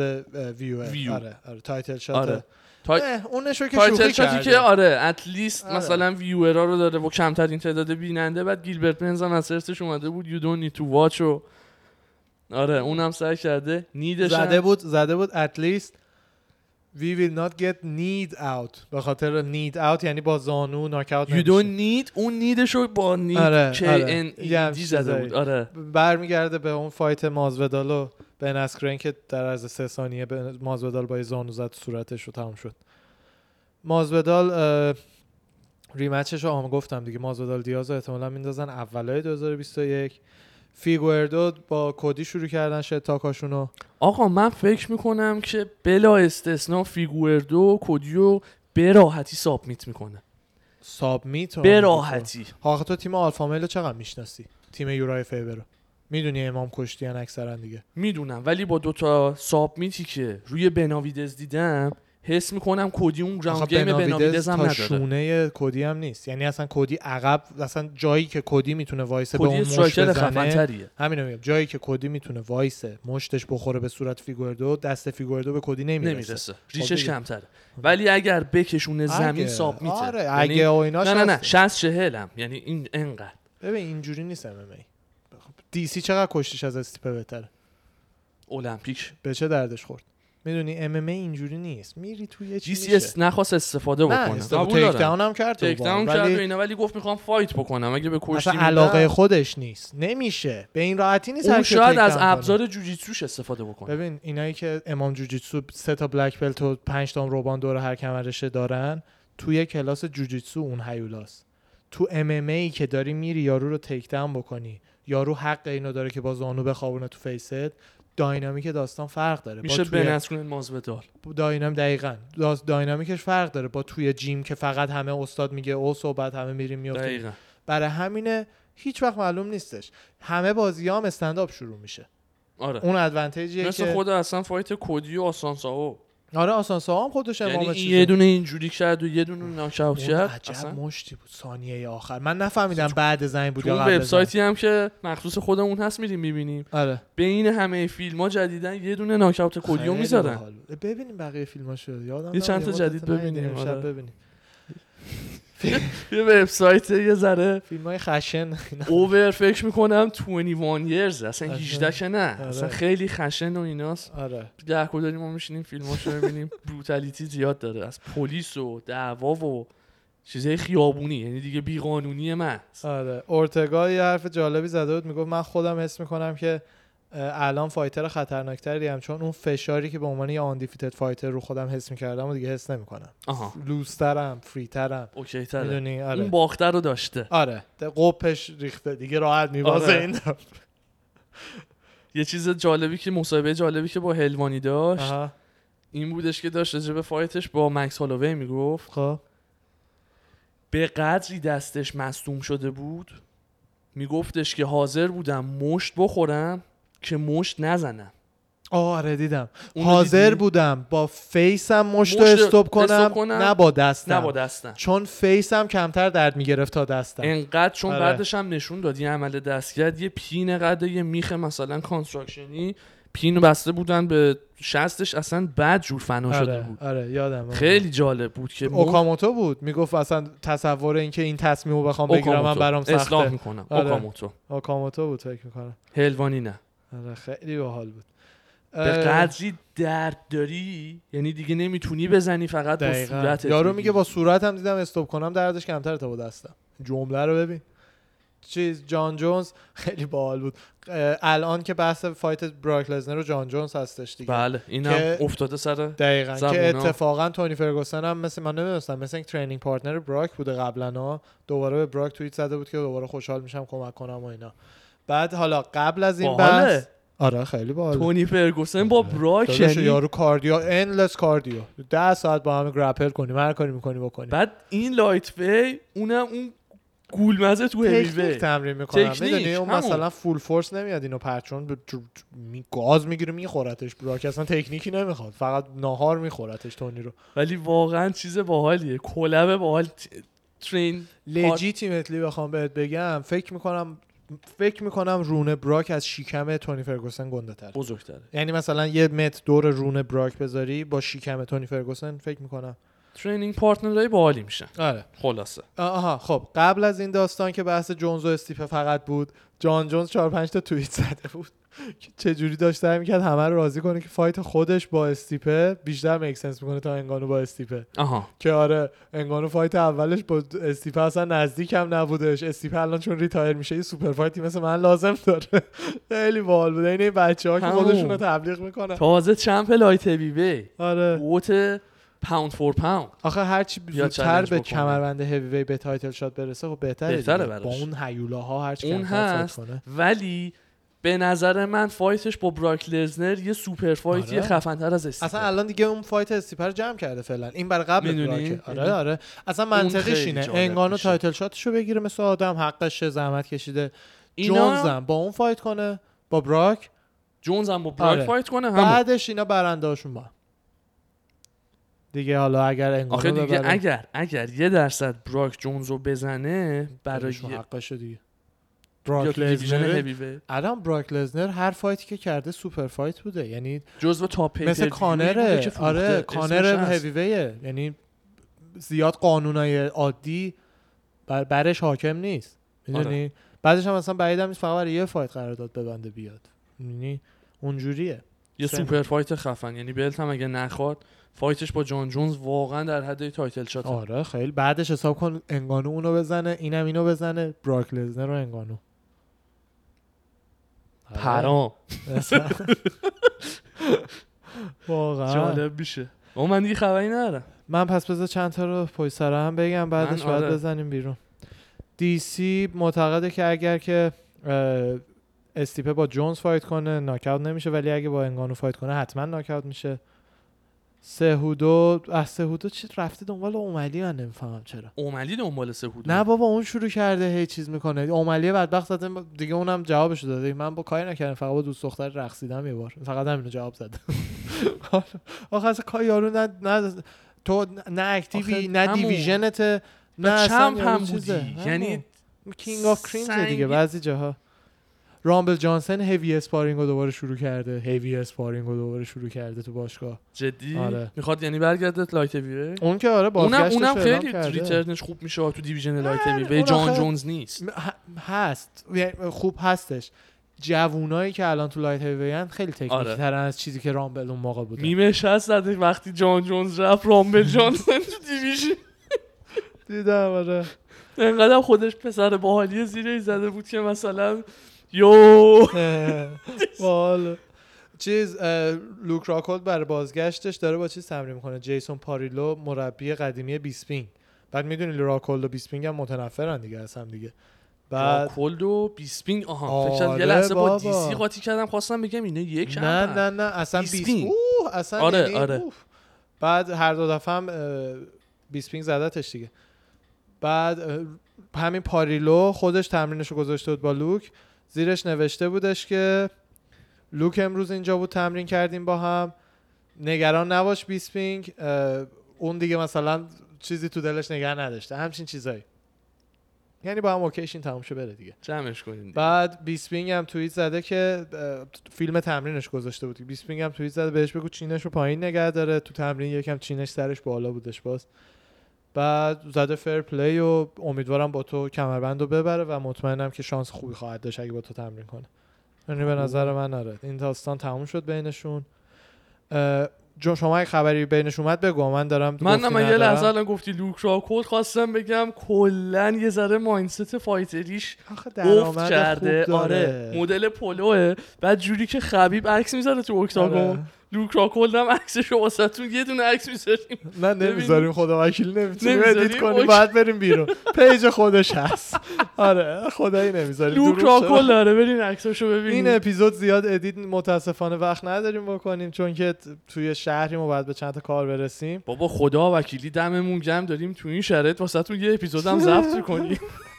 ویو. آره آره تایتل شات آره. تای- اه، اونشو که تایتل شوخی شاتی کرده که آره اتلیست آره. مثلا ویورا رو داره و کمترین تعداد بیننده بعد گیلبرت هم از سرسش اومده بود you don't need to watch و آره اونم سعی کرده نیدش زده بود زده بود least we will not get need out. به خاطر need out یعنی با زانو ناک اوت you don't need اون نیدش رو با نید آره، K آره. N E زده. بود. آره. برمیگرده به اون فایت مازودال و بن اسکرین که در عرض سه ثانیه به مازودال با زانو زد صورتش رو تمام شد. مازودال ریمچش رو هم گفتم دیگه. مازودال دیاز رو احتمالا میندازن. اولای 2021 فیگوردو با کودی شروع کردن شتاکاشونو آقا من فکر می‌کنم که بلا استثنا فیگوردو کودیو به راحتی submit می‌کنه. submit؟ به راحتی. آخه تو تیم آلفا میل رو چقدر می‌شناسی؟ تیم یورایا فیبر رو می‌دونی امام کشتیان اکثرا دیگه. می‌دونم ولی با دوتا submit ی که روی بناویدز دیدم حس می‌کنم کدی اون ground game بناویدز بناویدز هم نداره. شونه کدی هم نیست. یعنی اصلا کدی عقب اصلا جایی که کدی می‌تونه وایسه به اون مشت بزنه همینو میگم. جایی که کدی می‌تونه وایسه مشتش بخوره به صورت فیگوردو دست فیگوردو به کدی نمی‌رسه. نمی‌رسه. خب reach ش. کمتره. ولی اگر بکشونه زمین اگه- submit ه آره اگه و ایناش نه نه نه هست. 60 40 هم. یعنی این انقدر. ببین اینجوری نیست MMA. دی سی چقدر کشتیش از استیپه بهتره؟ المپیک. به چه دردش خورد؟ می‌دونی MMA اینجوری نیست. میری توی یه جی دی سی اصن نخواست استفاده نه بکنه. قبول دارم. down هم کرد take down کرد ولی اینا ولی گفت می‌خوام fight بکنم. اگه به کشتی اصلا علاقه خودش نیست. نمیشه. به این راحتی نیست اون شاید از. ابزار جوجیتسوش استفاده بکنه. ببین اینایی که امام جوجیتسو سه تا black belt و پنج تا روبان دور هر کمرشه دارن توی کلاس جوجیتسو اون هیولاست. تو MMA که داری میری یارو رو take down بکنی. یارو حق اینو داره که با زانو بخوابونه تو face ت dynamic داستان فرق داره. میشه توی- بن اسکرن مازودال داینام دقیقا. dynamic ش فرق داره. با توی gym که فقط همه استاد میگه او صحبت همه میریم دقیقا. برای همینه هیچ وقت معلوم نیستش. همه بازی هم استنداپ شروع میشه. آره. اون ادوانتیجیه مثل که خود اصلا فایت کدی و آسانساو آره آسانسا هم خودش یعنی این. یه دونه اینجوری کرد و یه دونه ناکاوت کرد عجب اصلا مشتی بود ثانیه آخر من نفهمیدم بعد زنگ بود یا قبل وبسایتی هم که مخصوص خودمون هست میریم می‌بینیم. آره بین همه فیلم ها جدیدن یه دونه ناکاوت باحال بود. ببینیم بقیه فیلماشو یادم یه چند. تا جدید. ببینیم، آره. ببینیم یه وبسایت یه ذره فیلم های خشن. اوور فکر می‌کنم 21 years اصلا آره. 18 که نه. اصلا خیلی خشن و ایناست. آره. ده کداری ما میشینیم فیلماشو ببینیم. بروتالیتی زیاد داره. از پلیس و دعوا و چیزای خیابونی. یعنی دیگه بیقانونی من آره. اورتگا یه حرف جالبی زده بود. می‌گفت من خودم حس می‌کنم که الان فایتر خطرناکتری هم چون اون فشاری که به عنوان یه آندیفیتد فایتر رو خودم حس می‌کردم و دیگه حس نمی‌کنم. لوسترم فریترم. اوکی می‌دونی؟ آره. اون باخته رو داشته. آره. قپش ریخته. دیگه راحت میوازه آره. این. یه چیز جالبی که مصاحبه جالبی که با هلوانی داشت. این بودش که داشت راجع به فایتش با مکس هالووی می‌گفت. خب. به قدری دستش مصدوم شده بود میگفتش که حاضر بودم مشت بخورم. که مشت نزنم. آره دیدم. حاضر دیدی؟ بودم با face م مشت رو stop کنم, کنم، نه با دستم. نه با دستم. چون face م کمتر درد می‌گرفت تا دستم. انقدر چون آره. بعدش هم نشون داد یه عمل دست کرد یه pin قد یه میخ مثلا construction ی. pin بسته بودن به شستش اصلا بد جور فنا شده آره بود. آره یادم خیلی جالب بود که مو- اوکاموتو بود؟ می‌گفت اصلا تصور اینکه این تصمیم رو بخوام بگیرم من. برام اصلا سخته می‌کنم. آره. اوکاموتو. اوکاموتو بود فکر می‌کنم. هلوانی نه. آره خیلی باحال بود. به قدری درد داری؟ یعنی دیگه نمی‌تونی بزنی فقط با. صورتت یارو. میگه با صورتم دیدم stop کنم دردش کمتر تا با دستم. جمله رو ببین. چیز جان جونز خیلی باحال بود. الان که بحث fight براک لزنر و جان جونز هستش دیگه. بله اینم که- افتاده سر دقیقا زبونا. که اتفاقا تونی فرگوسن هم مثل من نمی‌دونستم مثل اینکه training partner براک بوده قبلا دوباره به براک توییت زده بود که دوباره خوشحال میشم کمک کنم و اینا. بعد حالا قبل از این. بحث آره خیلی باحال تونی فرگوسن با براک داداش یعنی یارو cardio endless cardio. ده ساعت با همه grapple کنیم هر کاری می‌کنی بکنیم. بعد این light weight اونم اون گولمزه تو هیوی تمرین می‌کنم. می‌دونی اون. مثلا full force نمیاد اینو پرچون گاز می‌گیره میخورتش. براک اصلا تکنیکی نمی‌خواد. فقط ناهار میخورتش تونی رو. ولی واقعا چیز باحالیه. collab باحال ترین legitimately بخوام بهت بگم فکر می‌کنم فکر می‌کنم رونه براک از شیکم تونی فرگوسن گنده تر. بزرگتره. یعنی مثلا یه متر دور رونه براک بذاری با شیکم تونی فرگوسن فکر می‌کنم. training partner های باحالی میشن. آره. خلاصه. آها خب قبل از این داستان که بحث جونز و استیپه فقط بود جان جونز 4 5 تا توییت زده بود. که چه جوری داشت سعی می‌کرد؟ همه رو راضی کنه که fight خودش با استیپه بیشتر make sense می‌کنه تا انگانو با استیپه. آها. که آره انگانو fight اولش با استیپه اصلا نزدیک هم نبودش. استیپه الان چون retire میشه یه super fight ی مثل من لازم داره. خیلی باحال بود. این بچه ها که همون. خودشون رو تبلیغ می‌کنن. تازه champ light weight آره. goat pound for pound آخه هرچی یا زودتر به. کمربند هیوی وی به title shot برسه خب بهتره, بهتره. براش. با اون هیولاها هرچی اون کمتر fight هست. کنه ولی به نظر من fight ش با براک لزنر یه super fight ی آره. خفنتر از استیپه اصلا الان دیگه اون fight استیپر جمع کرده فعلا این برای قبل؟ براکه آره یعنی آره اصلا اون منطقش اینه انگانو میشه. title shot شو بگیره مثل آدم حقشه زحمت کشیده اینا جونزم با اون fight کنه با براک جونز هم با براک آره. fight کنه همون بعدش اینا برنده هاشون با هم. دیگه حالا اگر آخه دیگه ببره. اگر اگر یه درصد براک جونز رو بزنه برای حقشه دیگه. براک لزنر الان براک لزنر هر fight ی که کرده super fight بوده. یعنی جزو top مثل کانره آره کانر هیویویه. یعنی زیاد قانونای عادی بر برش حاکم نیست. می‌دونی بعدش هم مثلا بعیدم نیست فقط برای یه fight قرارداد ببنده بیاد. یعنی اونجوریه. یه. super fight خفن. یعنی belt هم اگه نخواد fight ش با جان جونز واقعا در حد title shot. آره خیلی. بعدش حساب کن انگانو اونو بزنه اینم اینو بزنه براک لزنر رو انگانو. آره. پرام. واقعا. جالب میشه. اما من دیگه خبری ندارم. من پس بذار چند تا رو پشت سر هم بگم بعدش باید آره. بزنیم بیرون. دی سی معتقده که اگر که استیپه با جونز fight کنه ناکاوت نمیشه ولی اگه با انگانو fight کنه حتما ناکاوت میشه. سهودو اه سهودو چی رفته دنبال اوملی من نمی‌فهمم چرا اوملی دنبال سهود نه بابا اون شروع کرده هی چیز می‌کنه اوملی بدبخت زده دیگه اونم جوابشو داده من با کاری نکردم فقط با دوست دختر رقصیدم یه بار فقط همینو جواب زده آخه اصلا کار یارو نه, نه تو نه active ی نه همون. division ته نه اصلا هم. بودی. یعنی king of cringe دیگه. بعضی جاها رامبل جانسن heavy sparring رو دوباره شروع کرده. heavy sparring رو دوباره شروع کرده تو باشگاه. جدی؟ آره. می‌خواد یعنی برگرده light heavy؟ اون که آره اونم اونم خیلی. return ش خوب میشه تو division light اون جان جونز نیست. هست. یعنی خوب هستش. جوونایی که الان تو light heavy خیلی تکنیکی آره. ترن از چیزی که رامبل اون موقع بوده. میمش هست وقتی جان جونز رفت رامبل جانسن تو division. دیدم آره. انقدر خودش پسر باحالی زیره زده بود که مثلا یو. والا. چیز لوک راکولد برای بازگشتش داره با چیز تمرین می‌کنه. جیسون پاریلو مربی قدیمی بیسپینگ. بعد می‌دونی راکولد و بیسپینگ هم متنفرن دیگه از هم دیگه. بعد کولد و بیسپینگ آها. فکر کردم یه آره لحظه با. DC قاطی کردم خواستم بگم اینه یک نه نه نه اصلا بیسپینگ. اوه اصلا آره، یعنی آره. بعد هر دو دفعه هم بیسپینگ زدتش دیگه. بعد همین پاریلو خودش تمرینشو گذاشته بود با لوک. زیرش نوشته بودش که لوک امروز اینجا بود تمرین کردیم با هم. نگران نباش بیسپینگ. اون دیگه مثلا چیزی تو دلش نگه نداشته. همچین چیزایی. یعنی با هم اوکی شین تموم شه بره دیگه. جمعش کنین دیگه. بعد بیسپینگ هم توییت زده که فیلم تمرینش گذاشته بود. بیسپینگ هم توییت زده بهش بگو chin ش رو پایین نگه داره. تو تمرین یکم chin ش سرش بالا بودش باز. بعد زده fair play و امیدوارم با تو کمربند رو ببره و مطمئنم که شانس خوبی خواهد داشت اگه با تو تمرین کنه. یعنی به نظر من آره. این داستان تموم شد بینشون. اه، جو شما اگه خبری بینش اومد بگو. من دارم من نه من یه. لحظه الان گفتی لوک راکولد خواستم بگم. کلا یه ذره mindset fighter یش درآمد کرده. آره مدل پلوه. بعد جوری که خبیب عکس می‌ذاره تو octagon. آره. لوک راکولد هم عکسشو واسهتون یه دونه عکس می‌ذاریم. نه. نمی‌ذاریم خدا وکیل نمی‌تونیم؟ edit کنیم. باید بریم بیرون. page خودش هست. آره خدایی نمی‌ذاریم. لوک؟ راکولد داره. برین عکساشو این ببینید اپیزود زیاد edit متاسفانه وقت نداریم بکنیم چون که توی شهریم و باید به چند تا کار برسیم. بابا خدا وکیلی دممون گم داریم تو این شرایط. واسهتون یه اپیزودم ضبط کنیم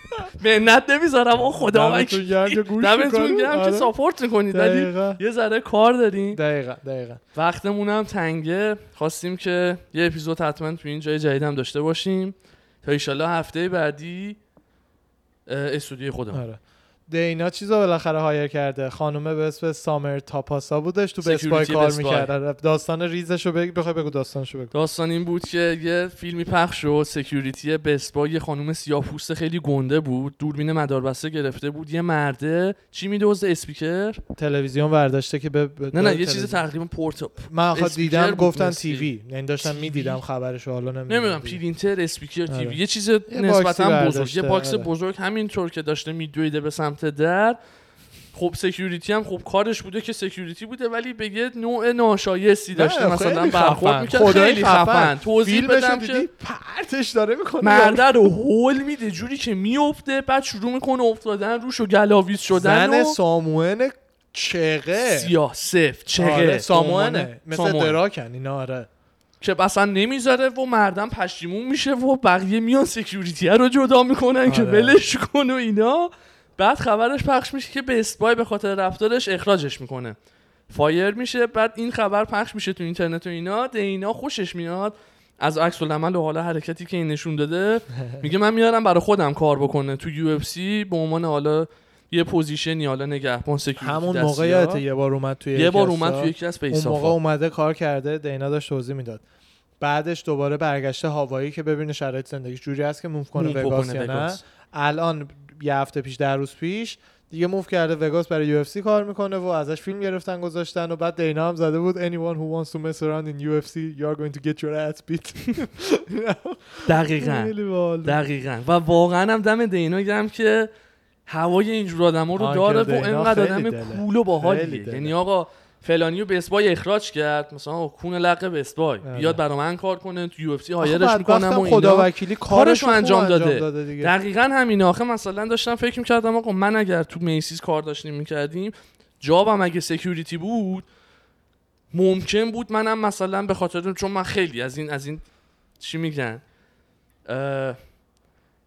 منت نمی‌ذارم. آقا خدا دمتون گرم که گوش دمتون می‌کنید. گرم که آره. ساپورت می‌کنید. ولی یه ذره کار داریم. دقیقا دقیقا. وقتمون هم تنگه. خواستیم که یه اپیزود حتما تو این جای جدید هم داشته باشیم. تا ایشالله هفته بعدی اه، استودیوی خودمون. آره. دینا چیزا بالاخره هایر کرده خانومه به اسم سامر تاپاسا بودش تو بسپای کار Buy. می‌کرد داستان ریزشو بگی بخوای بگو داستانشو بگو داستان این بود که یه فیلمی پخش شد سکیوریتی بسپا یه خانم سیاپوست خیلی گنده بود دوربین مداربسته گرفته بود یه مرده چی میدوزه اسپیکر تلویزیون برداشته که به نه نه یه. چیز تقریبا پورت من دیدم گفتن مثل- تیوی یعنی داشتم؟ می‌دیدم خبرشو حالا نمی‌دونم پرینتر اسپیکر آره. تیوی یه چیز نسبتا بزرگ یه باکس آره. بزرگ همینطور که داشته میدویده به سمت در. خب سکیوریتی هم خب کارش بوده که سکیوریتی بوده ولی به یه نوع ناشایستی داشته. مثلا برخورد. می‌کرد. خیلی خفن. توضیح بدم دیدی؟ که پرتش داره می‌کنه. مرده رو هول میده جوری که میفته بعد شروع می‌کنه افتادن روش و گلاویز شدن زن و ساموئن چقه سیاه سفت چهره آره Samoan ه. مثل. د راک اینا آره. که اصلا نمی‌ذاره و مردم پشیمون میشه و بقیه میان security رو جدا می‌کنن که آره. ولش کن و اینا. بعد خبرش پخش میشه که Best Buy به خاطر رفتارش اخراجش می‌کنه fire میشه بعد این خبر پخش میشه تو اینترنت و اینا دینا خوشش میاد از عکس العمل و حالا حرکتی که این نشون داده میگه من میارم برای خودم کار بکنه تو UFC به عنوان حالا یه position ی حالا نگهبان security همون. موقع یادته یه بار اومد توی یه بار اومد. توی یکی از اون موقع اومده کار کرده دینا داشت توضیح می‌داد بعدش دوباره برگشته هاوایی که ببینه شرایط زندگیش جوری هست که move کنه وگاس یا نه. الان یه هفته پیش در روز پیش دیگه move کرده وگاس برای یو کار می‌کنه و ازش فیلم گرفتن گذاشتن و بعد دینا هم زده بود anyone who wants to mess around in UFC you are going to get your ass beat دقیقاً. دقیقاً و واقعا هم دم دینا گرم که هوای اینجور آدما رو داره و اینقدر آدم. cool و باحالیه. یعنی آقا فلانی رو Best Buy اخراج کرد مثلا کون لق Best Buy آره. بیاد برا من کار کنه تو UFC hire ش می‌کنم و خدا وکیلی کارشو انجام انجام داده. داده دیگه. دقیقا همینه آخه مثلا داشتم فکر می‌کردم آقا من اگر تو Macy's کار داشتیم می‌کردیم job م اگه security بود ممکن بود منم مثلا به خاطر چون من خیلی از این از این چی میگن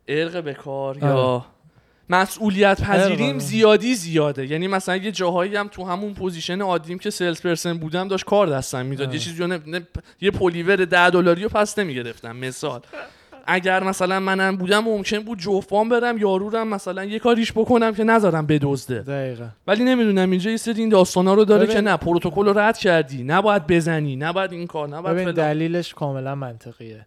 عرق به کار یا. مسئولیت پذیریم. زیادی زیاده. یعنی مثلا یه جاهایی هم تو همون position عادیم که sales person بودم داشت کار دستم می‌داد. یه چیزی نه- نه- یه پلیور ده دلاری رو پس نمی‌گرفتم مثال. اگر مثلا منم بودم ممکن بود جفان برم یارورم مثلا یه کاریش بکنم که نذارم بدزده. دقیقا. ولی نمی‌دونم اینجا یه سری این داستانا رو داره ببین- که نه پروتکل رو رد کردی. نباید بزنی نباید این کار نباید. دلیلش کاملا منطقیه.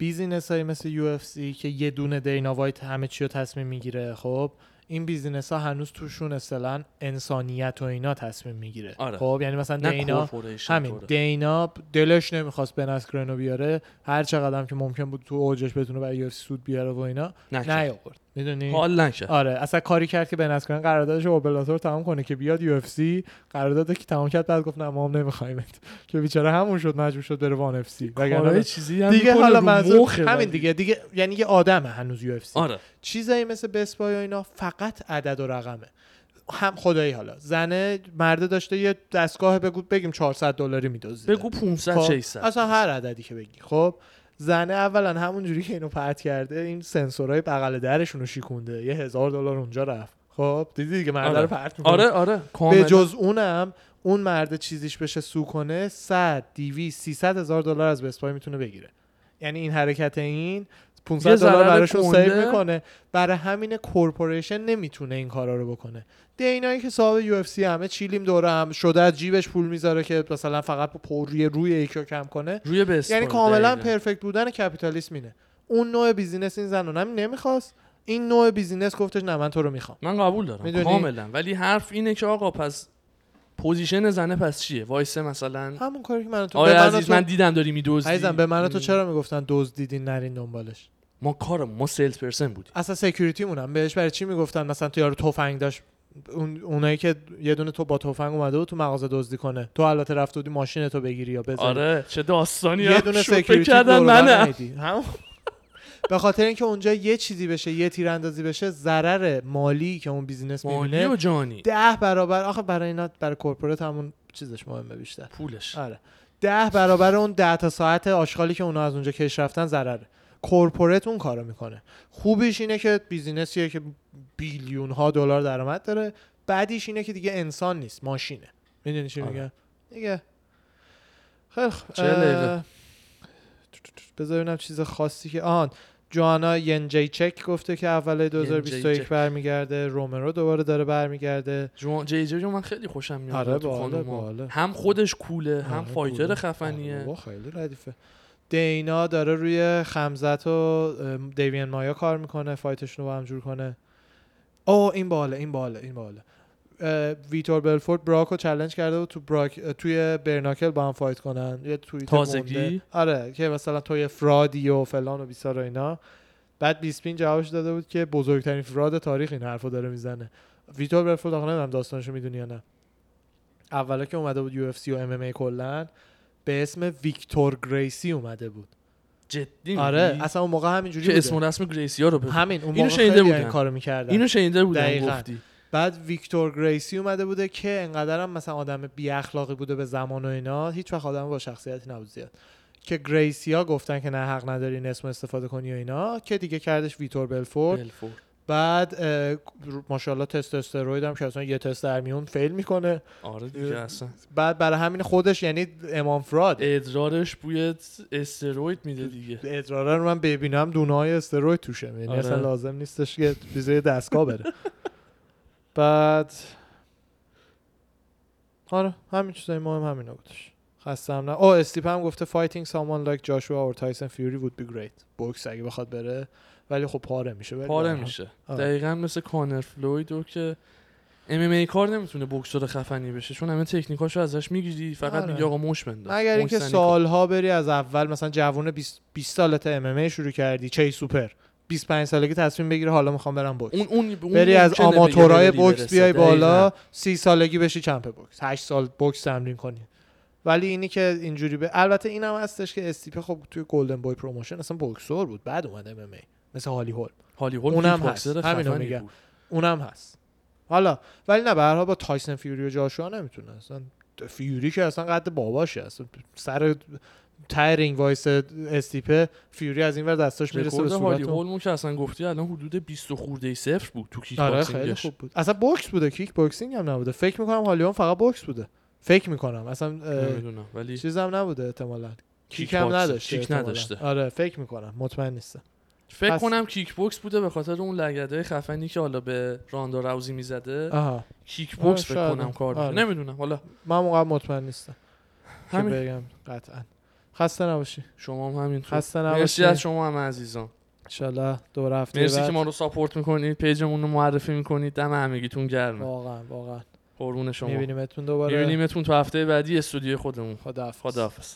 business های مثل یو اف سی که یه دونه دینا وایت همه چی رو تصمیم می‌گیره خب این business ها هنوز توشون اصلا انسانیت و اینا تصمیم می‌گیره آره. خب یعنی مثلا نه دینا همین طوره. دینا دلش نمی‌خواست بن اسکرنو بیاره هر چقدر که ممکن بود تو اوجش بتونه برای یو سود بیاره و اینا. نیاورد می‌دونی؟ حال نکرد آره اصلا کاری کرد که بن اسکرن قراردادش رو با بلاتور تمام کنه که بیاد UFC. قرارداد که تمام کرد بعد گفت نه ما هم نمیخوایمت که بیچاره همون شد مجبور شد بره ONE FC. چیزی هم دیگه حالا منظور همین. دیگه دیگه یعنی یه آدمه هنوز UFC. آره. چیزایی مثل Best Buy و اینا فقط عدد و رقمه. هم خدایی حالا. زنه مرده داشته یه دستگاه بگو بگیم 400 دلاری میدوزه بگو 500 خب، 600 اصلا هر عددی که بگی. خب؟ زنه اولا همون جوری که اینو پرت کرده این سنسورهای بغل درشون رو شیکونده. یه هزار دلار اونجا رفت. خب دیدی دیگه مرده آره. رو پرت می‌کنه. آره آره. به جز اونم اون مرد چیزیش بشه sue کنه 100 200 300 هزار دلار از Best Buy می‌تونه بگیره. یعنی این حرکت این 500 یه دلار براشون. save می‌کنه. برای همین corporation نمی‌تونه این کارا رو بکنه. دینا یی که صاحب UFC همه چیلیم دوره هم شده از جیبش پول می‌ذاره که مثلا فقط پر روی روی یکی رو کم کنه. روی بس یعنی کاملا perfect بودن کپیتالیسم اینه. اون نوع business این زن رو نمی‌خواست. این نوع بیزینس گفتش نه من تو رو می‌خوام. من قبول دارم؟ کاملا. ولی حرف اینه که آقا پس پوزیشن زنه پس چیه؟ وایسه مثلا. همون کاری که من تو آیا و عزیز تو- من دیدم داری میدوزی عزیزم به من تو چرا می‌گفتن دوز دیدین نرین دنبالش؟ ما کارم ما سیلز پرسن بودیم. اصلا سکیوریتی مونم. بهش برای چی می‌گفتن؟ مثلا تو یارو تفنگ داشت اون اونایی که یه دونه تو با تفنگ اومده بود تو مغازه دزدی کنه. تو البته رفته بودی ماشین تو بگیری یا بذاری. آره چه داستانی یه دونه سکیوریتی کردن و. همون. به خاطر اینکه اونجا یه چیزی بشه یه تیراندازی بشه ضرر مالی که اون business مالی می‌بینه و جانی. ده برابر آخه برای اینا برای corporate همون چیزش مهمه بیشتر. پولش. آره. ده برابر اون ده تا ساعت آشغالی که اونا از اونجا کش رفتن ضرره. corporate اون کارو می‌کنه خوبیش اینه که business یه که billion ها دلار درآمد داره بدیش اینه که دیگه انسان نیست ماشینه می‌دونی چی آره. میگه دیگه خیلی خوب چه دقیقه؟ اه، بذار ببینم چیز خاصی که آهان جوانا ینجیچک گفته که اول 2021 ینجیچک. برمیگرده رومرو دوباره داره برمیگرده جوان جی جی من خیلی خوشم میاد آره،. هم خودش کوله هم آره، فایتر. خفنیه آره خیلی ردیفه دینا داره روی خمزت و دیوین مایا کار می‌کنه فایتشون رو با هم جور کنه. او این باله این باله این باله. ویتور بلفورت براک رو challenge کرده بود تو براک توی bare knuckle با هم fight کنن. یه توییت تازگی؟ آره که مثلا توی fraud ی و فلان و بیسار و اینا. بعد بیسپینگ جوابش داده بود که بزرگترین fraud تاریخ این حرفو داره می‌زنه. ویتور بلفورت آخه نمی‌دونم داستانشو می‌دونی یا نه. اولا که اومده بود UFC و ای کلا. به اسم ویکتور گریسی اومده بود جدی آره؟ اصلا اون موقع همینجوری که بوده اسم رسم گریسیا رو بگو همین اون اینو شنیده بودم. این کارو می‌کردن اینو شنیده دقیقاً. گفتی بعد ویکتور گریسی اومده بوده که انقدرم مثلا آدم بی اخلاقی بوده به زمان و اینا هیچ وقت آدم با شخصیتی نبود زیاد که گریسی ها گفتن که نه حق نداری این اسم استفاده کنی و اینا که دیگه کردش ویتور بلفورت بلفورت. بعد ماشاءالله تست استروید هم که اصلا یه تست در میون fail می‌کنه. آره دیگه اصلا. بعد برای همین خودش یعنی امام fraud. ادرارش بوی استروید میده دیگه. ادراره رو من ببینم دونه های استروید توشه. یعنی آره. اصلا لازم نیستش که بیزه دستگاه بره. بعد آره همین چیزای مهم همینا بودش خستم نه. او استیپ هم گفته fighting someone like Joshua or Tyson Fury would be great. بوکس اگه بخواد بره. ولی خب پاره میشه ولی پاره. میشه آره. دقیقا مثل کانر فلوید رو که MMA کار نمی‌تونه بوکسور خفنی بشه چون همه تکنیکاشو ازش می‌گیری فقط آره. میگه آقا مشت بنداز مگر اینکه سالها بری از اول مثلا جوون 20 20 سالت MMA شروع کردی چی سوپر 25 سالگی تصمیم بگیره حالا می‌خوام برم بوکس. اون اون اون بری از آماتورای بوکس. بیای بالا دقیقاً. سی سالگی بشی champ بوکس هشت سال بوکس تمرین کنی ولی اینی که اینجوری به البته اینم هستش که استیپ خب توی Golden Boy Promotion اصلا بوکسور بود بعد اومد MMA مثل هالی هولم. هالی هولم اونم هست. همینو میگم. اونم هست. حالا ولی نه به با تایسون فیوری و جاشوا نمی‌تونه. اصلا فیوری که اصلا قد باباشه. اصلا سر ته رینگ وایس استیپه فیوری از این ور دستاش می‌رسه به صورت هولمون که اصلا گفتی الان حدود 20 خورده ای صفر بود تو کیک آره خیلی خوب بود. اصلا بوکس بوده کیک باکسینگ هم نبوده. فکر می‌کنم هالیون فقط بوکس بوده. فکر می‌کنم. اصلا نمی‌دونم ولی چیز هم نبوده احتمالا. کیک کیک هم نداشته کیک. نداشته. آره فکر می‌کنم. مطمئن نیستم. فکر پس- کنم کیک بوکس بوده به خاطر اون لگده خفنی که حالا به راندا راوزی می‌زده. آها. کیک بوکس فکر. کنم کار آره. نمی‌دونم. حالا من موقع مطمئن نیستم. که همین. بگم قطعا. خسته نباشی. شما هم همینطور. خسته مرسی نباشی. از شما هم عزیزان. انشالله دور هفته مرسی بعد که ما رو ساپورت می‌کنید پیجمون رو معرفی می‌کنید. دم همگیتون گرمه واقعا واقعا. قربون شما. میبینیمتون دوباره. میبینیمتون تو هفته بعدی استودیو خودمون. خدا خداحافظ.